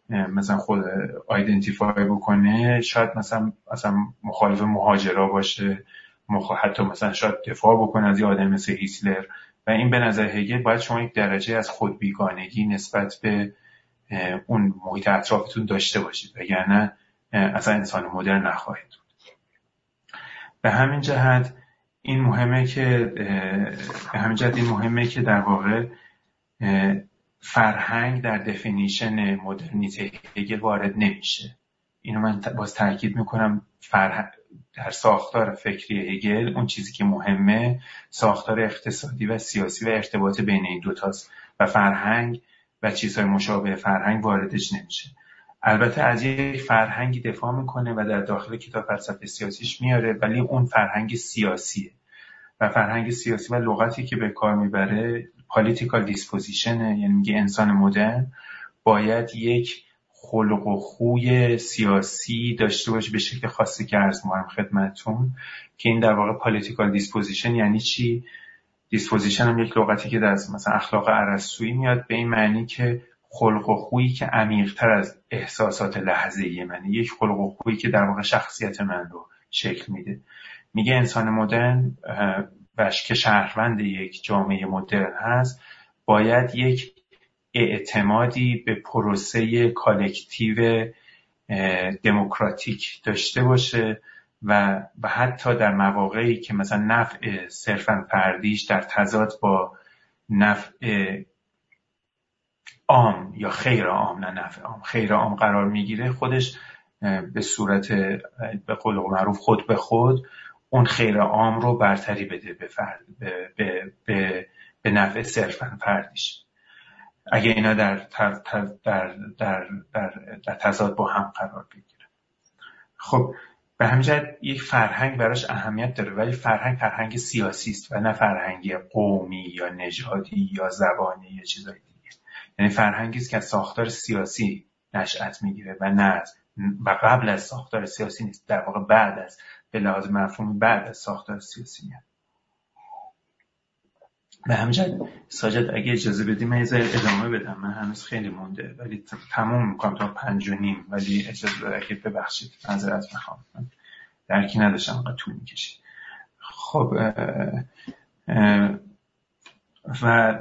مثلا خود آیدنتیفای بکنه شاید مثلا مثلا مخالف مهاجرا باشه حتی مثلا شاید دفاع بکنه از یه آدم مثل هیتلر. این به نظر هگل باید شما یک درجه از خودبیگانگی نسبت به اون محیط اطرافتون داشته باشید وگرنه اصلا انسان مدرن نخواهید به همین جهت این مهمه که به همین جهت این مهمه که در واقع فرهنگ در دفینیشن مدرنیته هگل وارد نمیشه. اینو من باز تاکید می‌کنم فرهنگ در ساختار فکری هگل اون چیزی که مهمه ساختار اقتصادی و سیاسی و ارتباط بین این دوتاست و فرهنگ و چیزهای مشابه فرهنگ واردش نمیشه. البته از یک فرهنگی دفاع می‌کنه و در داخل کتاب فلسفه سیاسیش میاره ولی اون فرهنگ سیاسیه. و فرهنگ سیاسی و لغتی که به کار می‌بره political disposition ه یعنی میگه انسان مدرن باید یک خلق و خوی سیاسی داشته باشه به شکل خاصی که عرض می‌کنم خدمتتون که این در واقع political disposition یعنی چی؟ disposition هم یک لغتی که در مثلا اخلاق ارسطویی میاد به این معنی که خلق و خویی که عمیقتر از احساسات لحظه ای منه. یک خلق و خویی که در واقع شخصیت من رو شکل میده. میگه انسان مدرن وش که شهروند یک جامعه مدرن هست باید یک اعتمادی به پروسه کالکتیو دموکراتیک داشته باشه و, حتی در مواقعی که مثلا نفع صرفا فردیش در تضاد با نفع عام یا خیر عام نه نفع عام خیر عام قرار می‌گیره خودش به صورت به قول معروف خود به خود اون خیر عام رو برتری بده به, فرد به, به, به نفع صرفا فردیش. اگه اینا در, در, در, در, در, تضاد با هم قرار بگیره. خب به همین یک فرهنگ براش اهمیت داره ولی فرهنگ فرهنگ سیاسی است و نه فرهنگ قومی یا نژادی یا زبانی یا چیزای دیگه. یعنی فرهنگی است که از ساختار سیاسی نشأت می‌گیره و نه و قبل از ساختار سیاسی نیست در واقع بعد از به لحاظ مفهومی بعد از ساختار سیاسی میاد. به همجد ساجد اگه اجازه بدی من ادامه بدم. من هنوز خیلی مونده ولی تموم می‌کنم تا پنج و نیم ولی اجازه اگه ببخشید. نظرت می‌خوام. درکی نداشتم اونقدر طول می‌کشید. خب و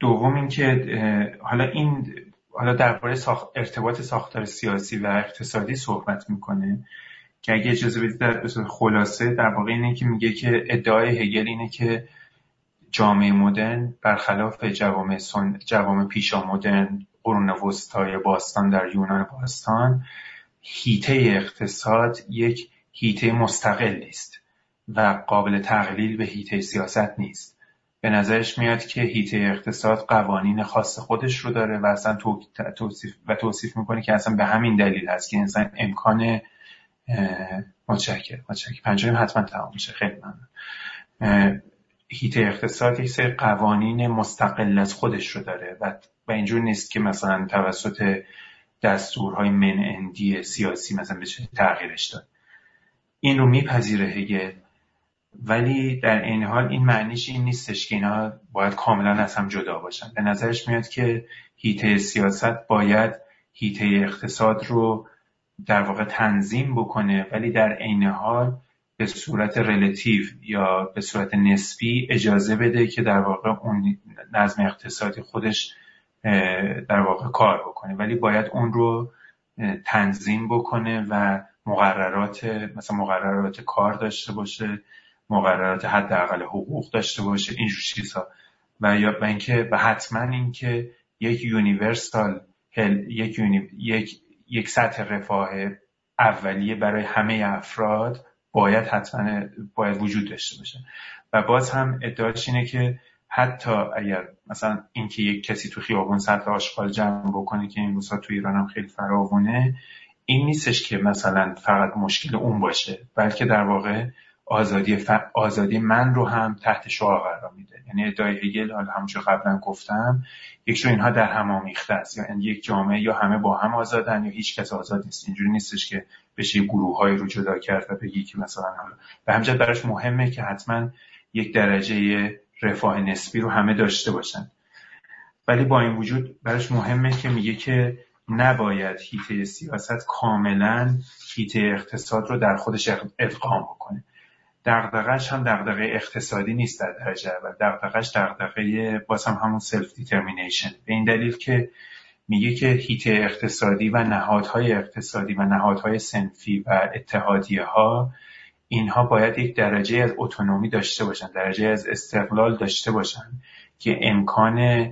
دوم اینکه حالا این حالا درباره ساخت ارتباط ساختار سیاسی و اقتصادی صحبت می‌کنه که اگه اجازه بدید در خلاصه در واقع اینه که میگه که ادعای هگل اینه که جامعه مدرن برخلاف جوامع, جوامع پیشا مدرن قرون وسطای باستان در یونان باستان هیته اقتصاد یک هیته مستقلی است و قابل تقلیل به هیته سیاست نیست. به نظرش میاد که هیته اقتصاد قوانین خاص خودش رو داره و اصلا توصیف و توصیف می‌کنه که اصلا به همین دلیل هست که انسان امکان متشکر متشکر پنجم حتما تمام میشه. خیلی ممنون. هیته اقتصاد یک سری قوانین مستقل از خودش رو داره و و اینجور نیست که مثلا توسط دستورهای من اندی سیاسی مثلا بشه تغییرش داد. این رو میپذیره هگل ولی در این حال این معنیش این نیستش که اینا باید کاملا از هم جدا باشن. به نظرش میاد که هیته سیاست باید هیته اقتصاد رو در واقع تنظیم بکنه. ولی در عین حال به صورت رلاتیو یا به صورت نسبی اجازه بده که در واقع اون نظم اقتصادی خودش در واقع کار بکنه. ولی باید اون رو تنظیم بکنه و مقررات مثلا مقررات کار داشته باشه مقررات حداقل حقوق داشته باشه اینجور چیزها. و یا اینکه و حتما اینکه یک یونیورسال یک یک یک سطح رفاه اولیه برای همه افراد باید حتما باید وجود داشته باشه. و باز هم ادعاش اینه که حتی اگر مثلا اینکه یک کسی تو خیابون سطح آشغال جمع بکنه که این روزها تو ایران هم خیلی فراوونه این نیستش که مثلا فقط مشکل اون باشه بلکه در واقع آزادی, ف... آزادی من رو هم تحت شعار قرار میده. یعنی ادعای هگل حالا همونجور قبلا گفتم یک اینها در هم آمیخته است. یعنی یک جامعه یا همه با هم آزادن یا هیچ کس آزاد نیست. اینجوری نیستش که بشه گروه های رو جدا کرد و بگی که مثلا حالا. به همجد براش مهمه که حتما یک درجه رفاه نسبی رو همه داشته باشن. ولی با این وجود براش مهمه که میگه که نباید حیطه سیاست کاملا حیطه اقتصاد رو در خودش ادغام بکنه. دغدغش هم دغدغه اقتصادی نیست در درجه اول. دغدغش دغدغه باز هم همون self determination به این دلیل که میگه که حیطه اقتصادی و نهادهای اقتصادی و نهادهای صنفی و اتحادیه ها اینها باید یک درجه از autonomy داشته باشن درجه از استقلال داشته باشن که امکان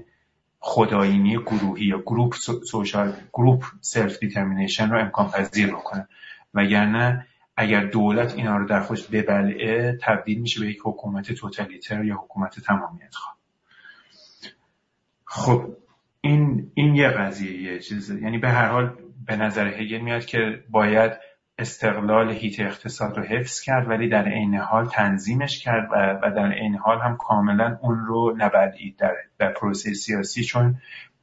خودآیینی گروهی یا group social group self determination رو امکان پذیر بکنن. وگرنه اگر دولت اینا رو در خودش ببلعه تبدیل میشه به یک حکومت توتالیتر یا حکومت تمامیت خواه خب این این یه قضیه یه چیزه یعنی به هر حال به نظر هگل میاد که باید استقلال هیت اقتصاد رو حفظ کرد ولی در عین حال تنظیمش کرد و, در عین حال هم کاملا اون رو نبلعید در, در پروسه سیاسی چون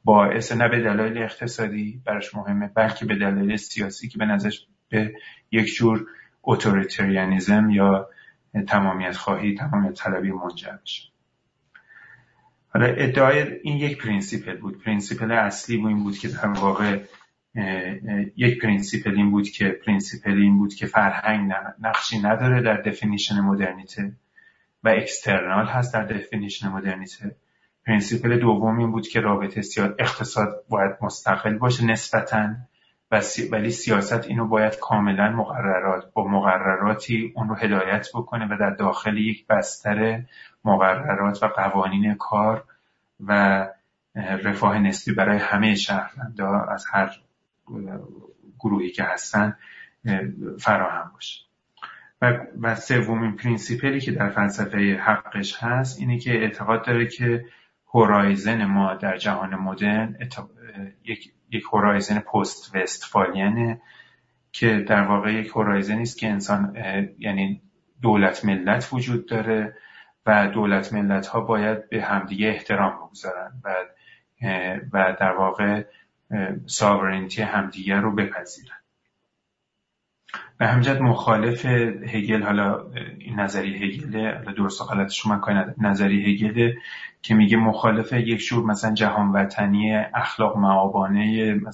باعث نه به دلایل اقتصادی برش مهمه بلکه به دلایل سیاسی که به نظرش به یک جور اتوریتریانیزم یا تمامیت خواهی تمامیت طلبی منجر بشه حالا ادعای این یک principle بود. principle اصلی بود این بود که در واقع یک principle این بود که principle این بود که فرهنگ نقشی نداره در definition مدرنیته و external هست در definition مدرنیته principle دوم این بود که رابطه سیاست و اقتصاد باید مستقل باشه نسبتاً. ولی سیاست اینو باید کاملا مقررات با مقرراتی اون رو هدایت بکنه و در داخل یک بستر مقررات و قوانین کار و رفاه نسبی برای همه شهروندا از هر گروهی که هستن فراهم باشه. و, و سومین principle ی که در فلسفه حقش هست اینه که اعتقاد داره که horizon ما در جهان مدرن یک یک horizon post-Westphalian ه که در واقع یک horizon ی است که انسان یعنی دولت ملت وجود داره و دولت ملت ها باید به همدیگه احترام بگذارن و و در واقع ساورنتی همدیگه رو بپذیرن. به همجد مخالف هگل حالا این نظری هگله حالا درست و غلطش من کاری نظری هگله که میگه مخالف یک جور مثلا جهان وطنی اخلاق معابانه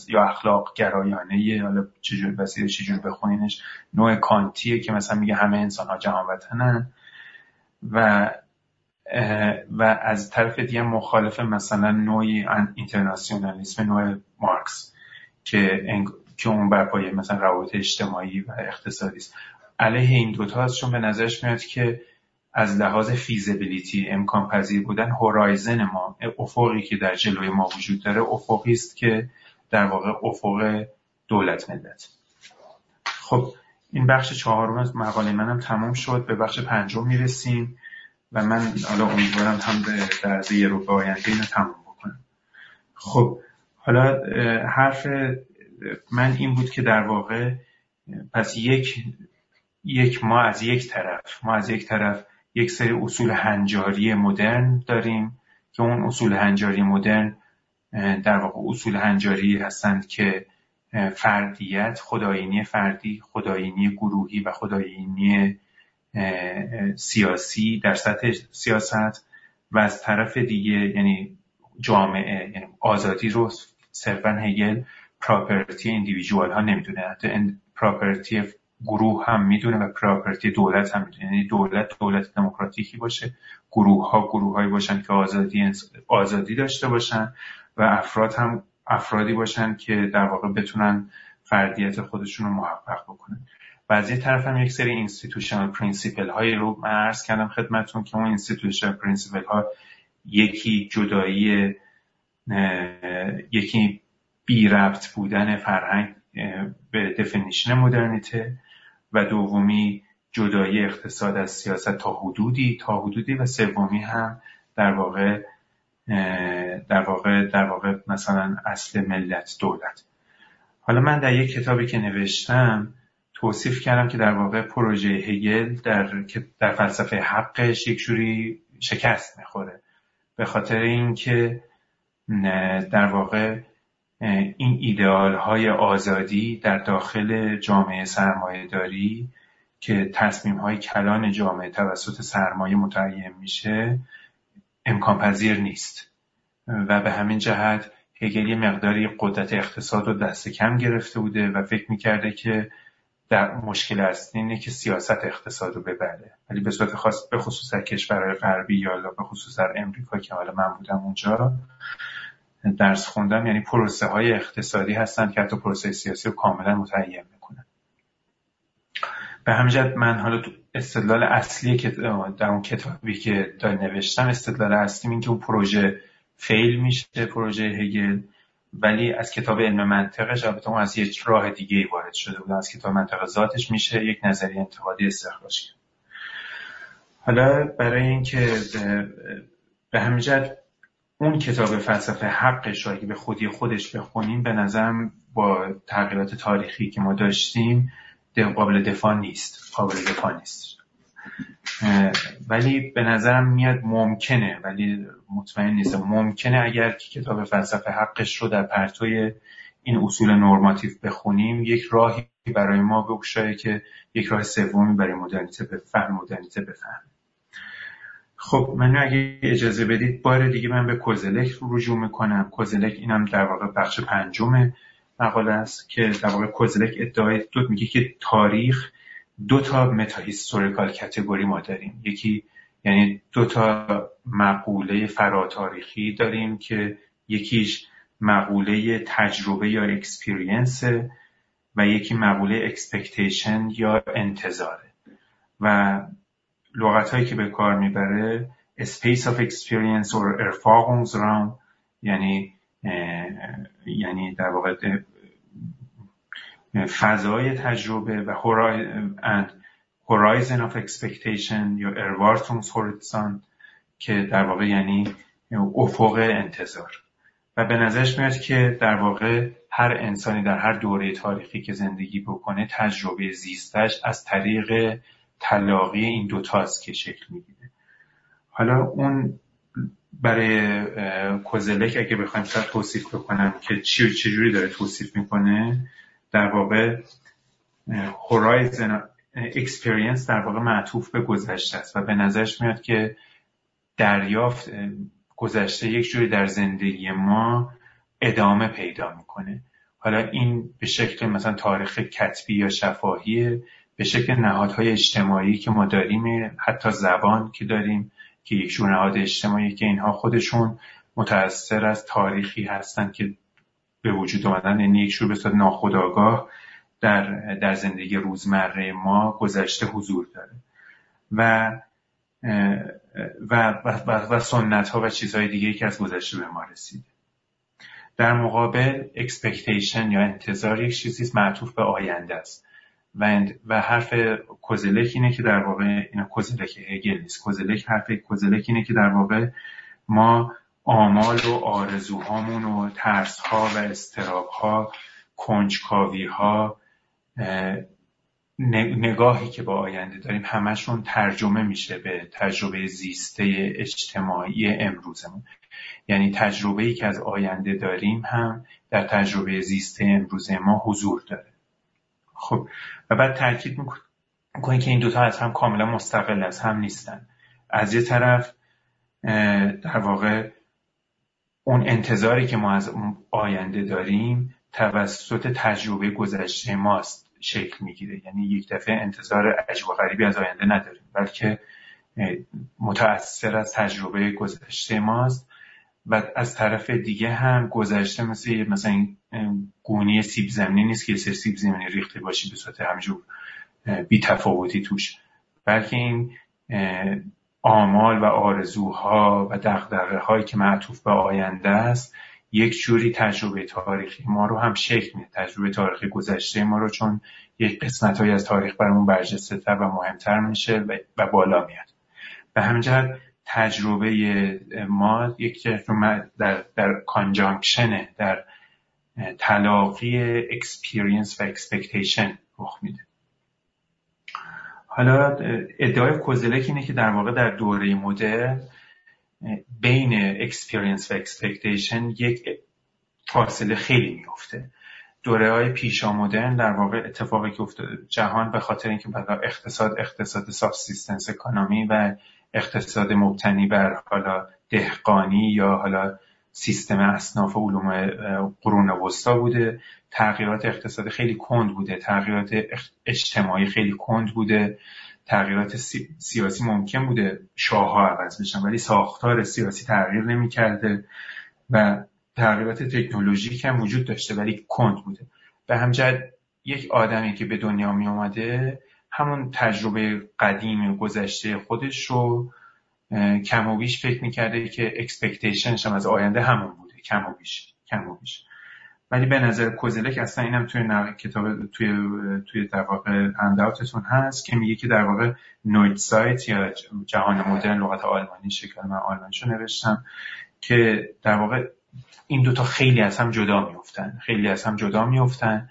یا اخلاق گرایانه حالا چجور وسیله چجور بخونینش نوع کانتیه که مثلا میگه همه انسان ها جهان وطنن و و از طرف دیگه مخالف مثلا نوعی اینترناسیونالیسم نوع مارکس که که اون بر پایه مثلا روابط اجتماعی و اقتصادی است. علیه این دوتا چون به نظرش میاد که از لحاظ فیزیبیلیتی امکان پذیر بودن هورایزن ما افقی که در جلوی ما وجود داره افقی است که در واقع افق دولت ملت. خب این بخش چهارم از مقاله منم تمام شد به بخش پنجم می‌رسیم و من حالا امیدوارم هم در یه رو به آینده اینو تمام بکنم. خب حالا حرف من این بود که در واقع پس یک یک ما از یک طرف ما از یک طرف یک سری اصول هنجاری مدرن داریم که اون اصول هنجاری مدرن در واقع اصول هنجاری هستند که فردیت خداینی فردی خداینی گروهی و خداینی سیاسی در سطح سیاست و از طرف دیگه یعنی جامعه یعنی آزادی رو صرفا هگل پراپرتی اندیویژوال ها نمی‌دونه. حتی پراپرتی گروه هم می‌دونه و پراپرتی دولت هم می‌دونه. یعنی دولت دولت دموکراتیکی باشه. گروه ها گروه هایی باشن که آزادی آزادی داشته باشن و افراد هم افرادی باشن که در واقع بتونن فردیت خودشون رو محقق بکنن. و از یه طرف هم یک سری institutional principle هایی رو من عرض کردم خدمتون که اون institutional principle ها یکی جدایی یکی بی ربط بودن فرهنگ به definition مدرنیته و دومی جدایی اقتصاد از سیاست تا حدودی تا حدودی و سومی هم در واقع در واقع در واقع مثلا اصل ملت دولت. حالا من در یک کتابی که نوشتم توصیف کردم که در واقع پروژه هگل در در فلسفه حقش یک جوری شکست می‌خوره. به خاطر اینکه در واقع این ایدئال های آزادی در داخل جامعه سرمایه داری که تصمیم های کلان جامعه توسط سرمایه متعین میشه امکان پذیر نیست. و به همین جهت هگل یه مقداری قدرت اقتصاد رو دست کم گرفته بوده و فکر می‌کرده که در مشکل اصلی اینه که سیاست اقتصاد رو ببره. ولی به صورت خاص به خصوص در کشورهای غربی یا به خصوص در امریکا که حالا من بودم اونجا درس خوندم یعنی پروسه های اقتصادی هستن که حتی پروسه سیاسی رو کاملا متعین می‌کنن. به همین من حالا استدلال اصلی که در اون کتابی که نوشتم استدلال اصلی این که اون پروژه فیل میشه پروژه هگل ولی از کتاب علم منطقش البته اون از یک راه دیگه ای وارد شده بود از کتاب منطق ذاتش میشه یک نظریه انتقادی استخراج کرد حالا برای اینکه به همین اون کتاب فلسفه حقش رو اگه به خودی خودش بخونیم به نظرم با تغییرات تاریخی که ما داشتیم قابل دفاع نیست. قابل دفاع نیست. ولی به نظرم میاد ممکنه ولی مطمئن نیستم. ممکنه اگر که کتاب فلسفه حقش رو در پرتوی این اصول نرماتیو بخونیم یک راهی برای ما بگشایه که یک راه سومی برای مدرنیته به فهم مدرنیته بفهم. خب من اگه اجازه بدید بار دیگه من به کوزلک رجوع می‌کنم. کوزلک اینم در واقع بخش پنجم مقاله است که در واقع کوزلک ادعای دو میگه که تاریخ دو تا metahistorical category ما داریم. یکی یعنی دو تا مقوله فراتاریخی داریم که یکیش مقوله تجربه یا experience و یکی مقوله expectation یا انتظاره. و لغت هایی که به کار می‌بره space of experience or Erfahrungsraum یعنی یعنی در واقع فضای تجربه و and horizon of expectation یا Erwartungshorizont که در واقع یعنی افق انتظار. و به نظرش میاد که در واقع هر انسانی در هر دوره تاریخی که زندگی بکنه تجربه زیستش از طریق تلاقی این دوتاست که شکل می‌گیره. حالا اون برای کوزلک اگه بخوایم شاید توصیف بکنم که چی چجوری داره توصیف می‌کنه در واقع horizon experience در واقع معطوف به گذشته است و به نظرش میاد که دریافت گذشته یک جوری در زندگی ما ادامه پیدا می‌کنه. حالا این به شکل مثلا تاریخ کتبی یا شفاهیه. به شکل نهادهای اجتماعی که ما داریم حتی زبان که داریم که یک نهاد اجتماعی که اینها خودشون متأثر از تاریخی هستند که به وجود آمدن یعنی یک جور به ناخودآگاه در, در زندگی روزمره ما گذشته حضور داره. و و, و, و سنت ها و چیزهای دیگه که از گذشته به ما رسیده. در مقابل expectation یا انتظار یک چیزی معطوف به آینده است. و, و حرف کوزلک اینه که در واقع اینا کوزلک هگل نیست. کوزلک حرف کوزلک اینه که در واقع ما آمال و آرزوهامون و ترس ها و استراب ها کنجکاوی ها نگاهی که با آینده داریم همشون ترجمه میشه به تجربه زیسته اجتماعی امروزمون. یعنی تجربه ای که از آینده داریم هم در تجربه زیسته امروز ما حضور داره. خب و بعد تاکید می‌کنه که این دوتا از هم کاملا مستقل از هم نیستن. از یه طرف در واقع اون انتظاری که ما از آینده داریم توسط تجربه گذشته ماست شکل می‌گیره. یعنی یک دفعه انتظار عجب و غریبی از آینده نداریم بلکه متأثر از تجربه گذشته ماست. و از طرف دیگه هم گذشته مثل مثلا گونی سیب زمینی نیست که سر سیب زمینی ریخته باشی به صورت همجور بی تفاوتی توش. بلکه این آمال و آرزوها و دقدقه هایی که معطوف به آینده است یک جوری تجربه تاریخی. ما رو هم شکل میده. تجربه تاریخی گذشته ما رو چون یک قسمت از تاریخ برامون برجسته تر و مهمتر میشه و بالا میاد. به همین جهت تجربه ما یک در, در conjunction ه در تلاقی experience و expectation رخ میده. حالا ادعای کوزلک اینه که در واقع در دوره مدرن بین experience و expectation یک فاصله خیلی میفته دوره های پیشا مدرن در واقع اتفاقی که افتاده جهان به خاطر اینکه اقتصاد اقتصاد سابسیستنس اکانومی و اقتصاد مبتنی بر حالا دهقانی یا حالا سیستم اصناف علوم قرون وسطا بوده. تغییرات اقتصاد خیلی کند بوده. تغییرات اجتماعی خیلی کند بوده. تغییرات سیاسی ممکن بوده. شاه ها عوض بشن ولی ساختار سیاسی تغییر نمی‌کرده و تغییرات تکنولوژیک هم وجود داشته ولی کند بوده. به همجد یک آدمی که به دنیا می اومده همون تجربه قدیم گذشته خودش رو کم و بیش فکر می‌کرده که اکسپکتیشنش هم از آینده همون بوده. کم و بیش کم و بیش. ولی به نظر کوزلک اصلا اینم توی کتاب توی توی در واقع انداوتتون هست که میگه که در واقع نوید سایت یا جهان مدرن لغت آلمانی شکل من آلمانیشو نوشتم که در واقع این دوتا خیلی از هم جدا میفتن خیلی از هم جدا میفتن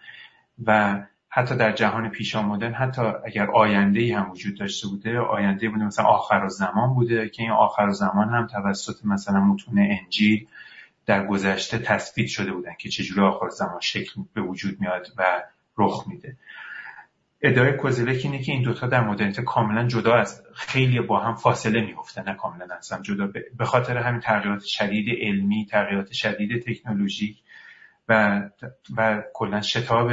و حتی در جهان پیشا مدرن حتی اگر آینده ای هم وجود داشته بوده آینده بوده مثلا آخر زمان بوده که این آخر زمان هم توسط مثلا متون انجیل در گذشته تثبیت شده بودن که چجوری آخر زمان شکل به وجود میاد و رخ میده. ادعای کوزلک اینه که این دوتا در مدرنیته کاملا جدا از خیلی با هم فاصله میفتن نه کاملا هم جدا. به خاطر همین تغییرات شدید علمی تغییرات شدید تکنولوژیک و و کلا شتاب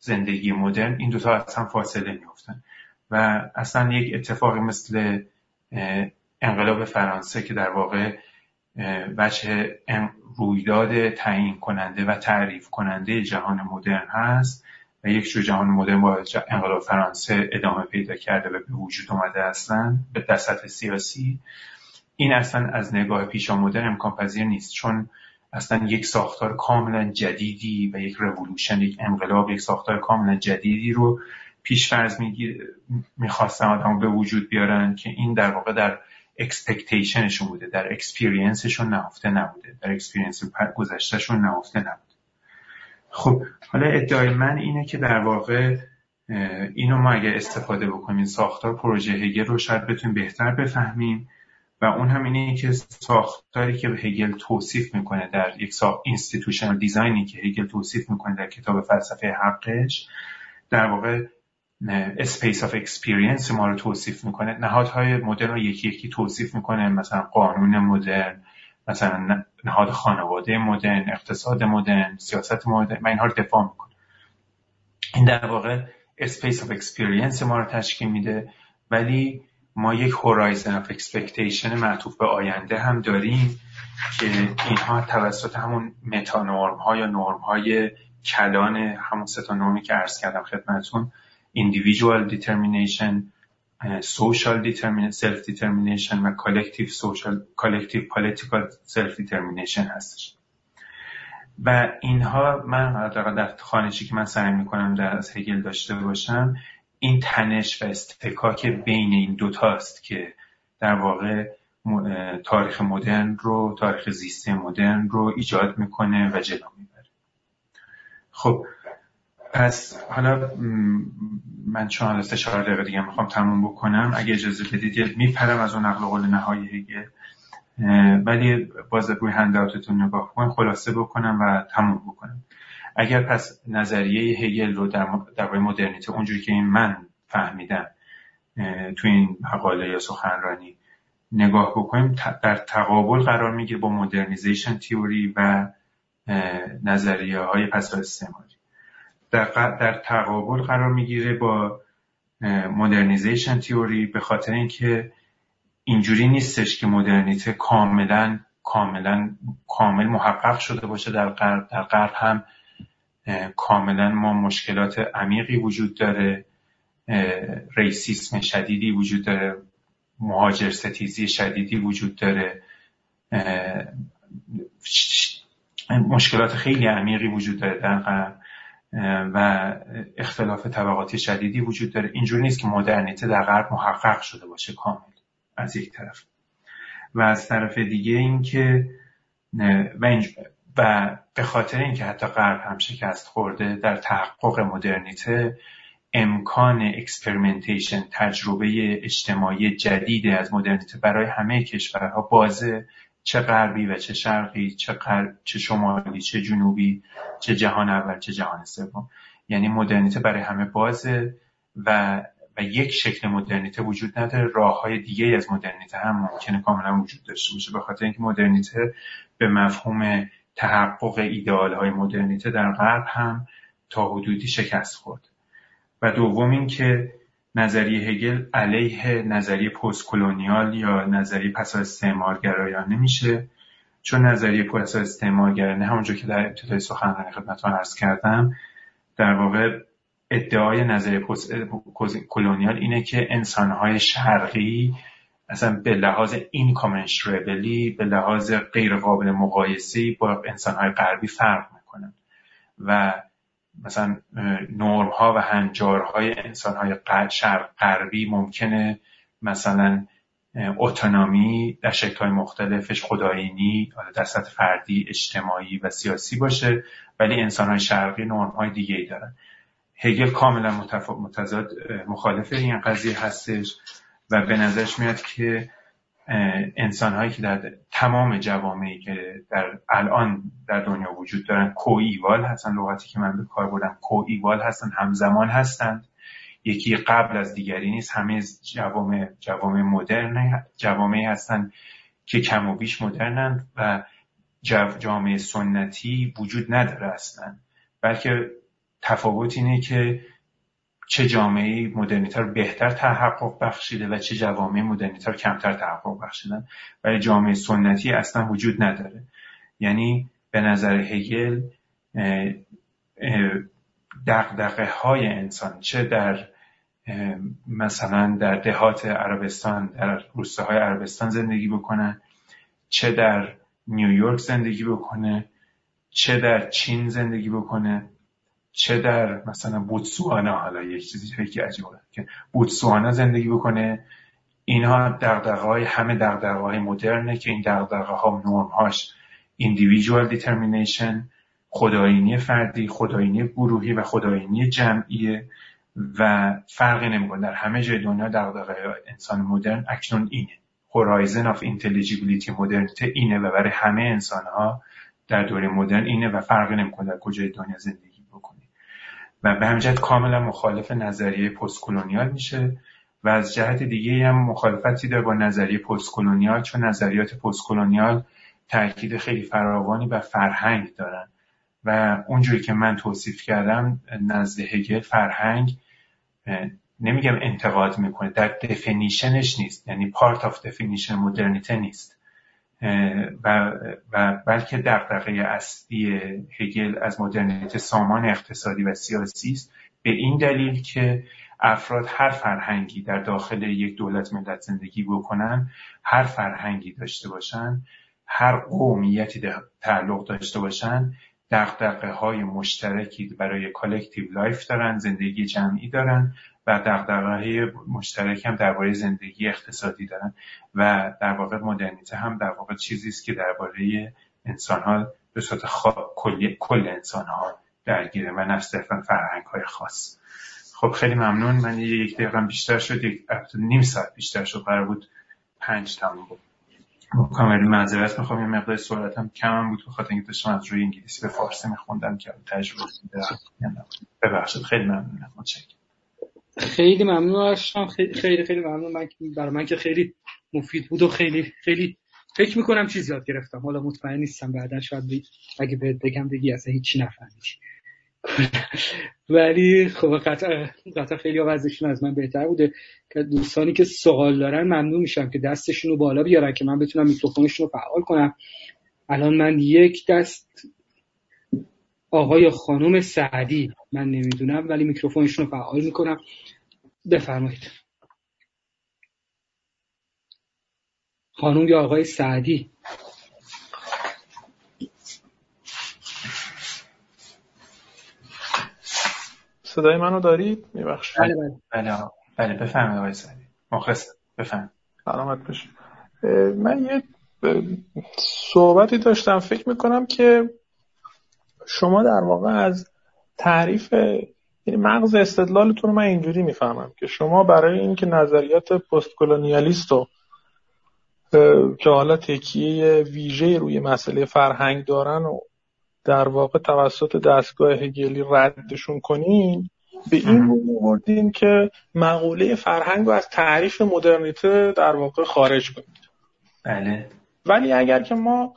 زندگی مدرن این دوتا از هم فاصله میفتن و اصلا یک اتفاقی مثل انقلاب فرانسه که در واقع وجه رویداد تعیین کننده و تعریف کننده جهان مدرن هست و یک جور جهان مدرن با انقلاب فرانسه ادامه پیدا کرده و به وجود اومده اصلا به دست سیاسی. این اصلا از نگاه پیشا مدرن امکان پذیر نیست. چون اصلا یک ساختار کاملا جدیدی و یک رولوشن یک انقلاب یک ساختار کاملا جدیدی رو پیش فرض می‌خواستن آدم به وجود بیارن که این در واقع در expectation شون بوده در experience شون نهفته نبوده در experience گذشته‌شون نهفته نبوده. خب حالا ادعای من اینه که در واقع اینو ما اگر استفاده بکنیم ساختار پروژه هگل رو شاید بتونیم بهتر بفهمیم. و اون هم اینه که ساختاری که هگل توصیف می‌کنه در یک ساخت institutional design ی که هگل توصیف می‌کنه در کتاب فلسفه حقش در واقع space of experience ما رو توصیف می‌کنه. نهادهای مدرن رو یکی یکی توصیف می‌کنه. مثلا قانون مدرن مثلا نهاد خانواده مدرن اقتصاد مدرن سیاست مدرن من اینها رو دفاع می‌کنه. این در واقع space of experience ما رو تشکیل میده. ولی ما یک horizon of expectation معطوف به آینده هم داریم که اینها توسط همون meta-norm ها یا نرم های کلان همون سه تا نرمی که عرض کردم خدمتون individual determination social determination self determination و collective social collective political self determination هستش. و اینها من در خوانشی که من سعی می‌کنم در از هگل داشته باشم این تنش و استکاک بین این دوتاست که در واقع تاریخ مدرن رو تاریخ زیست مدرن رو ایجاد می‌کنه و جلو می‌بره. خب پس حالا من چون سه چهار دقیقه دیگه می‌خوام تموم بکنم. اگه اجازه بدید میپرم از اون نقل قول نهایی هگل ولی باز روی هنداوتتون نگاه کنم خلاصه بکنم و تموم بکنم. اگر پس نظریه هگل رو در, در مدرنیته اونجوری که این من فهمیدم تو این مقاله یا سخنرانی نگاه بکنیم در تقابل قرار می‌گیره با مدرنیزیشن تیوری و نظریه های پس استعماری. در, در تقابل قرار می‌گیره با مدرنیزیشن تیوری به خاطر اینکه اینجوری نیستش که مدرنیته کاملا کاملا کامل محقق شده باشه در غرب در غرب هم کاملا ما مشکلات عمیقی وجود داره ریسیسم شدیدی وجود داره مهاجر ستیزی شدیدی وجود داره مشکلات خیلی عمیقی وجود داره در غرب و اختلاف طبقاتی شدیدی وجود داره. اینجوری نیست که مدرنیته در غرب محقق شده باشه کامل از یک طرف. و از طرف دیگه اینکه و, به خاطر اینکه حتی غرب هم شکست خورده در تحقق مدرنیته امکان experimentation تجربه اجتماعی جدید از مدرنیته برای همه کشورها بازه. چه غربی و چه شرقی چه, چه شمالی چه جنوبی چه جهان اول چه جهان سوم. یعنی مدرنیته برای همه بازه و و یک شکل مدرنیته وجود نداره. راه های دیگه از مدرنیته هم ممکنه کاملا وجود داشته باشه. به خاطر اینکه مدرنیته به مفهوم تحقق ایدئال های مدرنیته در غرب هم تا حدودی شکست خورد. و دوم اینکه نظریه هگل علیه نظریه پست یا نظریه پس از استعمارگرایانه میشه چون نظریه پس از استعمارگرایانه همونجور که در ابتدای سخنرانی خدمتتون عرض کردم در واقع ادعای نظریه پست کلونیال اینه که انسانهای شرقی اصلا به لحاظ اینکامنشربلی به لحاظ غیر قابل مقایسی با انسانهای غربی فرق می‌کنن و مثلا نرم ها و هنجارهای انسان های شرق غربی ممکنه مثلا اتونومی در شکل های مختلفش خداینی در سطح فردی اجتماعی و سیاسی باشه ولی انسان های شرقی نرم های دیگه ای دارن. هگل کاملا متضاد مخالف این قضیه هستش. و به نظرش میاد که انسان هایی که در تمام جوامعی که در الان در دنیا وجود دارن کوئیوال هستن. لغتی که من به کار بردم کوئیوال هستن همزمان هستند یکی قبل از دیگری نیست. همه جوامع جوامع مدرن جوامعی هستند که کم و بیش مدرنند و جامعه سنتی وجود نداره اصلا. بلکه تفاوت اینه که چه جامعه مدرنیته رو بهتر تحقق بخشیده و چه جوامع مدرنیته رو کمتر تحقق بخشیدن. ولی جامعه سنتی اصلا وجود نداره. یعنی به نظر هگل دقدقه های انسان چه در مثلا در دهات عربستان در روستاهای عربستان زندگی بکنه چه در نیویورک زندگی بکنه چه در چین زندگی بکنه. چه در مثلا بوتسوانا حالا یک چیزی که عجیبه که بوتسوانا زندگی بکنه اینها دقدقه های همه دقدقه های مدرنه که این دقدقه ها نورم هاش individual determination خداینی فردی خداینی گروهی و خداینی جمعیه و فرقی نمی‌کنه. در همه جای دنیا دقدقه انسان مدرن اکنون اینه. Horizon of intelligibility مدرنیته اینه و برای همه انسان ها در دوره مدرن اینه و فرقی نمی‌کنه در کجای دنیا زندگی. و به همجهت کاملا مخالف نظریه پست کلونیال میشه و از جهت دیگه هم مخالفتی داره با نظریه پست کلونیال چون نظریات پست کلونیال تاکید خیلی فراوانی بر فرهنگ دارن. و اونجوری که من توصیف کردم نزد هگل فرهنگ نمیگم انتقاد می‌کنه در definition ش نیست. یعنی part of definition مدرنیته نیست. و, و بلکه دغدغه اصلی هگل از مدرنیته سامان اقتصادی و سیاسی است. به این دلیل که افراد هر فرهنگی در داخل یک دولت ملت زندگی بکنن هر فرهنگی داشته باشن هر قومیتی تعلق داشته باشن دغدغه های مشترکی برای collective life دارن زندگی جمعی دارن و دغدغه مشترک هم درباره زندگی اقتصادی دارن و در واقع مدرنیته هم در واقع چیزی است که درباره انسان ها به صورت کل, کل انسان ها درگیره و نه صرفا فرهنگ های خاص. خب خیلی ممنون. من یک دقیقه بیشتر شد یک نیم ساعت بیشتر شد قرار بود پنج تموم بود. کاملی معذرت می‌خوام. یه مقدار سرعتم کم هم بود بخاطر اینکه داشتم از روی انگلیسی به فارسی میخوندم که تجربه ببخشید. خیلی ممنونم متشکرم. خیلی ممنون هستم خیلی خیلی ممنون. من برای من که خیلی مفید بود و خیلی خیلی فکر می‌کنم چیز یاد گرفتم. حالا مطمئن نیستم بعدا شاید بید اگه بهت بگم بگی اصلا هیچی نفهمیدی. ولی خب قطعا قطعا خیلی وضعشون از من بهتر بوده. که دوستانی که سوال دارن ممنون میشم که دستشون رو بالا بیارن که من بتونم میکروفونشون رو فعال کنم. الان من یک دست آقای خانم سعدی. من نمی‌دونم ولی میکروفونشون رو فعال می‌کنم. بفرمایید. خانم یا آقای سعدی. صدای منو دارید؟ میبخشید. بله بله. بله, بله بفرمایید آقای سعدی. مخلص بفرمایید. سلامت باشید. من یه صحبتی داشتم. فکر می‌کنم که شما در واقع از تعریف یعنی مغز استدلالتون رو من اینجوری می‌فهمم که شما برای اینکه نظریات پست کلونیالیست رو که حالا تکیه ویژه روی مسئله فرهنگ دارن و در واقع توسط دستگاه هگلی ردشون کنین به این رو بردین که مقوله فرهنگ رو از تعریف مدرنیته در واقع خارج کنید بله. ولی اگر که ما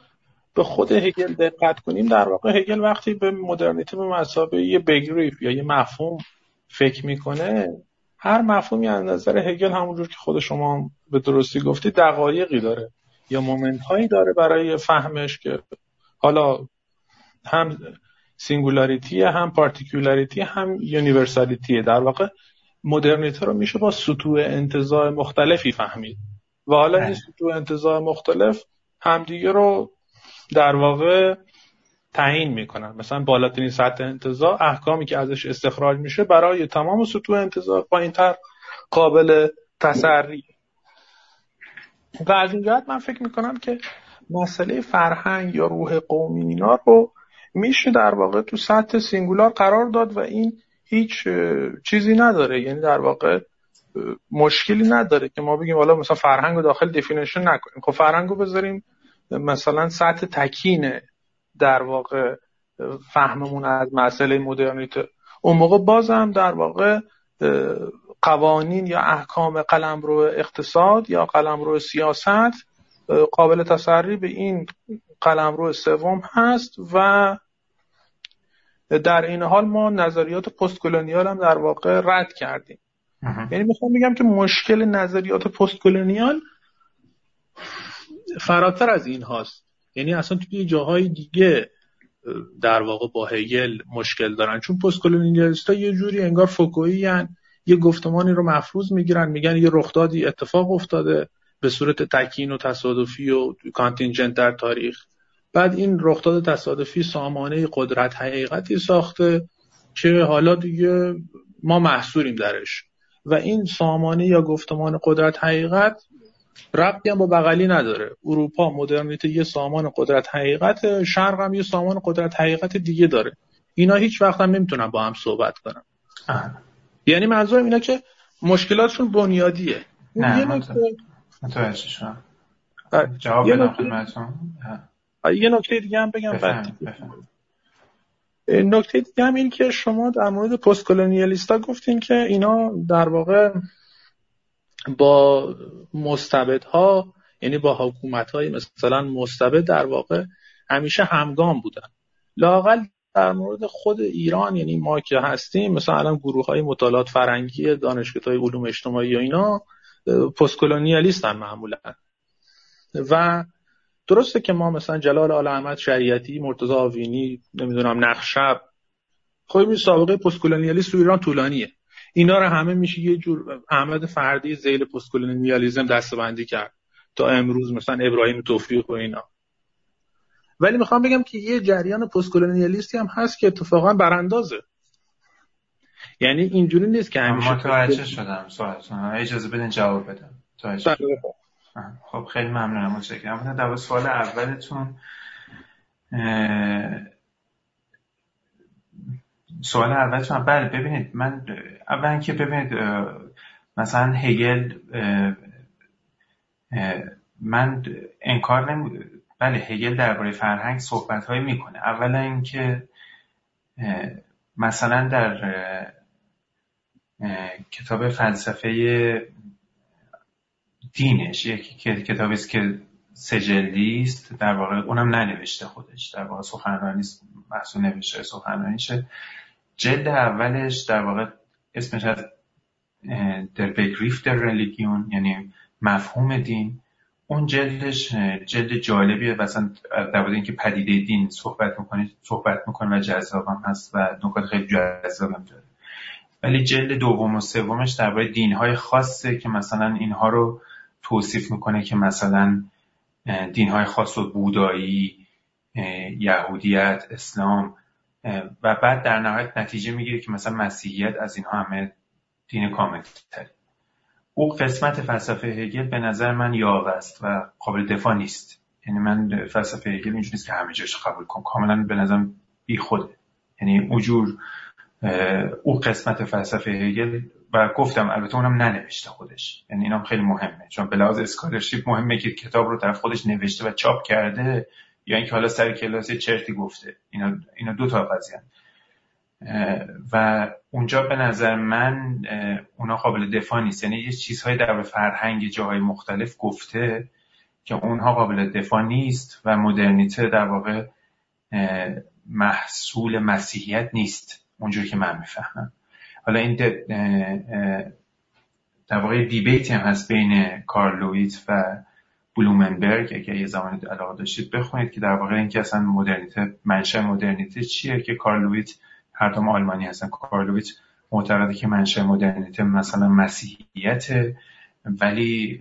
به خود هگل دقت کنیم در واقع هگل وقتی به مدرنیته به مسابقه یه بگریف یا یه مفهوم فکر می‌کنه هر مفهومی از نظر هگل همونجور که خود شما به درستی گفتی دقایقی داره یا moment هایی داره برای فهمش که حالا هم singularity هم particularity هم universality در واقع مدرنیته رو میشه با سطوح انتزاع مختلفی فهمید و حالا این بله. سطوح انتزاع مختلف همدیگه رو در واقع تعیین می‌کنن. مثلا بالاترین سطح انتزاع احکامی که ازش استخراج میشه برای تمام سطوح انتزاع پایینتر قابل تسری. و از این جهت من فکر می‌کنم که مسئله فرهنگ یا روح قومی اینا رو میشه در واقع تو سطح singular قرار داد و این هیچ چیزی نداره. یعنی در واقع مشکلی نداره که ما بگیم حالا مثلا فرهنگ رو داخل definition نکنیم. خب فرهنگ رو بذاریم مثلا سطح تکینه در واقع فهممون از مسئله مدرنیته. اون موقع بازم در واقع قوانین یا احکام قلمرو اقتصاد یا قلمرو سیاست قابل تسری به این قلمرو سوم هست و در این حال ما نظریات پست کلونیال هم در واقع رد کردیم. یعنی می‌خوام بگم که مشکل نظریات پست کلونیال فراتر از این هاست. یعنی اصلا توی جاهای دیگه در واقع با هگل مشکل دارن. چون پست ها یه جوری انگار فوکویی یه گفتمانی رو مفروض می‌گیرن میگن یه رخدادی اتفاق افتاده به صورت تکین و تصادفی و کانتینجنت در تاریخ. بعد این رخداد تصادفی سامانه قدرت حقیقتی ساخته که حالا دیگه ما محصوریم درش. و این سامانه یا گفتمان قدرت حقیقت ربطی هم با بغلی نداره. اروپا مدرنیته یه سامان قدرت حقیقت شرق هم یه سامان قدرت حقیقت دیگه داره. اینا هیچ وقت هم نمی‌تونن با هم صحبت کنن. یعنی منظورم اینا که مشکلاتشون بنیادیه. نه یه نکته جواب یه نکته دیگه هم بگم بعد. نکته دیگه هم این که شما در مورد پست کلونیالیستا گفتین که اینا در واقع با مستبدها یعنی با حکومت های مثلا مستبد در واقع همیشه همگام بودن. لاقل در مورد خود ایران یعنی ما که هستیم مثلا الان گروه های مطالعات فرنگی دانشگاه های علوم اجتماعی و اینا پست کلونیالیستن معمولا. و درسته که ما مثلا جلال آل احمد شریعتی مرتضی آوینی نمی‌دونم نقشب خب این سابقه پست کلونیالیست تو ایران طولانیه. اینا رو همه میشه یه جور احمد فردی زیل پست کلونیالیسم دستبندی کرد. تا امروز مثلا ابراهیم توفیق و اینا. ولی می‌خوام بگم که یه جریان پست کلونیالیستی هم هست که اتفاقا براندازه. یعنی اینجوری نیست که همیشه متوجه شدم. سوالتون اجازه بدین جواب بدم. بله. خب. خیلی ممنونم. متشکرم. در سوال اولتون سوال اولتون بله ببینید من اول که ببینید مثلا هگل من انکار نمی بله هگل درباره فرهنگ صحبت های می‌کنه. اولا اینکه مثلا در کتاب فلسفه دینش یک کتابی است که سجلی است در واقع اونم ننوشته خودش در واقع سخنرانی محصول نوشته سخنرانیشه. جلد اولش در واقع اسمش از در بگریف در ریلیگیون یعنی مفهوم دین. اون جلدش جلد جالبیه. مثلا در اینکه پدیده دین صحبت می‌کنه صحبت می‌کنه و جذابم هست و نکات خیلی جذابم داره. ولی جلد دوم و سومش درباره دینهای خاصه که مثلا اینها رو توصیف می‌کنه که مثلا دینهای خاص و بودایی یهودیت اسلام و بعد در نهایت نتیجه می‌گیره که مثلا مسیحیت از اینها همه دین کامل تریه اون قسمت فلسفه هگل به نظر من یاوه است و قابل دفاع نیست. یعنی من فلسفه هگل اینجوری نیست که همه جاش قبول کنم. کاملا به نظرم بی خوده یعنی اینجور اون قسمت فلسفه هگل و گفتم البته اونم ننوشته خودش. یعنی اینم خیلی مهمه. چون به لحاظ scholarship مهمه که کتاب رو طرف خودش نوشته و چاپ کرده یا اینکه حالا سر کلاس چرتی گفته. اینا اینا دو تا قضیه و اونجا به نظر من اونا قابل دفاع نیست. یعنی یه چیزهای در فرهنگ جاهای مختلف گفته که اونها قابل دفاع نیست و مدرنیته در واقع محصول مسیحیت نیست. اونجور که من می‌فهمم. حالا این در واقع دیبیتی هم هست بین کارلویت و بلومنبرگ اگر یه زمانی علاقه داشتید بخونید که در واقع اینکه اصلا مدرنیته منشأ مدرنیته چیه که کارلویت هر دوم آلمانی هستن. کارلویت معتقده که منشأ مدرنیته مثلا مسیحیت ولی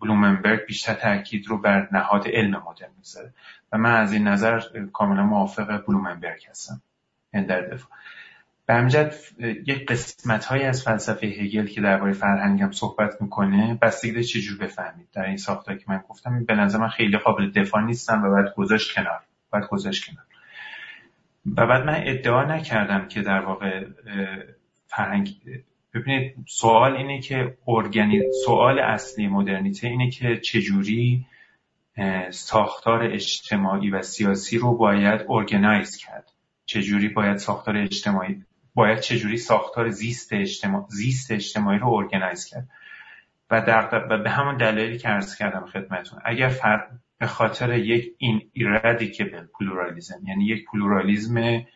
بلومنبرگ بیشتر تاکید رو بر نهاد علم مدرن می‌ذاره و من از این نظر کاملا موافق بلومنبرگ هستم. این در دفاع. به یک قسمت های از فلسفه هگل که درباره فرهنگ هم صحبت می‌کنه بستگی داره چجور بفهمید. در این ساختار که من گفتم به نظر من خیلی قابل دفاع نیستم و باید گذاشت کنار. باید گذاشت کنار. و بعد من ادعا نکردم که در واقع فرهنگ ببینید سوال اینه که ارگانی سوال اصلی مدرنیته اینه که چجوری ساختار اجتماعی و سیاسی رو باید ارگنایز کرد. چجوری باید ساختار اجتماعی باید چجوری ساختار زیست, اجتماع... زیست اجتماعی رو ارگنایز کرد. و, در... و به همون دلایلی که عرض کردم خدمتون اگر فر... به خاطر یک این ineradicable pluralism یعنی یک پلورالیزم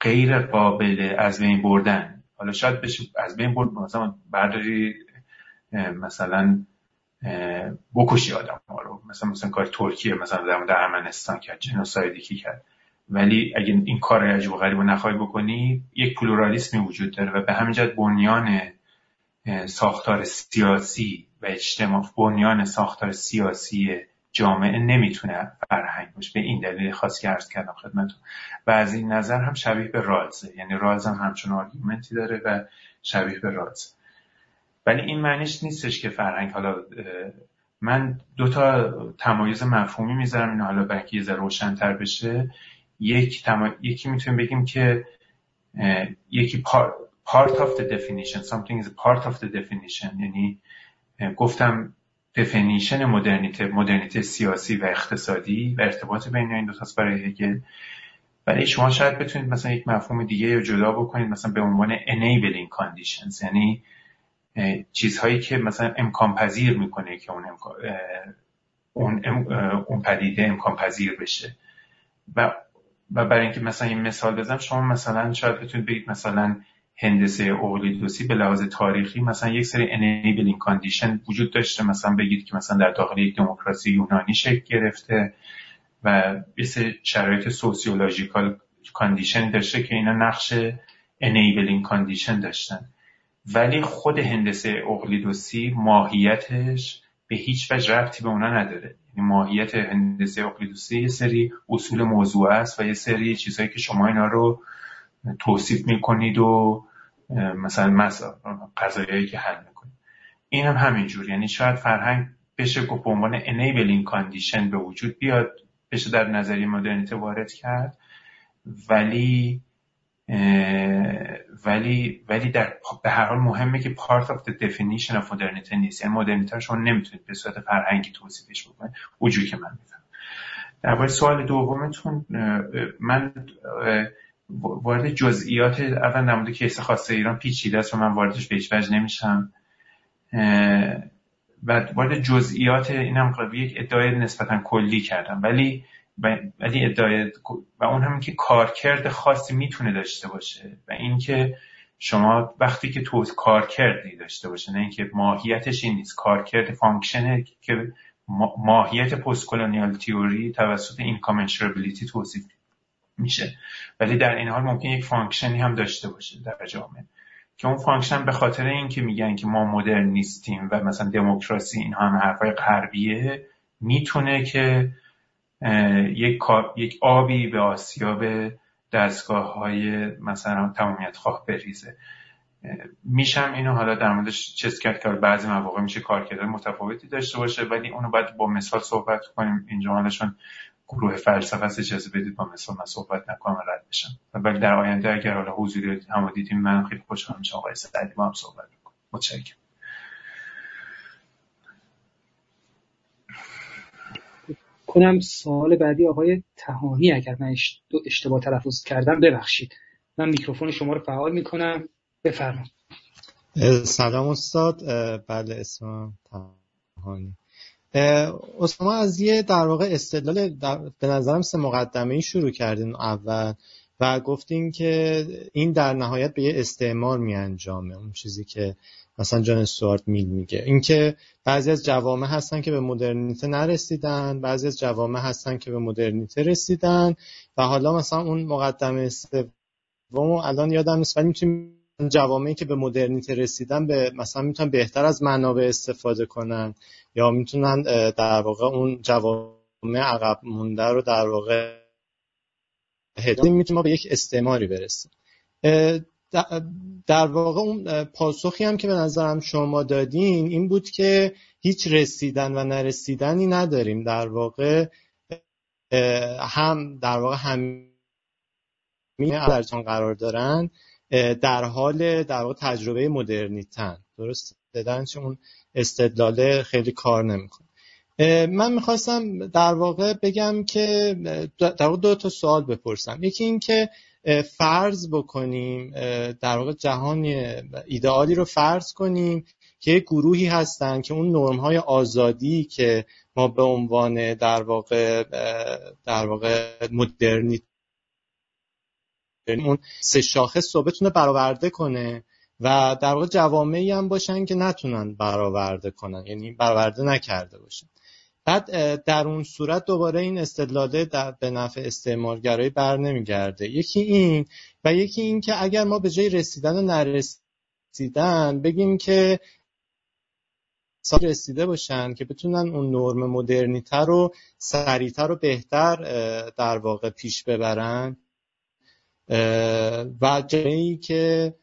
غیر قابل از بین بردن حالا شاید بشه از بین برد مثلا برداری مثلا بکشی آدم ها رو مثلا مثلا کاری که ترکیه مثلا در ارمنستان کرد genocide ی کرد. ولی اگه این کار عجب و غریب رو نخواهی بکنی یک پلورالیسمی وجود داره و به همین جهت بنیان ساختار سیاسی و اجتماع بنیان ساختار سیاسی جامعه نمی‌تونه فرهنگ باشه. به این دلیل خاص که عرض کردم خدمتتون. و از این نظر هم شبیه به رالزه یعنی رالز هم همچین argument ی داره و شبیه به رالز ولی این معنیش نیستش که فرهنگ حالا من دو تا تمایز مفهومی می‌ذارم. این حالا برای یه ذره روشنتر بشه. یک یکی می‌تونیم بگیم که یکی part of the definition something is part of the definition. یعنی گفتم definition مدرنیته مدرنیته سیاسی و اقتصادی و ارتباط بین این دو تاست برای هگل. ولی شما شاید بتونید مثلا یک مفهوم دیگه رو جدا بکنید مثلا به عنوان enabling conditions. یعنی چیزهایی که مثلا امکان پذیر می‌کنه که اون اون, اون پدیده امکان پذیر بشه. و و برای اینکه مثلا این مثال بزنم شما مثلا شاید بتونید بگید مثلا هندسه اقلیدوسی به لحاظ تاریخی مثلا یک سری enabling condition وجود داشته. مثلا بگید که مثلا در داخل یک دموکراسی یونانی شکل گرفته و یه سری شرایط sociological condition داشته که اینا نقش enabling condition داشتن. ولی خود هندسه اقلیدوسی ماهیتش به هیچ وجه ربطی به اونا نداره. یعنی ماهیت هندسه اقلیدوسی یه سری اصول موضوع است و یه سری چیزهایی که شما اینا رو توصیف می‌کنید و مثلا مثلا قضایایی که حل می‌کنید. این هم همینجور. یعنی شاید فرهنگ بشه گفت به عنوان enabling condition به وجود بیاد بشه در نظریه مدرنیته وارد کرد ولی ولی ولی در به هر حال مهمه که part of the definition of modernity نیست. یعنی مدرنیته شما نمی‌تونید به صورت فرهنگی توصیفش بکنید. وجود که من میفهم در سوال دومتون من وارد جزئیات اول مورد case خاص ایران پیچیده است و من واردش به هیچ وجه نمیشم. و وارد جزئیات این هم یک ادعای نسبتا کلی کردم. ولی ولی ادعای و اون همین که کارکرد خاصی می‌تونه داشته باشه و اینکه شما وقتی که تو کارکردی داشته باشه نه اینکه ماهیتش این نیست. کارکرد function ه که ماهیت postcolonial theory توسط incommensurability توصیف میشه. ولی در این حال ممکن یک function ی هم داشته باشه در جامعه. که اون function به خاطر اینکه میگن که ما مدرن نیستیم و مثلا دموکراسی این هم حرفای غربیه می‌تونه که یک, یک آبی به آسیاب دستگاه های مثلا تمامیت خواه بریزه. میشم اینو حالا در موردش چیز کرد که بعضی مواقع میشه کارکردهای متفاوتی داشته باشه ولی اونو باید با مثال صحبت کنیم. اینجا حالشون گروه فلسفه است اجازه بدید با مثال من صحبت نکنم رد بشم. ولی در آینده اگر حالا حضوری هم دیدیم من خیلی خوشحال میشم آقای سعدی با هم صحبت کنم متشکرم. کنم سوال بعدی آقای تهانی اگر من اشتباه تلفظ کردم ببخشید. من میکروفون شما رو فعال می‌کنم. بفرمایید. سلام استاد. بله اسمم تهانی. اسما از یه در واقع استدلال به نظرم سه مقدمه ای شروع کردین اول و گفتین که این در نهایت به یه استعمار می انجامه اون چیزی که مثلا جان استوارت میل میگه. اینکه بعضی از جوامع هستن که به مدرنیته نرسیدن بعضی از جوامع هستن که به مدرنیته رسیدن و حالا مثلا اون مقدمه سوم الان یادم نیست ولی می‌تونیم جوامعی که به مدرنیته رسیدن به مثلا می‌تونن بهتر از منابع استفاده کنن یا می‌تونن در واقع اون جوامع عقب مونده رو در واقع می‌تونیم ما به یک استعماری برسیم. در واقع اون پاسخی هم که به نظرم شما دادین این بود که هیچ رسیدن و نرسیدنی نداریم. در واقع هم در واقع همین در قرار دارن در حال در واقع تجربه مدرنیتن. درست دادن اون استدلاله خیلی کار نمی‌کنه. من می‌خواستم در واقع بگم که در واقع دو تا سوال بپرسم. یکی این که فرض بکنیم در واقع جهان ایدئالی رو فرض کنیم که گروهی هستن که اون نرم های آزادی که ما به عنوان در واقع در واقع مدرنیت اون سه شاخص رو بتونه برآورده کنه و در واقع جوامعی هم باشن که نتونن برآورده کنن یعنی برآورده نکرده باشن. بعد در اون صورت دوباره این استدلاله در به نفع استعمارگرایی بر نمیگرده. یکی این و یکی این که اگر ما به جای رسیدن و نرسیدن بگیم که رسیده باشن که بتونن اون نرم مدرنیتر رو سریعتر و بهتر در واقع پیش ببرن. و جایی که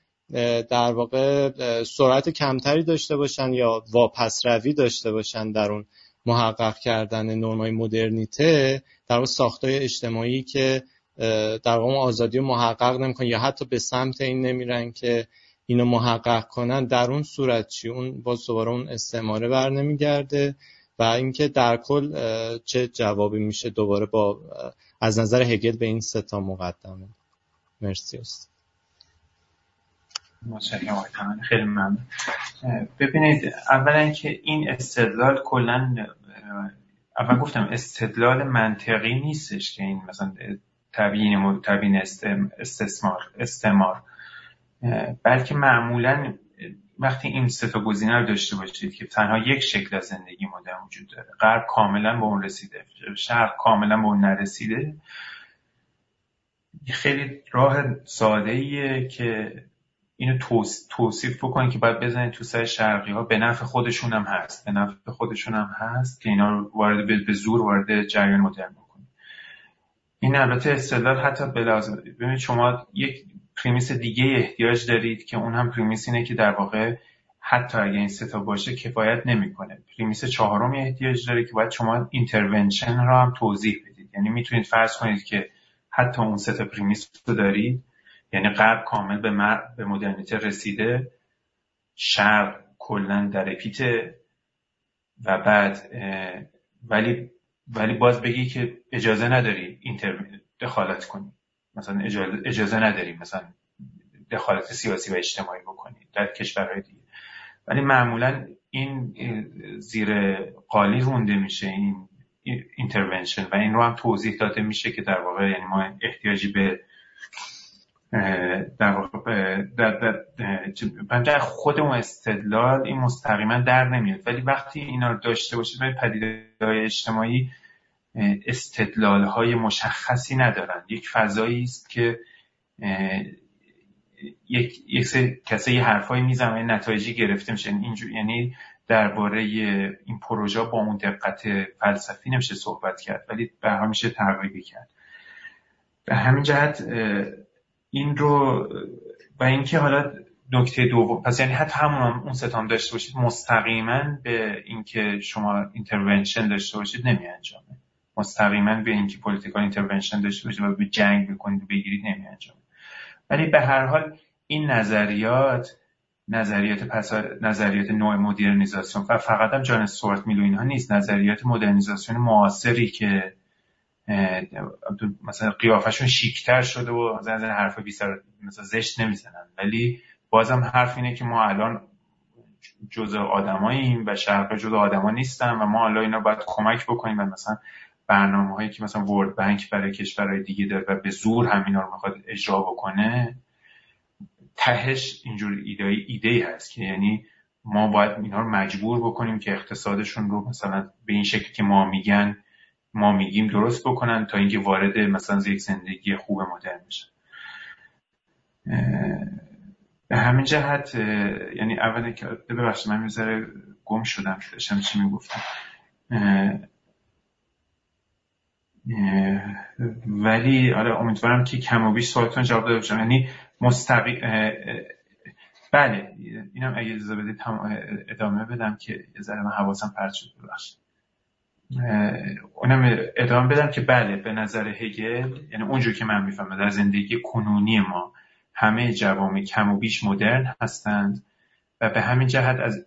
در واقع سرعت کمتری داشته باشن یا واپس روی داشته باشن در اون محقق کردن نرمای مدرنیته در واقع ساختای اجتماعی که در واقع آزادی رو محقق نمی‌کنن یا حتی به سمت این نمیرن که اینو محقق کنن در اون صورت چی؟ اون باز دوباره اون استعماره بر نمیگرده و اینکه در کل چه جوابی میشه دوباره با از نظر هگل به این سه تا مقدمه. مرسی است خیلی ممنون. ببینید اولا که این استدلال کلا اول گفتم استدلال منطقی نیستش که این مثلا تبیین تبیین استثمار استعمار. بلکه معمولا وقتی این سه تا گزینه رو داشته باشید که تنها یک شکل از زندگی مدرن وجود داره غرب کاملا به اون رسیده شرق کاملا به اون نرسیده خیلی راه ساده ایه که اینو توصیف بکنید که باید بزنید تو سر شرقی ها به نفع خودشون هم هست. به نفع خودشون هم هست که اینا وارد به زور وارد جریان مدرن بکنید این البته استدلال حتی به لازم ببینید شما یک premise دیگه احتیاج دارید که اون هم premise اینه که در واقع حتی اگه این سه تا باشه کفایت نمی‌کنه. premise چهارم احتیاج داره که باید شما intervention رو هم توضیح بدید. یعنی می‌تونید فرض کنید که حتی اون ستا پریمیس رو دارید. یعنی غرب کامل به, به مدرنیته رسیده. شرق کلا در اپیته و بعد ولی ولی باز بگی که اجازه نداری اینتر دخالت کنی. مثلا اجازه, اجازه نداری مثلا دخالت سیاسی و اجتماعی بکنی در کشورهای دیگه. ولی معمولا این زیر قالی رونده میشه این intervention و این رو هم توضیح داده میشه که در واقع یعنی ما احتیاجی به در واقع در, در, خود اون استدلال این مستقیما در نمیاد. ولی وقتی اینا رو داشته باشید به پدیده اجتماعی استدلال های مشخصی ندارن. یک فضایی است که یک یک سری کسی یه حرفایی می‌زنن نتایجی گرفته میشه. اینجور یعنی درباره این پروژه با اون دقت فلسفی نمیشه صحبت کرد ولی به میشه تقریبی کرد. به همین جهت این رو و اینکه حالا نکته دوم پس یعنی حتی همون اون سه تام داشته باشید مستقیما به اینکه شما intervention داشته باشید نمی انجامه مستقیما به اینکه political intervention داشته باشید و به جنگ بکنید و بگیرید نمی انجامه ولی به هر حال این نظریات نظریات پس نظریات نوع مدرنیزاسیون و فقط هم جان سورت میلو اینها نیست نظریات مدرنیزاسیون معاصری که مثلا قیافشون شیکتر شده و از این حرف بی سر مثلا زشت نمی‌زنن. ولی بازم حرف اینه که ما الان جزء آدماییم و شرق جزء آدما نیستن و ما الان اینا باید کمک بکنیم و مثلا برنامه هایی که مثلا ورد بانک برای کشورهای دیگه داره و به زور همینا رو می‌خواد اجرا بکنه تهش اینجور ایده ایده هست که یعنی ما باید اینا رو مجبور بکنیم که اقتصادشون رو مثلا به این شکل که ما میگن ما میگیم درست بکنن تا اینکه وارد مثلا یک زندگی خوب مدرن بشن به همین جهت یعنی اول که ببخشید من می‌ذاره گم شدم داشتم چی می‌گفتم؟ ولی آره امیدوارم که کم و بیش سوالتون جواب داده باشم. یعنی مستقی بله اینم اگه اجازه بدید ادامه بدم که یه ذره من حواسم پرت شد ببخشید. اونم ادامه بدم که بله به نظر هگل یعنی اونجور که من می‌فهمم در زندگی کنونی ما همه جوامع کم و بیش مدرن هستند و به همین جهت از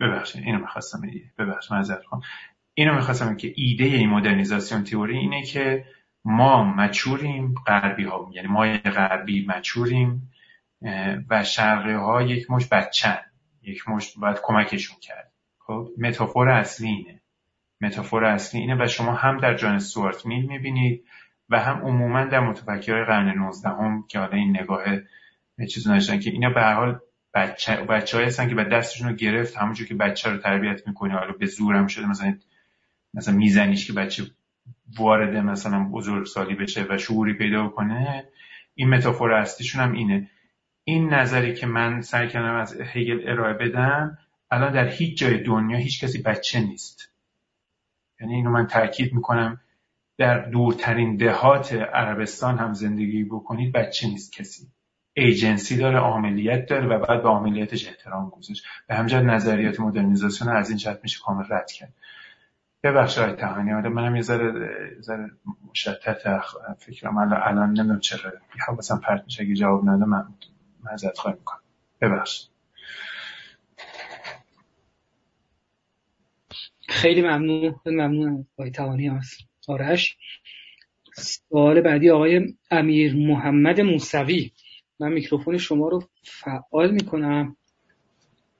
ببخشید اینو می‌خواستم ببخشید معذرت خواهم اینو می‌خواستم که ایده این مدرنیزاسیون تئوری اینه که ما مچوریم غربی ها یعنی ما غربی مچوریم و شرقی ها یک مش بچن یک مش باید کمکشون کرد. خب متافور اصلی اینه متافور اصلی اینه و شما هم در جان سوارت میل می‌بینید و هم عموما در متفکرهای قرن 19 هم که حالا این نگاه چیز نشدن که اینا به هر حال بچه, بچه هستن که به دستشون رو گرفت همونجور که بچه رو تربیت می‌کنه حالا به زورم شده مثلا مثلا میزنیش که بچه وارد مثلا سالی بشه و شعوری پیدا کنه این متافور اصلیشون هم اینه. این نظری که من سعی کردم از هگل ارائه بدم الان در هیچ جای دنیا هیچ کسی بچه نیست. یعنی اینو من تاکید می‌کنم در دورترین دهات عربستان هم زندگی بکنید بچه نیست کسی. ایجنسی داره عاملیت داره و بعد به عاملیتش احترام گذاشت. به همجرد نظریات مدرنیزاسیون از این جهت میشه کامل رد کرد. ببخش های تهانی آره منم یه ذره ذره مشتت فکرم الان الان نمی‌دونم چرا. حواسم پرت میشه اگه جواب نده من معذرت خواهی می‌کنم. ببخش خیلی ممنون ممنون آقای توانی هست آرش. سوال بعدی آقای امیر محمد موسوی. من میکروفون شما رو فعال می‌کنم.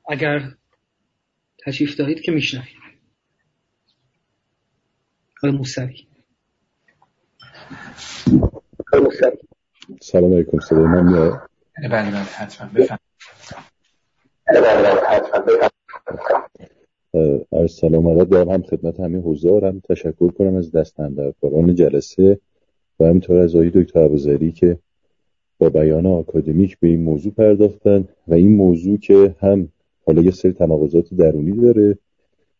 اگر تشریف دارید که میشنوید. آقای موسوی. سلام علیکم صدای من میاد؟ بله بله حتما. بفهم از سلام علیکم دارم. هم خدمت همین حضار هم تشکر کنم از دست اندرکاران جلسه و همینطور از آقای دکتر ابوذری که با بیان آکادمیک به این موضوع پرداختن و این موضوع که هم حالا یه سری تناقضات درونی داره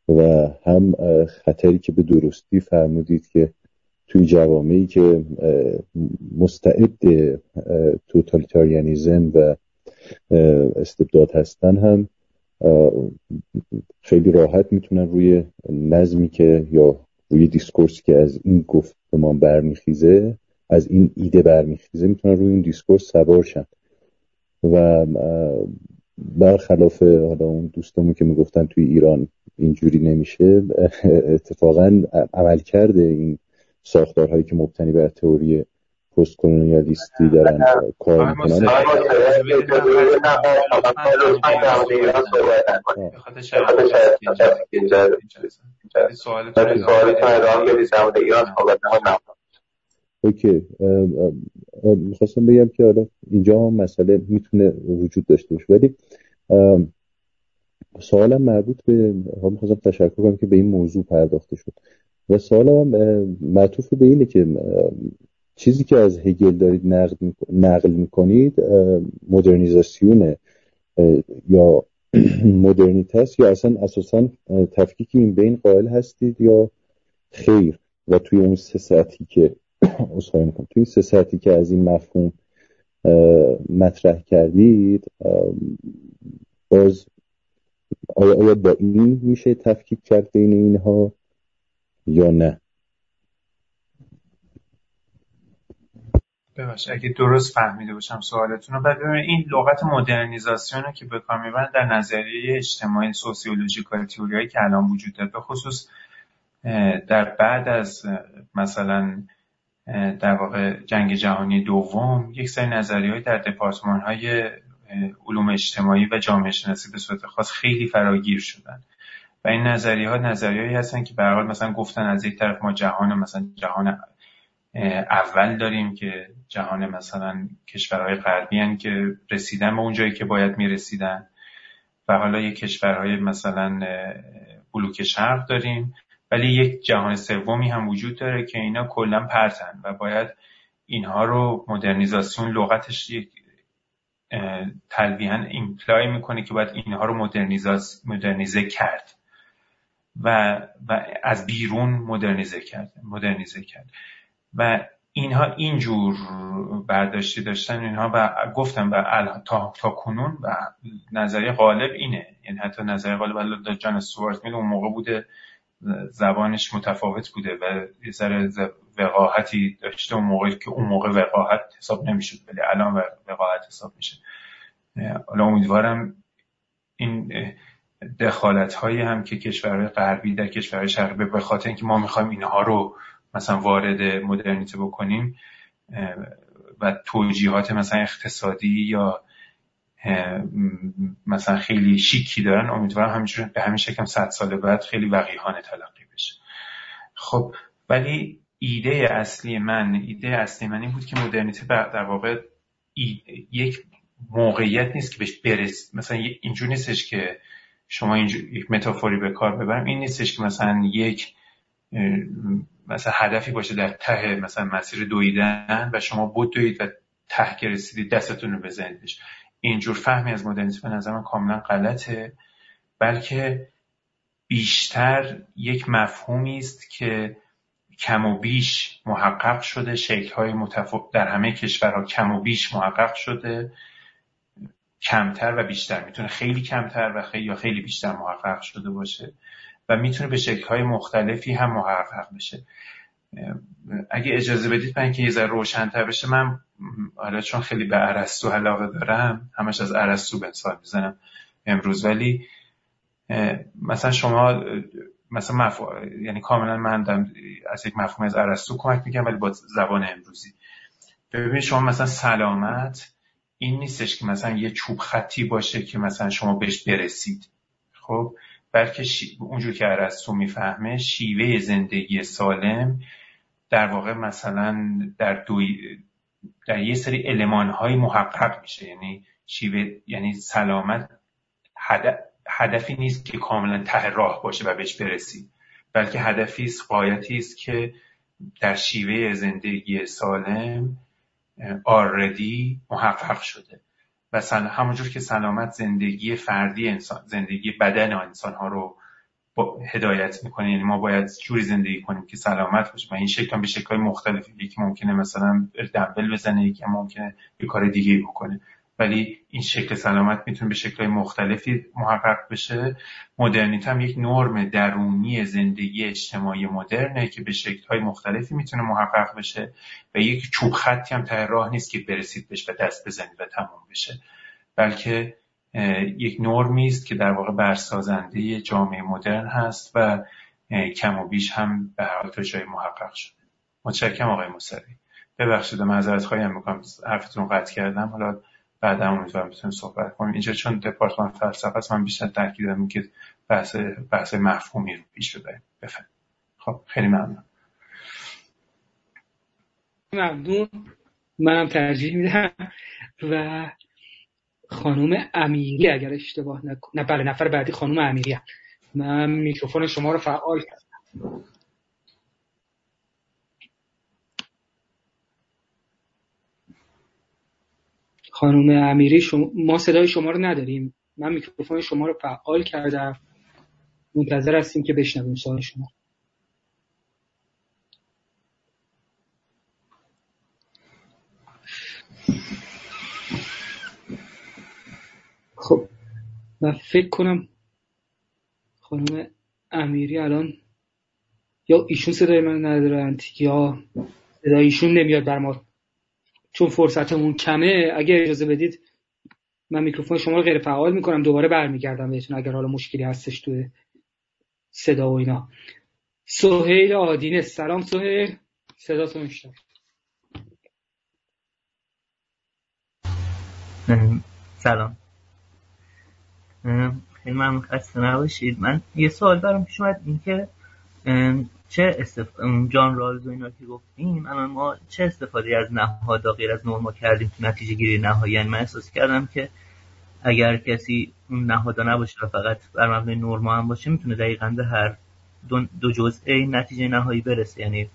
و هم خطری که به درستی فرمودید که توی جوامعی که مستعد توتالیتاریانیزم و استبداد هستن هم خیلی راحت می‌تونن روی نظمی که یا روی دیسکورسی که از این گفتمان برمیخیزه از این ایده برمیخیزه می‌تونن روی این دیسکورس سوار شن. و برخلاف حالا اون دوستمون که می‌گفتن توی ایران اینجوری نمیشه اتفاقا عمل کرده این ساختارهایی که مبتنی بر تئوری پست کلونیالیستی دارن کار می‌کنن؟ اوکی. می‌خواستم بگم که حالا اینجا هم مسئله می‌تونه وجود داشته باشه. ولی سوالم مربوط به می‌خواستم تشکر کنم که به این موضوع پرداخته شد. و سوالم معطوف به اینه که چیزی که از هگل دارید نقل می‌کنید مدرنیزاسیونه یا مدرنیتاس یا اصلا اساسا تفکیک این بین قائل هستید یا خیر؟ و توی اون سه ساعتی که اصخایی می‌کنم توی سه ساعتی که از این مفهوم مطرح کردید باز آیا با این میشه تفکیک کرد بین اینها یا نه؟ ببخش اگه درست فهمیده باشم سوالتون رو بعد این لغت مدرنیزاسیون رو که به کار می‌برن در نظریه اجتماعی سوسیولوژیکال تئوریایی که الان وجود داره به خصوص در بعد از مثلا در واقع جنگ جهانی دوم یک سری نظریه در دپارتمان های علوم اجتماعی و جامعه شناسی به صورت خاص خیلی فراگیر شدن. و این نظریه ها نظریهایی هستن که به مثلا گفتن از یک طرف ما جهان مثلا جهان اول داریم که جهان مثلا کشورهای غربی هن که رسیدن به اونجایی که باید می‌رسیدن. و حالا یک کشورهای مثلا بلوک شرق داریم ولی یک جهان سومی هم وجود داره که اینا کلا پرتن و باید اینها رو مدرنیزاسیون لغتش یک تلویحا ایمپلای می‌کنه که باید اینها رو مدرنیزه کرد. و, و از بیرون مدرنیزه کرد مدرنیزه کرد. و اینها اینجور برداشتی داشتن اینها و گفتم و تا, تا کنون و نظریه غالب اینه. یعنی حتی نظریه غالب جان استوارت میل اون موقع بوده زبانش متفاوت بوده و یه ذره وقاحتی داشته اون موقع که اون موقع وقاحت حساب نمی‌شد ولی الان وقاحت حساب میشه. حالا امیدوارم این دخالت هایی هم که کشورهای غربی در کشورهای شرقی به خاطر اینکه ما می‌خوایم اینها رو مثلا وارد مدرنیته بکنیم و توجیهات مثلا اقتصادی یا مثلا خیلی شیکی دارن امیدوارم همینجور به همین شکل صد سال بعد خیلی وقیحانه تلقی بشه. خب ولی ایده اصلی من ایده اصلی من این بود که مدرنیته در واقع یک موقعیت نیست که بهش برس مثلا اینجور نیستش که شما اینجور یک متافوری به کار ببرم این نیستش که مثلا یک مثلا هدفی باشه در ته مثلا مسیر دویدن و شما بود دوید و ته که رسیدید دستتون رو بزنیدش اینجور فهمی از مدرنیسم به نظر من کاملا غلطه بلکه بیشتر یک مفهومی است که کم و بیش محقق شده شکل های در همه کشورها کم و بیش محقق شده کمتر و بیشتر. می‌تونه خیلی کمتر و خیلی یا خیلی بیشتر محقق شده باشه. و می‌تونه به شکل های مختلفی هم محقق بشه. اگه اجازه بدید من که یه ذره روشنتر بشه من حالا چون خیلی به عرستو علاقه دارم همش از به مثال می‌زنم امروز ولی مثلا شما مثلا مف... یعنی کاملا من دارم از یک مفهوم از عرستو کمک میگم ولی با زبان امروزی. ببینید شما مثلا سلامت این نیستش که مثلا یه چوب خطی باشه که مثلا شما بهش برسید. خب؟ بلکه اونجور که ارسطو می‌فهمه شیوه زندگی سالم در واقع مثلا در دوی در یه سری علمان های محقق میشه. یعنی شیوه یعنی سلامت هدفی نیست که کاملا ته راه باشه و بهش برسید بلکه هدفی است قایتی است که در شیوه زندگی سالم آردی محقق شده. و همونجور که سلامت زندگی فردی انسان زندگی بدن انسان ها رو هدایت می‌کنه. یعنی ما باید جوری زندگی کنیم که سلامت باشیم. و این شکل به شکل مختلفی. یکی ممکنه مثلا دنبل بزنه یکی ممکنه یه کار دیگه بکنه. ولی این شکل سلامت می‌تونه به شکل مختلفی محقق بشه. مدرنیت هم یک نرم درونی زندگی اجتماعی مدرنه که به های مختلفی می‌تونه محقق بشه و یک چوب خطی هم ته راه نیست که برسید بهش و دست بزنید و تمام بشه. بلکه یک نرمی است که در واقع برسازنده جامعه مدرن هست و کم و بیش هم به هر تا جای محقق شده. متشکرم آقای موسوی. ببخشید معذرت خواهی می‌کنم. حرفتون قطع کردم. حالا بعدا امیدوارم بتونیم صحبت کنیم. اینجا چون دپارتمان فلسفه است من بیشتر تاکید دارم که بحث بحث مفهومی رو پیش ببریم. بفهم خب خیلی ممنون. ممنون. منم ترجیح میدم. و خانم امیری اگر اشتباه نکنم نه بله نفر بعدی خانم امیری هم. من میکروفون شما رو فعال کردم. خانم امیری شما... ما صدای شما رو نداریم. من میکروفون شما رو فعال کردم. منتظر هستیم که بشنویم سوال شما. خب من فکر کنم خانم امیری الان یا ایشون صدای من ندارند یا صدای ایشون نمیاد بر ما چون فرصتمون کمه اگه اجازه بدید من میکروفون شما رو غیر فعال می‌کنم. دوباره برمیگردم بهتون اگر حالا مشکلی هستش توی صدا و اینا. سهیل آدینه سلام سهیل. صدا تو میشتم سلام خیلی ممنون. خسته نباشید. من یه سوال برام پیش اومد اینکه چه استف... جان رالز و اینا که گفتیم الان ما چه استفاده از نهاد غیر از نورما کردیم تو نتیجه گیری نهایی؟ یعنی من احساس کردم که اگر کسی اون نهادا نباشه و فقط بر مبنای نورما هم باشه می‌تونه دقیقا به هر دو, دو جزء این نتیجه نهایی برسه. یعنی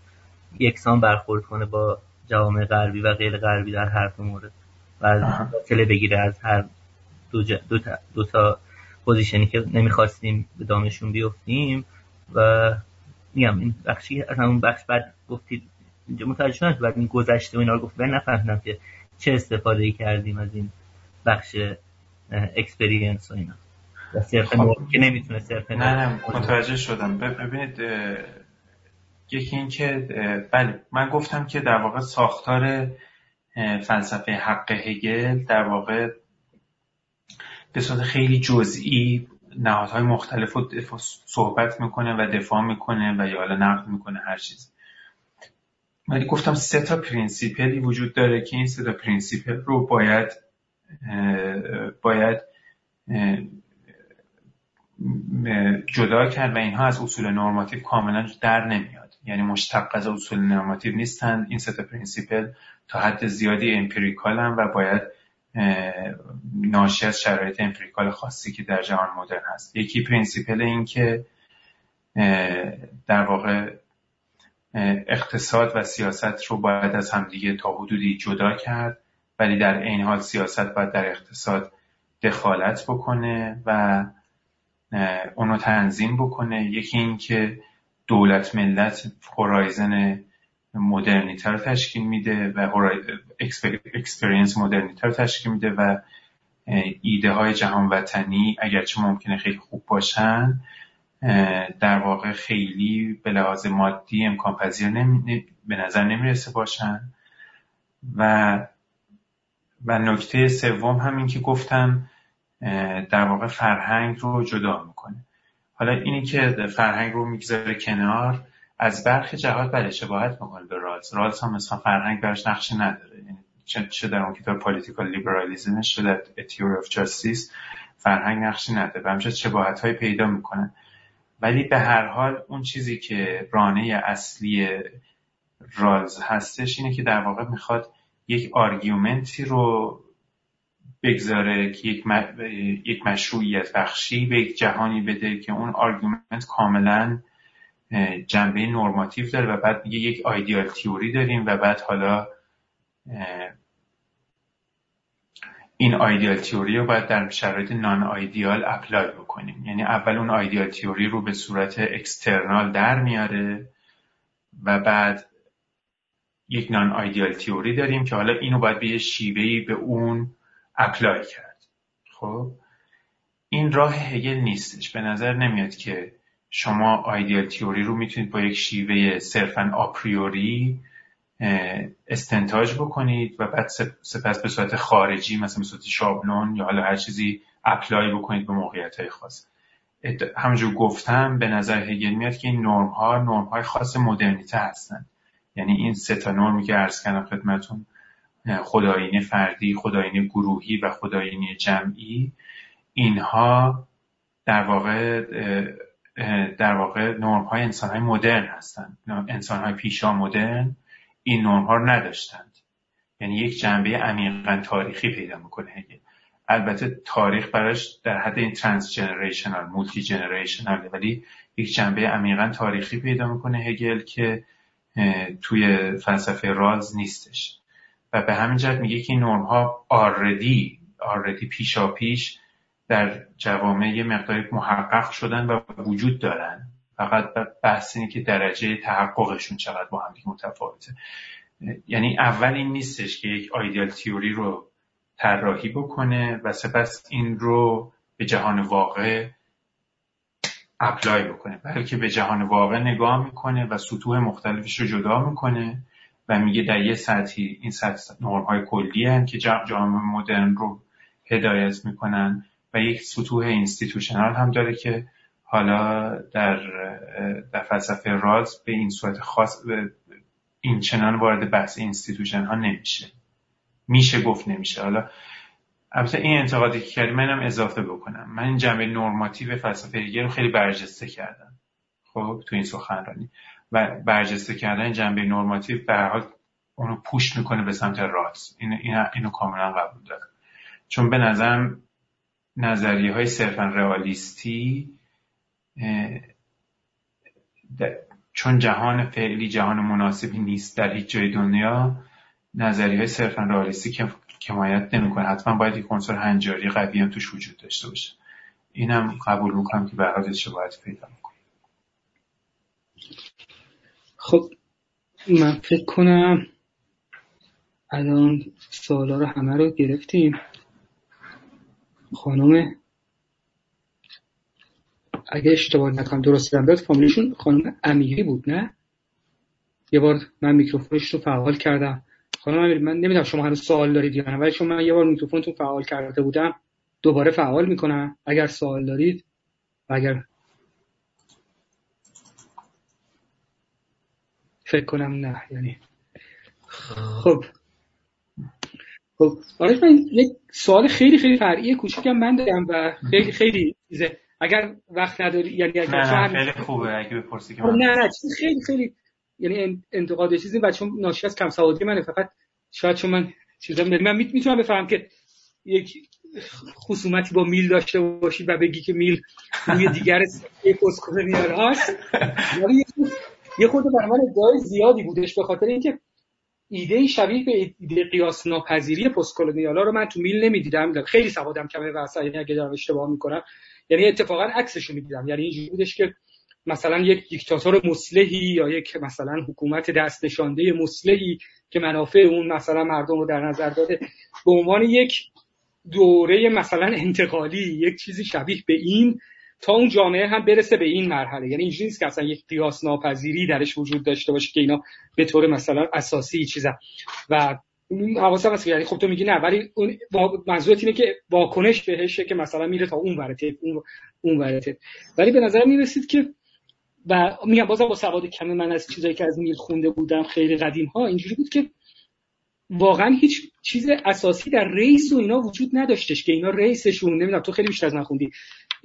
یکسان برخورد کنه با جوامع غربی و غیر غربی در هر دو مورد و از بگیره از هر دو, دو, تا... دو تا پوزیشنی که نمی‌خواستیم به دامشون بیفتیم و میگم این بخشی از همون بخش بعد گفتید اینجا متوجه شدم بعد این گذشته و اینا رو گفت نفهمیدم که چه استفاده ای کردیم از این بخش اکسپریانس و اینا. صرف خب. که نمی‌تونه صرف نه نه متوجه شدم. ببینید یکی این که بله من گفتم که در واقع ساختار فلسفه حق هگل در واقع به صورت خیلی جزئی نهادهای مختلف رو صحبت می‌کنه و دفاع می‌کنه و یا حالا نقد می‌کنه هر چیز. ولی گفتم سه تا principle ی وجود داره که این سه تا principle رو باید باید جدا کرد و اینها از اصول normative کاملا در نمیاد. یعنی مشتق از اصول normative نیستند این سه تا principle تا حد زیادی empirical و باید ناشی از شرایط empirical خاصی که در جهان مدرن هست. یکی principle این که در واقع اقتصاد و سیاست رو باید از همدیگه تا حدودی جدا کرد ولی در این حال سیاست باید در اقتصاد دخالت بکنه و اونو تنظیم بکنه. یکی این که دولت ملت هورایزن مدرنیته رو تشکیل میده و اکسپریانس مدرنیته رو تشکیل میده و ایده های جهان وطنی اگرچه ممکنه خیلی خوب باشن در واقع خیلی به لحاظ مادی امکان پذیر به نظر نمی‌رسه باشن. و و نکته سوم همین که گفتم در واقع فرهنگ رو جدا می‌کنه. حالا اینی که فرهنگ رو می‌گذاره کنار از برخی جهات بله شباهت می‌کنه به رالز. رالز هم مثلا فرهنگ برش نقشی نداره. یعنی چه در اون کتاب Political Liberalism ش چه در A Theory of Justice فرهنگ نقشی نداره. و همچنین شباهت های پیدا می‌کنن ولی به هر حال اون چیزی که رانه اصلی رالز هستش اینه که در واقع می‌خواد یک argument ی رو بگذاره که یک, یک مشروعیت بخشی به یک جهانی بده که اون argument کاملا جنبه normative داره و بعد میگه یک ideal theory داریم و بعد حالا این ideal theory رو باید در شرایط non-ideal apply بکنیم. یعنی اول اون ideal theory رو به صورت external در میاره و بعد یک non-ideal theory داریم که حالا اینو باید به یه شیوه‌ی به اون apply کرد. خب؟ این راه هگل نیستش. به نظر نمیاد که شما ideal theory رو می‌تونید با یک شیوه صرفا a priori استنتاج بکنید و بعد سپس به صورت خارجی مثلا به صورت شابلون یا حالا هر چیزی اپلای بکنید به موقعیت های خاص همونجور گفتم به نظر هگل میاد که این نرم ها نرم های خاص مدرنیته هستند. یعنی این سه تا نرمی که عرض کردم خدمتون خداینی فردی خداینی گروهی و خداینی جمعی اینها در واقع در واقع نرم های انسان های مدرن هستند انسان های پیشا مدرن این نرم ها رو نداشتند. یعنی یک جنبه عمیقا تاریخی پیدا می‌کنه هگل. البته تاریخ براش در حد این transgenerational multigenerational ولی یک جنبه عمیقا تاریخی پیدا می‌کنه هگل که توی فلسفه رالز نیستش. و به همین جهت میگه که این نرم ها already already پیشا پیش در جوامع یه مقداری محقق شدن و وجود دارن. فقط بحث اینه که درجه تحققشون چقدر با هم متفاوته. یعنی اول این نیستش که یک آیدیال تیوری رو طراحی بکنه و سپس این رو به جهان واقع اپلای بکنه. بلکه به جهان واقع نگاه می‌کنه و سطوح مختلفش رو جدا می‌کنه و میگه در یه سطحی این سطح نرم های کلی هن که جامعه مدرن رو هدایت می‌کنن. و یک سطوح institutional هم داره که حالا در, در فلسفه رالز به این صورت خاص این چنان وارد بحث institution ها نمیشه. میشه گفت نمیشه. حالا البته این انتقادی که کردی منم اضافه بکنم. من این جنبه normative فلسفه هگل رو خیلی برجسته کردم. خب تو این سخنرانی. و برجسته کردن جنبه normative به هر حال اونو push می‌کنه به سمت رالز این اینو کاملا قبول دارم. چون به نظرم نظریه های صرفا رئالیستی چون جهان فعلی جهان مناسبی نیست در هیچ جای دنیا نظریه های صرفا رئالیستی که کمایت نمی‌کنه. حتما باید یک عنصر هنجاری قوی هم توش وجود داشته باشه. اینم قبول می‌کنم که به باید پیدا می‌کنه خب من فکر کنم الان سوالا رو همه رو گرفتیم. خانم اگه اشتباه نکنم درست دارم فامیلیشون خانم امیری بود نه؟ یه بار من میکروفونش رو فعال کردم. خانم امیری من نمی‌دونم شما هنوز سوال دارید یا نه ولی شما من یه بار میکروفونتون فعال کرده بودم دوباره فعال می‌کنم. اگر سوال دارید و اگر فکر کنم نه یعنی. خب. خب آره من یک سوال خیلی خیلی فرعی کوچیکم من دارم و خیلی خیلی چیزه. اگر وقت نداری یعنی اگر نه, نه خیلی خوبه. اگه بپرسی که خب، نه نه چیز خیلی خیلی یعنی انتقاد چیزی و چون ناشی از کم سوادی منه فقط شاید چون من چیزا من می‌تونم بفهمم که یک خصومتی با میل داشته باشی و بگی که میل روی دیگر پست کلونیال هست یه خود من ادعای زیادی بودش به خاطر اینکه ایده شبیه به ایده قیاس ناپذیری پست ها رو من تو میل نمی‌دیدم. خیلی سوادم کمه و یعنی اگه دارم اشتباه می‌کنم یعنی اتفاقا عکسش رو می‌دیدم. یعنی اینجوری بودش که مثلا یک دیکتاتور مسلحی یا یک مثلا حکومت دست نشانده مسلحی که منافع اون مثلا مردم رو در نظر داده به عنوان یک دوره مثلا انتقالی یک چیزی شبیه به این تا اون جامعه هم برسه به این مرحله. یعنی اینجوری نیست که اصلا یک قیاس ناپذیری درش وجود داشته باشه که اینا به طور مثلا اساسی چیزا. و حواسم هست یعنی خب تو میگی نه ولی اون منظورت اینه که واکنش بهشه که مثلا میره تا اون ورته اون اون ورته. ولی به نظر می‌رسید که و میگم بازم با سواد کم من از چیزایی که از میل خونده بودم خیلی قدیم ها اینجوری بود که واقعا هیچ چیز اساسی در ریس و اینا وجود نداشتش که اینا ریسشون نمی‌دونم تو خیلی بیشتر از من خوندی.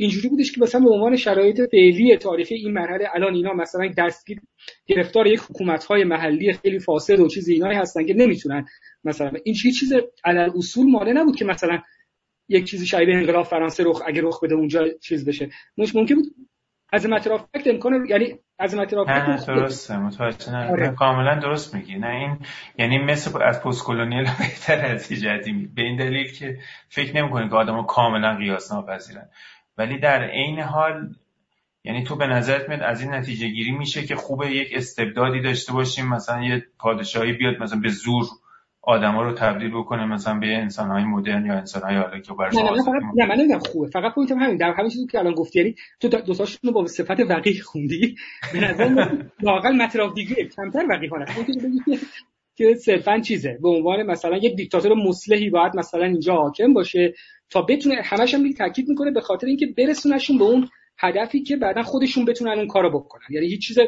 اینجوری بودش که مثلا به عنوان شرایط فعلی تاریخی این مرحله الان اینا مثلا دستگیر گرفتار یک حکومت های محلی خیلی فاسد و چیز اینایی هستن که نمی‌تونن مثلا این چیز چیز علل اصول مانع نبود که مثلا یک چیزی شبیه انقلاب فرانسه رخ اگه رخ بده اونجا چیز بشه. مش ممکن بود از فکت امکان یعنی از نه نه درسته متوجه نه. آره. کاملا درست میگی. نه این یعنی مثل از پست کلونیل بهتر از جدید به این دلیل که فکر نمی‌کنید که آدم‌ها کاملا قیاس ناپذیرن ولی در عین حال یعنی تو به نظرت میاد از این نتیجه گیری میشه که خوبه یک استبدادی داشته باشیم مثلا یه پادشاهی بیاد مثلا به زور آدما رو تبدیل بکنه مثلا به انسان های مدرن یا انسان های حالا که برش نه, نه, من نمی‌دونم خوبه. فقط پوینتم همین در همین چیزی که الان گفتی یعنی تو دو تاشون رو با صفت وقیح خوندی. به نظر واقعا مطلب دیگه کمتر وقیحانه. که صرفا چیزه. به عنوان مثلا یک دیکتاتور مصلحی باید مثلا اینجا حاکم باشه تا بتونه همش هم تاکید می‌کنه به خاطر اینکه برسونشون به اون هدفی که بعدا خودشون بتونن اون کارو بکنن. یعنی هیچ چیز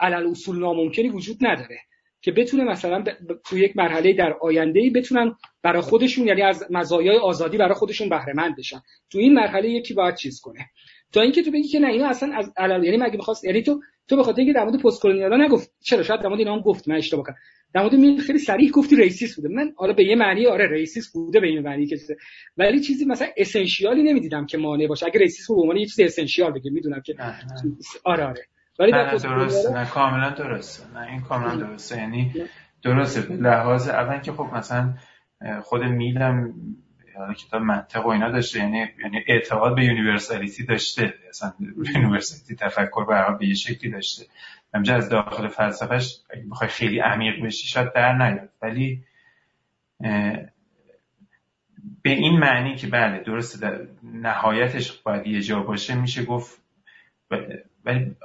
علل اصول ناممکنی وجود نداره که بتونه مثلا تو یک مرحله در آینده ای بتونن برای خودشون یعنی از مزایای آزادی برای خودشون بهره مند بشن. تو این مرحله یکی باید چیز کنه. تا اینکه تو بگی که نه اینا اصلا از علل یعنی مگه می‌خواست یعنی تو تو به خاطر اینکه در مورد postcolonial ا نگفت چرا شاید در مورد اینا هم گفت من اشتباه کردم. در مورد میل خیلی صریح گفتی racist بوده. من حالا به یه معنی آره racist بوده به این معنی که ولی چیزی مثلا essential ی نمی‌دیدم که مانع باشه. اگه racist به عنوان یه چیز essential بگه می‌دونم که آره آره. ولی نه, درست. نه کاملا درسته. نه این کاملا درسته. یعنی درسته. به لحاظ اول که خب مثلا خود میلم حالا کتاب منطق و اینا داشته. یعنی یعنی اعتقاد به universality داشته. اصلا universality تفکر به به یه شکلی داشته. همجا از داخل فلسفهش اگه بخوای خیلی عمیق بشی شاید در نیاد. ولی به این معنی که بله درسته در نهایتش باید یه جا باشه میشه گفت ولی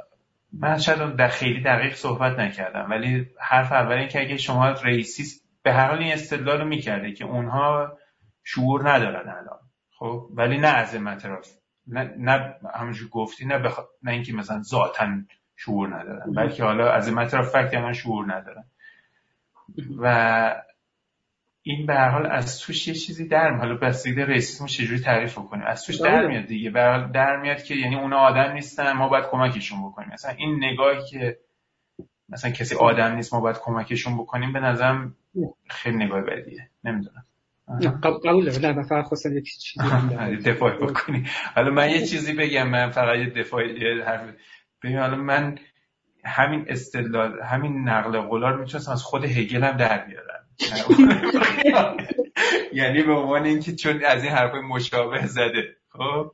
من شاید در خیلی دقیق صحبت نکردم. ولی حرف اول که اگه شما ریسیست به هر حال این استدلال رو می‌کرده که اونها شعور ندارن الان. خب؟ ولی نه از مطرف. نه, نه همونجور گفتی نه, بخ... نه اینکه مثلا ذاتا شعور ندارن. بلکه حالا از مطرف فکت من شعور ندارن و این به هر حال از توش یه چیزی در حالا بستگی ریسیسم چجوری تعریف کنیم از توش در بله. میاد دیگه. در میاد که یعنی اونا آدم نیستن ما باید کمکشون بکنیم. مثلا این نگاهی که مثلا کسی آدم نیست ما باید کمکشون بکنیم به نظرم خیلی نگاه بدیه. نمی‌دونم. قبول دارم نه فقط خواستم یه چیزی دفاع بکنی. حالا من یه چیزی بگم. من فقط یه دفاع حرف ببین حالا من همین استدلال همین نقل قولا رو می‌تونستم از خود هگل هم در بیارم. یعنی به عنوان اینکه چون از این حرفای مشابه زده. خب؟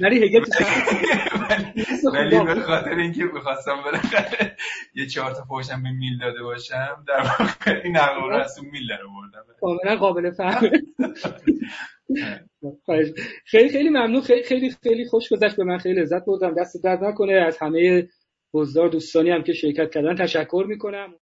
ولی هگل ولی به خاطر اینکه می‌خواستم بالاخره یه چهار تا فوشم به میل داده باشم در واقع این نقل رو از اون میل رو بردم کاملا قابل فهم. خیلی خیلی ممنون. خیلی خیلی خیلی خوش گذشت. به من خیلی لذت بردم. دست درد نکنه. از همه حضار دوستانی هم که شرکت کردن تشکر می‌کنم.